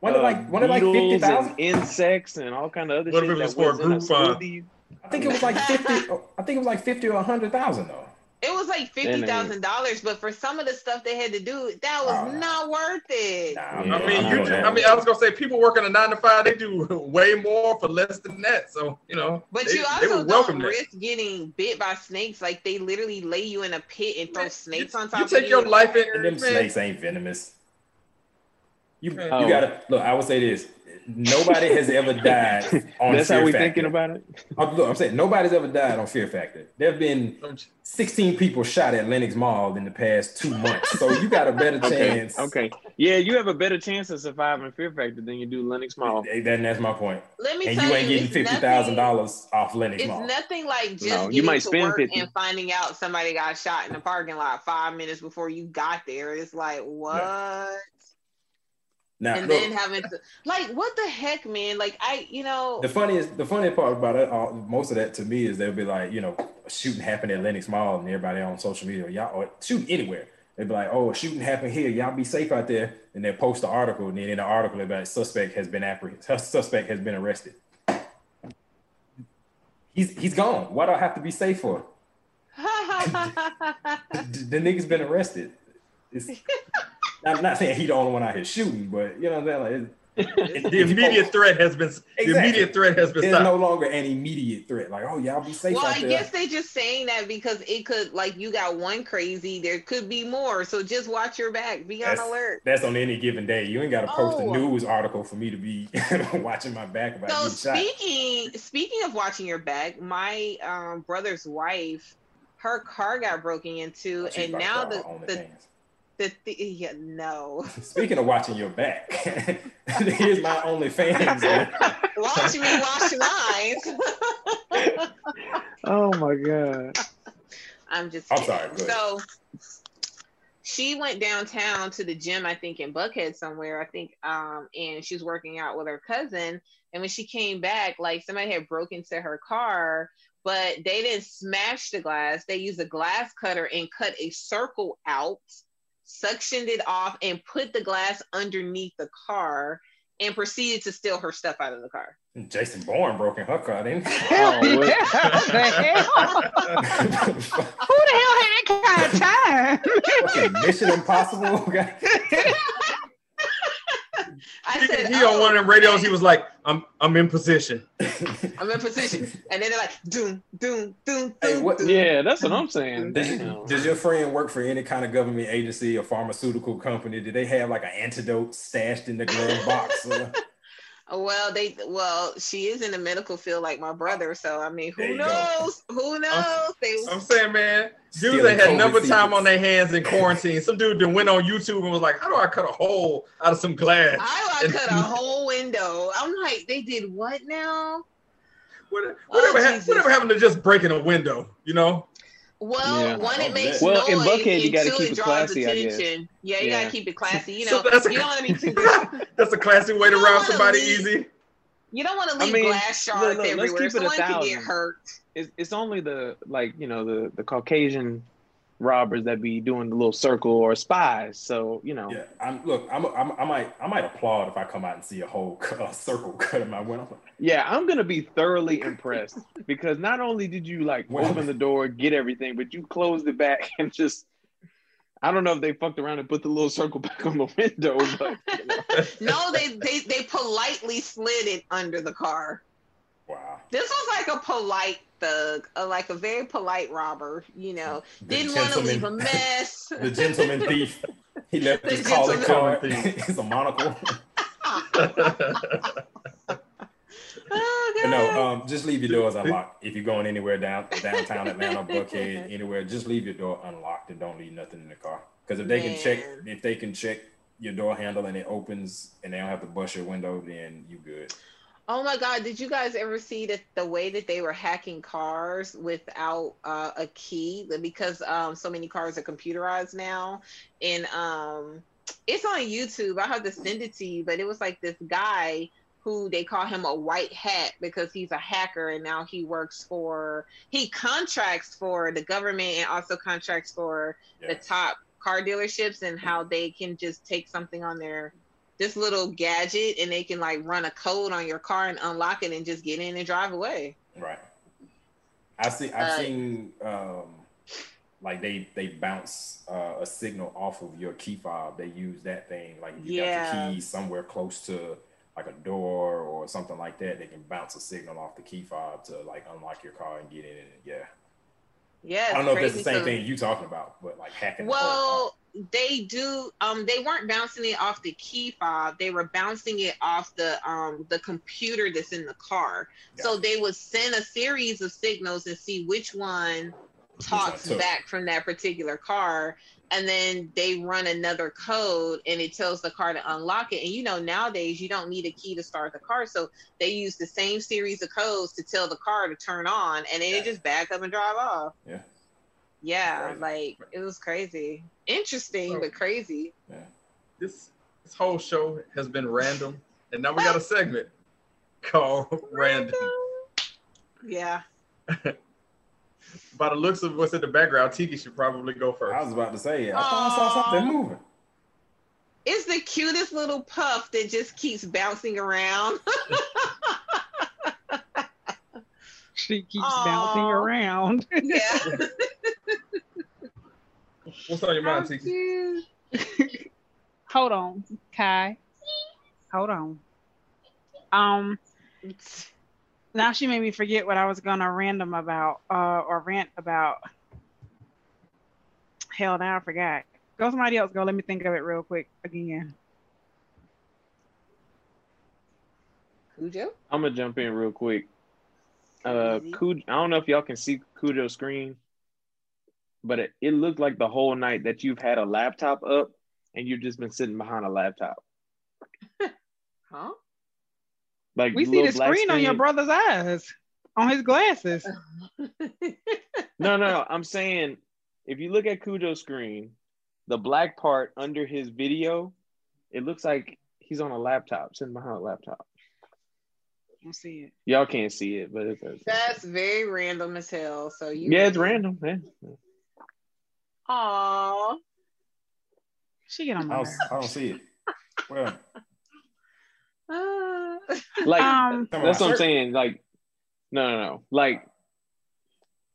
One of uh, like one of like fifty beetles insects and all kind of other What shit if it was for a was group fund? I think it was like fifty. I think it was like fifty or hundred thousand though. It was like fifty thousand dollars, but for some of the stuff they had to do, that was oh, nah. not worth it. Nah, Yeah, I mean, I you. Just. I mean, I was gonna say people working a nine to five, they do way more for less than that. So you know, But they, you also would don't that. risk getting bit by snakes. Like they literally lay you in a pit and throw snakes you- on top you of take you. your life in- fire. And them Man. snakes ain't venomous. You Man. you Oh. gotta look. I would say this: nobody has ever died on Fear Factory. That's Fear how we Factor. thinking about it. Oh, look, I'm saying nobody's ever died on Fear Factor. There have been 16 people shot at Lenox Mall in the past two months, so you got a better chance. Okay. Yeah, you have a better chance of surviving Fear Factor than you do Lenox Mall. Hey, that- that's my point. Let me And tell you ain't getting it's fifty nothing- thousand dollars off Lenox It's Mall. nothing like just No, you might to spend work 50. and finding out somebody got shot in the parking lot five minutes before you got there. It's like what? Now, and look, then having to like what the heck, man? Like I, you know, the funniest, the funny part about it, all, most of that to me is they'll be like, you know, shooting happened at Lenox Mall, and everybody on social media, y'all, or shooting anywhere. They'd be like, oh, a shooting happened here, y'all be safe out there, and they post the article, and then in the article, like, suspect has been apprehended, suspect has been arrested. He's he's gone. Why do I have to be safe for? the, the nigga's been arrested. It's, I'm not saying he the only one out here shooting, but you know what I'm saying. Like, it- it- The immediate threat has been the immediate threat has been There's stopped. no longer an immediate threat. Like, oh y'all be safe Well, out I there. guess they're just saying that because it could like you got one crazy, there could be more. So just watch your back, be on alert. That's on any given day. You ain't got to post Oh. a news article for me to be watching my back about So getting shot. speaking speaking of watching your back, my um, brother's wife, her car got broken into, She's and now go the the, OnlyFans. The, the yeah no. Speaking of watching your back, here's my OnlyFans. man. Watch me wash lines. Oh my god. I'm just I'm kidding. sorry, go. So she went downtown to the gym, I think in Buckhead somewhere, I think, um, and she was working out with her cousin. And when she came back, like somebody had broken into her car, but they didn't smash the glass. They used a glass cutter and cut a circle out, suctioned it off, and put the glass underneath the car and proceeded to steal her stuff out of the car. Jason Bourne broke in her car, didn't he? Hell Oh, yeah. The hell? Who the hell had that kind of time? Mission Impossible. guy. I He, said, he on "Oh." one of them radios. He was like, "I'm I'm in position." I'm in position. And then they're like, doom, doom, doom, Hey, doom. what- doom. Yeah, that's what I'm saying. Does, Damn. does your friend work for any kind of government agency or pharmaceutical company? Did they have like an antidote stashed in the glove box? Uh, Well, they well, she is in the medical field like my brother, so I mean, who you go. knows? Who knows? They I'm saying, man, dudes Stealing that had COVID number time on their hands in quarantine. Some dude that went on YouTube and was like, "How do I cut a hole out of some glass?" I, I cut a whole window. I'm like, they did what now? What- Oh, Whatever, hap- Jesus. whatever happened to just breaking a window? You know? Well, Yeah. one, it makes yeah. Well, in noise, Buckhead, you gotta keep it it draws classy, I guess. Yeah, you Yeah. gotta keep it classy. You So know, that's a- you don't want to be too. That's a classy way to You rob somebody leave- easy. You don't want to I leave mean, glass look, shards look, let's everywhere. keep it a Someone could get hurt. It's, it's only the like you know the the Caucasian robbers that be doing the little circle or spies. So you know, yeah, I'm look. I'm, I'm, I might, I might applaud if I come out and see a whole uh, circle cut in my window. yeah, I'm gonna be thoroughly impressed because not only did you like Well- open the door, get everything, but you closed it back and just. I don't know if they fucked around and put the little circle back on the window, but you know. No, they, they they politely slid it under the car. Wow. This was like a polite thug, like a very polite robber. You know, The didn't want to leave a mess. The gentleman thief. He left his calling card. it's a monocle. oh, no, um, just leave your doors unlocked. If you're going anywhere down downtown Atlanta, Buckhead, anywhere, just leave your door unlocked and don't leave nothing in the car. Because if they can check, if they can check your door handle and it opens and they don't have to bust your window, then you good. Oh my God! Did you guys ever see that the way that they were hacking cars without uh, a key? Because um, so many cars are computerized now, and um, it's on YouTube. I have to send it to you, but it was like this guy who they call him a white hat because he's a hacker, and now he works for he contracts for the government and also contracts for the top car dealerships and how they can just take something on their this little gadget and they can like run a code on your car and unlock it and just get in and drive away. Right. I see. I've Uh, seen um, like they they bounce uh, a signal off of your key fob. They use that thing like if you Yeah. got the key somewhere close to like a door or something like that. They can bounce a signal off the key fob to like unlock your car and get in. And, yeah. Yeah, I don't know if that's crazy. the same So- thing you talking about, but like hacking. the. Well, they do. Um, they weren't bouncing it off the key fob. They were bouncing it off the um the computer that's in the car. So they would send a series of signals and see which one Which one talks back from that particular car and then they run another code and it tells the car to unlock it. And you know nowadays you don't need a key to start the car. So they use the same series of codes to tell the car to turn on and then Yeah. it just back up and drive off. Yeah. yeah like it was crazy. Interesting So- but crazy. This this whole show has been random, and now we got a segment called Random. yeah By the looks of what's in the background, Tiki should probably go first. I was about to say, I thought I saw something moving. it's the cutest little puff that just keeps bouncing around She keeps Aw. bouncing around. yeah What's on your How mind, Tiki? cute. hold on, Kai. Hold on. Um, now she made me forget what I was gonna random about, uh, or rant about. Hell, now I forgot. Go somebody else. Go. Let me think of it real quick again. Khujoe? I'm gonna jump in real quick. Uh, Khujoe, I don't know if y'all can see Khujoe's screen, but it, it looked like the whole night that you've had a laptop up and you've just been sitting behind a laptop. Huh? Like We see the black screen on your brother's eyes, on his glasses. No, no, no. I'm saying if you look at Khujoe's screen, the black part under his video, it looks like he's on a laptop, sitting behind a laptop. I don't see it. Y'all can't see it, but it's, it's That's very random as hell. So you yeah, it's random, man. Aw. She get on I my don't, nerves. I don't see it. Well, Ah. Like Um, That's what I'm saying. Like, no, no, no. Like,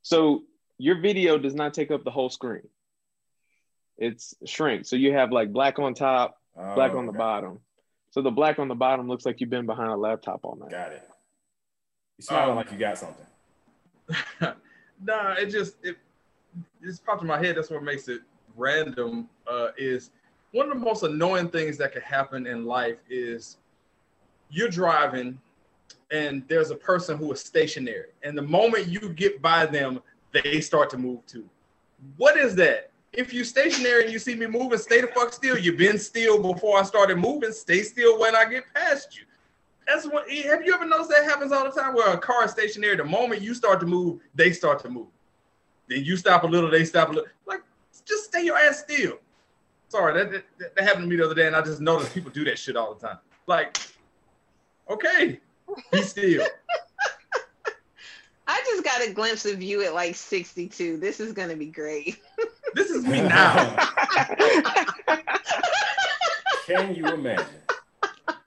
so your video does not take up the whole screen. It's shrink. So you have like black on top, Oh, black on the okay. bottom. So the black on the bottom looks like you've been behind a laptop all night. Got it. You smiling Um, like you got something. nah, it just it it just popped in my head. That's what makes it random. Uh, is one of the most annoying things that could happen in life is you're driving and there's a person who is stationary, and the moment you get by them, they start to move too. What is that? If you stationary and you see me moving, stay the fuck still. You've been still before I started moving. Stay still when I get past you. That's what. Have you ever noticed that happens all the time? Where a car is stationary, the moment you start to move, they start to move. Then you stop a little, they stop a little. Like, just stay your ass still. Sorry, that, that, that happened to me the other day, and I just noticed people do that shit all the time. Like, okay, be still. I just got a glimpse of you at like 62. This is gonna be great. This is me now. Can you imagine?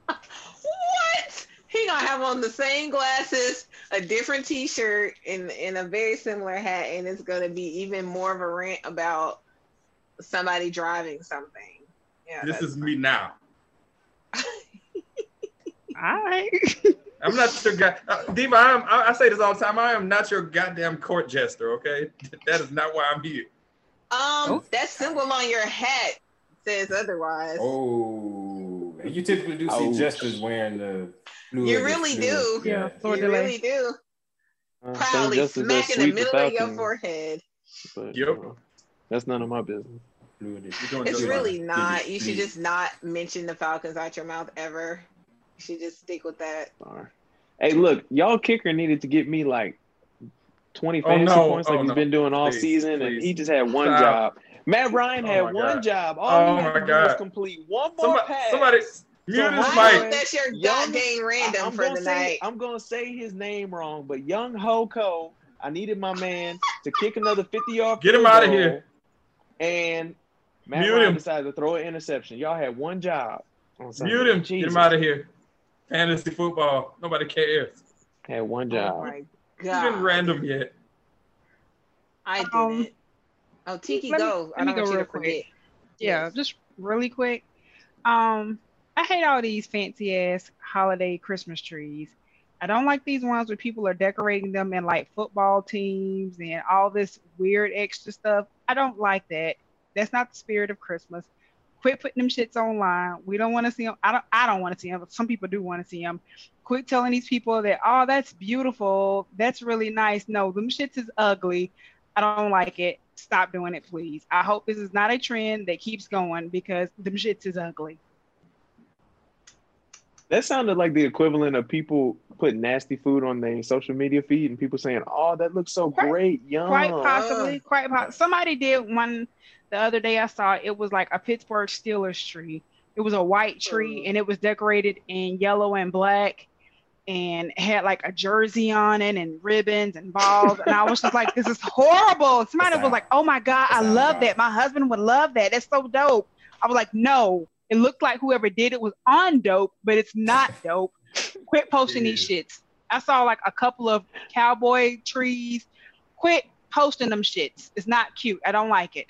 what? He gonna have on the same glasses, a different T-shirt, and, and a very similar hat, and it's gonna be even more of a rant about somebody driving something. Yeah, This that's is me now. All right. I'm not your guy. Uh, Diva, I, am, I, I say this all the time. I am not your goddamn court jester, okay? That is not why I'm here. Um, Oh. that symbol on your hat says otherwise. Oh, you typically do see Ouch. jesters wearing the. fluid You really fluid. do. Yeah. Sword you delay. really do. Uh, Proudly Saint smack in the middle of your Falcons, forehead. but, Yep. uh, that's none of my business. Fluid is- You're doing It's really not. You should just not mention the Falcons out your mouth ever. You should just stick with that. Sorry. Hey, look, y'all kicker needed to get me like 20 Oh, fantasy no. points like Oh, he's no. been doing all Please, season, and he just had one Stop. job. Matt Ryan Oh, had my one God. job. All Oh, he my to do was God. complete one more Somebody, pass. somebody mute So his Mike- I mic. hope that's your Young- goddamn random I'm for gonna the say, night. I'm gonna say his name wrong, but Younghoe Koo, I needed my man to kick another 50 yard. Get him out of here. And Matt Mute Ryan him. decided to throw an interception. Y'all had one job. On Sunday. Mute him. Get him out of here. Fantasy football. Nobody cares. Had one Oh job. my He's god! been random yet. I did Um, it. Oh, Tiki, let me- go! let I me don't go want you real to forget. quick. Yeah, Yes. just really quick. Um, I hate all these fancy ass holiday Christmas trees. I don't like these ones where people are decorating them in like football teams and all this weird extra stuff. I don't like that. That's not the spirit of Christmas. Quit putting them shits online. We don't want to see them. I don't. I don't want to see them. But some people do want to see them. Quit telling these people that oh that's beautiful. That's really nice. No, them shits is ugly. I don't like it. Stop doing it, please. I hope this is not a trend that keeps going because them shits is ugly. That sounded like the equivalent of people putting nasty food on their social media feed and people saying, "Oh, that looks so Quite- great, yum." Quite possibly, quite possibly. somebody did one the other day. I saw it was like a Pittsburgh Steelers tree. It was a white tree Oh. and it was decorated in yellow and black and had like a jersey on it and ribbons and balls. And I was just like, this is horrible. Somebody was like, oh my God, I love that. My husband would love that. That's so dope. I was like, no, it looked like whoever did it was on dope, but it's not dope. Quit posting these shits. I saw like a couple of cowboy trees. Quit posting them shits. It's not cute. I don't like it.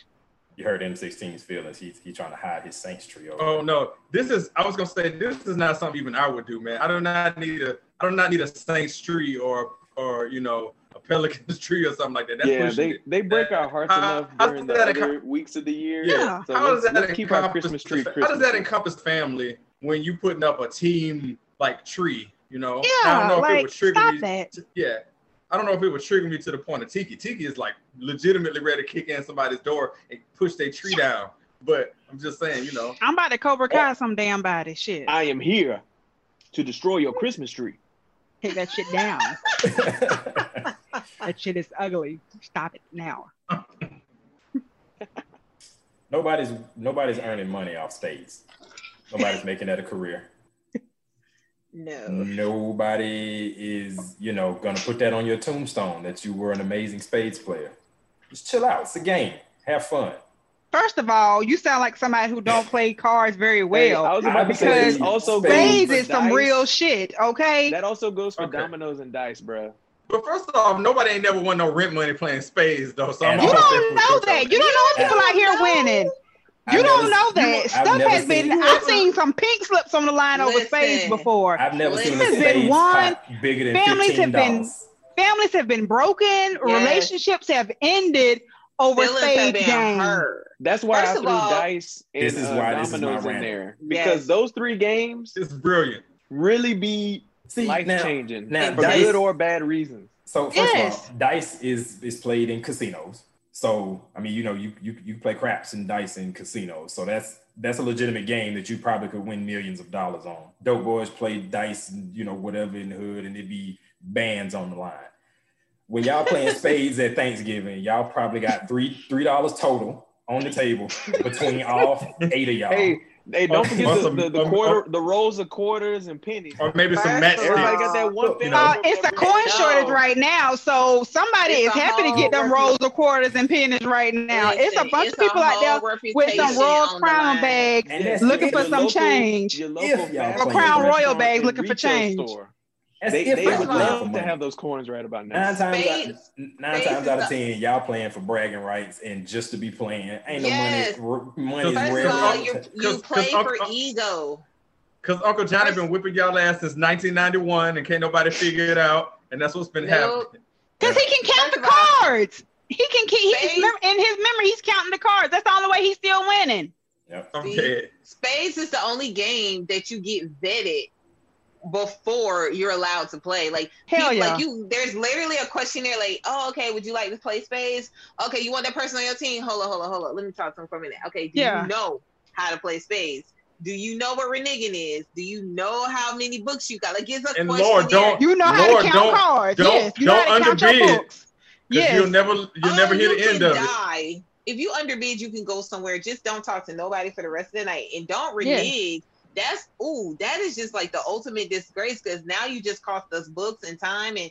You heard M16's feelings. He's he trying to hide his Saints tree. Oh there. no, this is. I was gonna say this is not something even I would do, man. I do not need a. I do not need a Saints tree or or you know a Pelicans tree or something like that. That's yeah, they it. they break our hearts How- enough how during does the that other accom- weeks of the year. Yeah. So how let's, does that let's keep our encompass Christmas tree Christmas. How does that encompass family when you putting up a team like tree? You know, I Yeah, don't know if it like would trigger stop me. that. yeah, I don't know if it would trigger me to the point of Tiki. Tiki is like legitimately ready to kick in somebody's door and push their tree down. But I'm just saying, you know, I'm about to Cobra Kai some damn body. Shit, I am here to destroy your Christmas tree. take that shit down. That shit is ugly. Stop it now. nobody's nobody's earning money off states. Nobody's making that a career. No. Nobody is, you know, gonna put that on your tombstone that you were an amazing spades player. Just chill out. It's a game. Have fun. First of all, you sound like somebody who don't play cards very Hey, well. I was about to say because also Spades is some dice. real shit. Okay. That also goes for Okay. dominoes and dice, bro. but first off, nobody ain't never won no rent money playing spades though. So I'm You don't know that. You don't know people out here winning. You I've don't never- know that. I've Stuff has been. seen- I've seen some pink slips on the line over Listen. spades before. I've never seen a spades Been one- pot bigger than families fifteen have been- Families have been broken. Relationships have ended over Feelings spades been games. That's why First I threw all- dice and This is uh, why this is my dominoes in rant. there because Yes. those three games It's brilliant. really be See, life now- changing now for dice- good or bad reasons. So first Yes. of all, dice is is played in casinos. So I mean, you know, you you you play craps and dice in casinos. So that's that's a legitimate game that you probably could win millions of dollars on. Dope boys play dice and you know whatever in the hood, and it'd be bands on the line. When y'all playing spades at Thanksgiving, y'all probably got three three dollars total on the table between all eight of y'all. Hey, hey, don't forget or the, some- the, the or- quarter, the rolls of quarters and pennies. Or maybe some First match Everybody sticks. got that one You know. Uh, it's a coin No. shortage right now, so somebody It's is happy to get them rolls of quarters and pennies right now. it's a bunch it's of people out there with some reputation Royal on Crown bags And that's looking for some local- change. Your local If y'all fast Or Crown Royal restaurant bags looking for change. store. That's They, they would playing love for to money. have those coins right about now. Nine times, out, nine spades times out of the- ten, y'all playing for bragging rights and just to be playing. Ain't Yes. no money. r- Money is First rarely all, on the you ta- you 'Cause- 'cause play for Uncle- ego. Because Uncle Johnny been whipping y'all ass since 1991 and can't nobody figure it out. And that's what's been Nope. happening. Because he can count First the of all- cards. He can keep he, Spades- mem- in his memory. He's counting the cards. That's the only way he's still winning. Yep. I'm See? dead. Spades is the only game that you get vetted before you're allowed to play. Like Hell people- yeah. like you there's literally a questionnaire like, oh okay, would you like to play spades? Okay, you want that person on your team? Hold on, hold on, hold on. Let me talk to them for a minute. Okay, do Yeah. you know how to play spades? Do you know what reneging is? Do you know how many books you got? Like it's a And questionnaire. Lord, don't- You know how to count don't- cards. don't- yes, you know how to count your underbid. books. 'Cause Yes. you'll never you'll Oh, never hear you the end can of it. If you underbid, you can go somewhere. Just don't talk to nobody for the rest of the night, and don't Yeah. renege. That's ooh, that is just like the ultimate disgrace because now you just cost us books and time, and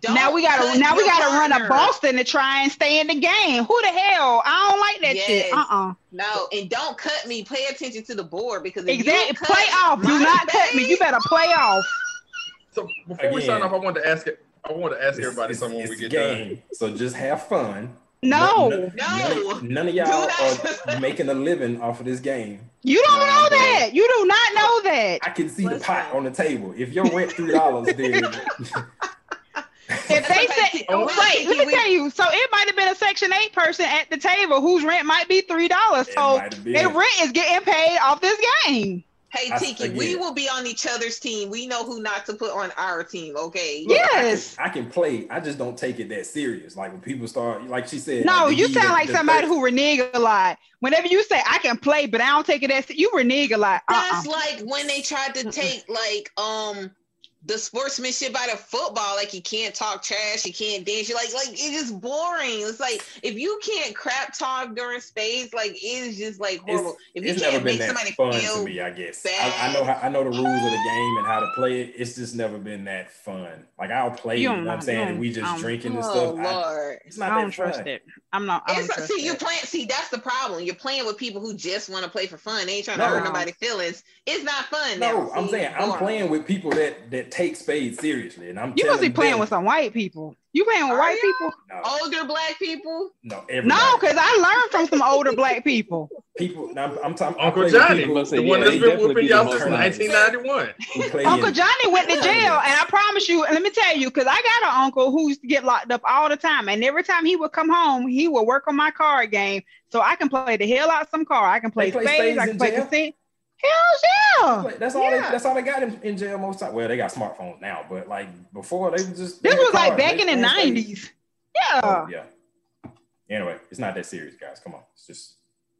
don't now we gotta cut now we gotta run a. Boston to try and stay in the game. Who the hell? I don't like that shit. Yes. Uh uh No, and don't cut me. Pay attention to the board because if Exactly. You cut Play off. Do my not cut me. You better play off. So before we sign off, I wanted to ask it. I want to ask It's- everybody it's- something when we get a done. So just have fun. No, None, No. none, none of y'all are making a living off of this game. you don't No, know bro. that. You do not know that. I can see the Listen. pot on the table. If your rent three dollars, then If they okay. say, Oh, wait, let me tell you. So it might have been a Section Eight person at the table whose rent might be three dollars. So might their rent is getting paid off this game. Hey I- Tiki, we will be on each other's team. We know who not to put on our team. Okay. Look, Yes. I can, I can play. I just don't take it that serious. Like when people start, like she said. No, like, you you sound the- like the somebody third- who renege a lot. Whenever you say I can play, but I don't take it as you renege a lot. Uh-uh. That's like when they tried to take like um the sportsmanship out of football. Like you can't talk trash, you can't dance. You're like like it's just boring. It's like if you can't crap talk during space, like it is just like horrible. if you It's never can't been make that somebody fun feel to me. I guess I, bad. I know how, I know the rules of the game and how to play it. It's just never been that fun. Like I'll play, You you, know what I'm saying, and we just um, drinking and oh stuff. I- lord. it's not I don't that trust fun. it. I'm not. I don't trust see, you it. playing. See, that's the problem. You're playing with people who just want to play for fun. They ain't trying No. to hurt nobody's feelings. It's not fun. No, now. I'm See, saying I'm boring. playing with people that that take spades seriously, and I'm You must be playing them- with some white people. You playing with white you? people? No, Older black people. no, everybody. No, because I learned from some older black people. people. I'm, I'm talking. Uncle Johnny, people say, the yeah, one that's they been definitely whooping y'all since 1991. Uncle in- Johnny went to jail, and I promise you, and let me tell you, because I got an uncle who used to get locked up all the time, and every time he would come home, he would work on my card game, so I can play the hell out some car. I can play, They play spades, spades I can play jail? casino. Hell yeah! That's all. They, that's all they got in, in jail most time. Well, they got smartphones now, but like before, they was just. This they had was like back They in the nineties. Yeah, Oh, yeah. Anyway, it's not that serious, guys. Come on. It's just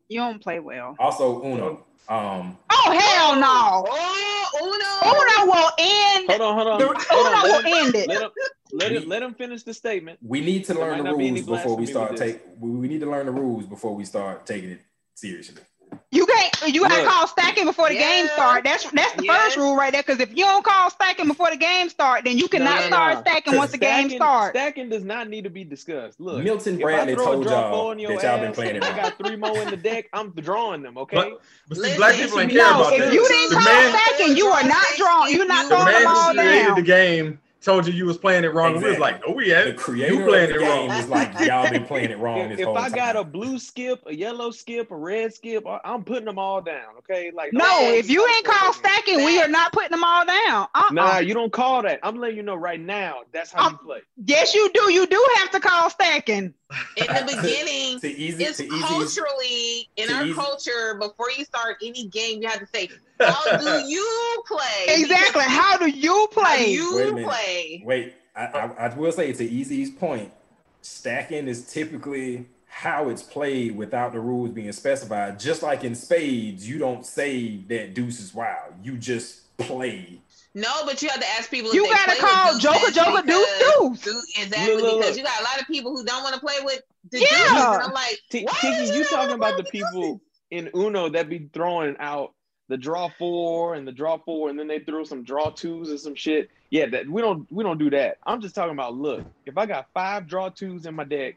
you don't play well. also Uno. Um, Oh hell no! Oh, Uno. Uno will end. Hold on, hold on. The, hold. Uno Let will him, end it. let him, let him, let him finish the statement. we need to learn the not be rules before we start with take. We, we need to learn the rules before we start taking it seriously. You can't. You gotta Look. call stacking before the game Yeah. start. That's that's the Yes. first rule right there. Because if you don't call stacking before the game start, then you cannot no, start no. stacking once the game Stacking- starts. Stacking does not need to be discussed. Look, Milton if I Bradley throw a told draw y'all four in your that y'all been playing it I wrong. got three more in the deck. I'm drawing them. Okay. But, but see, black people ain't no, care No, about if that. you didn't the call man, stacking, you are not drawing. You're not The the throwing man them all who created down. the game told you you was playing it wrong. We was like, oh, no, we The creator You of playing the it game wrong. is like y'all been playing it wrong If, this if whole I got a blue skip, a yellow skip, a red skip, I- I'm putting them all down. Okay. Like No, don't- if you ain't call stacking, we are not putting them all down. Uh-uh. Nah, you don't call that. I'm letting you know right now. That's how you play. Yes, you do. You do have to call stacking. In the beginning, to easy it's to easy culturally in to our easy- culture. Before you start any game, you have to say, "How do you play?" Exactly. Because How do you how do play? Wait you minute. play? Wait, I, I, I will say it's to Ez's point, stacking is typically how it's played without the rules being specified. Just like in spades, you don't say that deuce is wild. You just play. No, but you have to ask people. You they gotta play call with Joker, Joker, deuce, because- deuce. Exactly, Look, look, because look. you got a lot of people who don't want to play with the Yeah. deuces. And I'm like, T- why Tiki, would you talking about the with people in Uno that be throwing out the draw four and the draw four, and then they throw some draw twos and some shit. Yeah, that we don't we don't do that. I'm just talking about look, if I got five draw twos in my deck,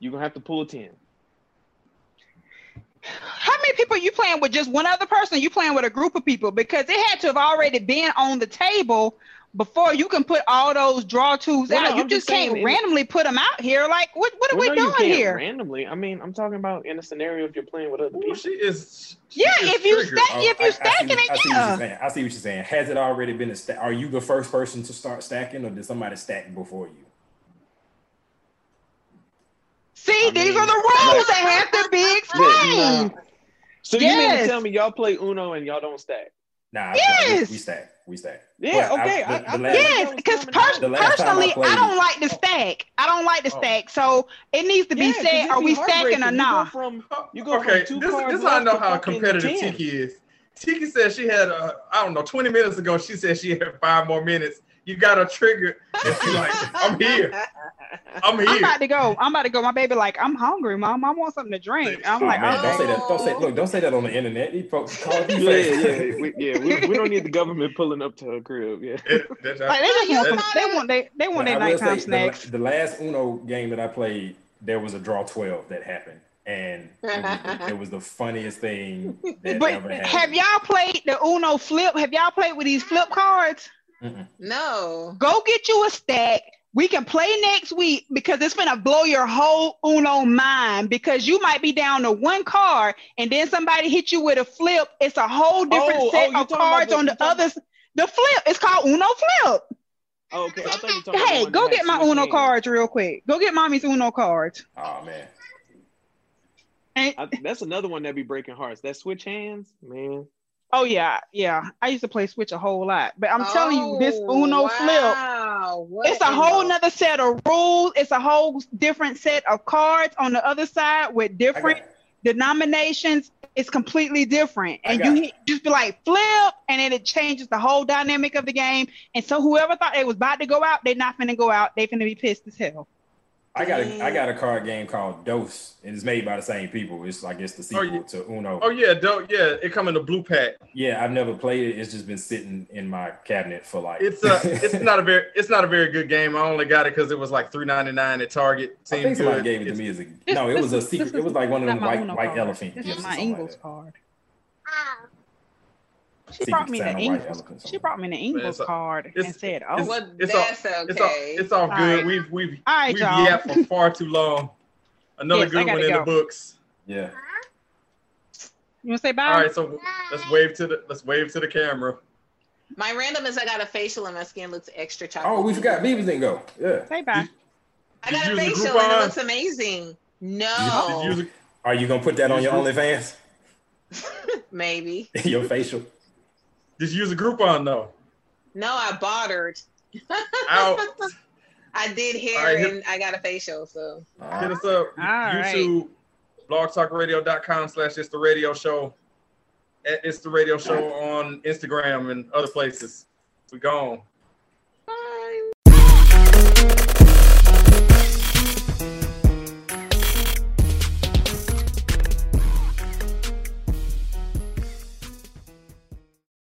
you're gonna have to pull a ten. How many people you playing with? Just one other person? You playing with a group of people? Because it had to have already been on the table before you can put all those draw tools Well, no, out. you I'm just just saying can't in- randomly put them out here. Like, what? What are Well, we no, you doing can't here? randomly. I mean, I'm talking about in a scenario if you're playing with other Ooh, people. she is. she Yeah, is if you triggered. stack, Oh, if I- you I see stacking it, I see what yeah. you're saying. I see what you're saying. Has it already been a stack? Are you the first person to start stacking, or did somebody stack before you? See, I these mean, are the rules like- that have to be Look, explained. So you mean to tell me y'all play Uno and y'all don't stack? Nah, Yes. we, we stack. We stack. Yeah, But okay. the- I- the I- last- Yes, because coming down. The last time I personally, I, don't like the stack. I don't like the Oh. stack. So it needs to be Yeah, 'cause said: Are we stacking heartbreaking. or You go not? from you go okay, from two this, cards this is how I know how competitive 10. Tiki is. Tiki said she had, uh, I don't know, 20 minutes ago, she said she had five more minutes. You got her triggered. And she like, I'm here. I'm I'm about to go. I'm about to go. My baby, like, I'm hungry, mom. I want something to drink. I'm Oh, like, man, don't say that. Oh. Don't say look. Don't say that on the internet. These folks call me Yeah, yeah, yeah. We, yeah, we, we don't need the government pulling up to her crib. Yeah. It- that's- Like, they just want some. That's- They want they they want their I will nighttime say, the snacks. The, last Uno game that I played, there was a draw 12 that happened. And it was, it was the funniest thing that But ever happened. have y'all played the Uno flip? Have y'all played with these flip cards? Mm-mm. no. Go get you a stack. We can play next week because it's gonna blow your whole Uno mind because you might be down to one card and then somebody hit you with a flip. It's a whole different Oh, oh, set you of cards the- on the talking- others. The flip. It's called Uno flip. Oh, okay. I thought you were talking about the Hey, go get my Uno hands. cards real quick. Go get mommy's Uno cards. Oh man. And I, that's another one that be breaking hearts. That switch hands, man. Oh yeah, yeah. I used to play Switch a whole lot, but I'm telling you, this Oh, Uno flip. wow. What It's a whole the- nother set of rules. It's a whole different set of cards on the other side with different denominations. It's completely different. And you hit- just be like flip, and then it changes the whole dynamic of the game. And so whoever thought they was about to go out, they're not finna go out. They finna be pissed as hell. I got a I got a card game called Dos. and It's made by the same people. It's I guess the oh, sequel yeah. to Uno. Oh, yeah, dope. Yeah, it come in the blue pack. Yeah, I've never played it. It's just been sitting in my cabinet for like. It's uh, a it's not a very, it's not a very good game. I only got it because it was like three ninety nine at Target. I Seemed think somebody good. gave it to It's- me as a no. It was a secret. It was like one of them white white card. elephant This is or my something like card. Ah. She brought me the Santa Ingles. She brought me the Ingles a- card it's- and said, "Oh, Well, it's all- that's It's all, okay. it's all All good. right. We've we've All right, we've y'all. yapped for far too long. Another Yes, good one gotta in the books. Yeah. you want to say bye?" All right, so let's wave to the let's wave to the camera. My random is I got a facial and my skin looks extra chocolate. Oh, we forgot Beavis didn't go. Yeah. Say bye. I got a Did you use the facial and it looks amazing. Did No, you Are you gonna put that on your OnlyFans? maybe. your facial. Did you use a Groupon though? No, I bartered. Out. I did hair All right, hit- and I got a facial, so Hit us up. right. YouTube, blogtalkradio.com slash it's the radio show. At It's the radio show on Instagram and other places. We gone.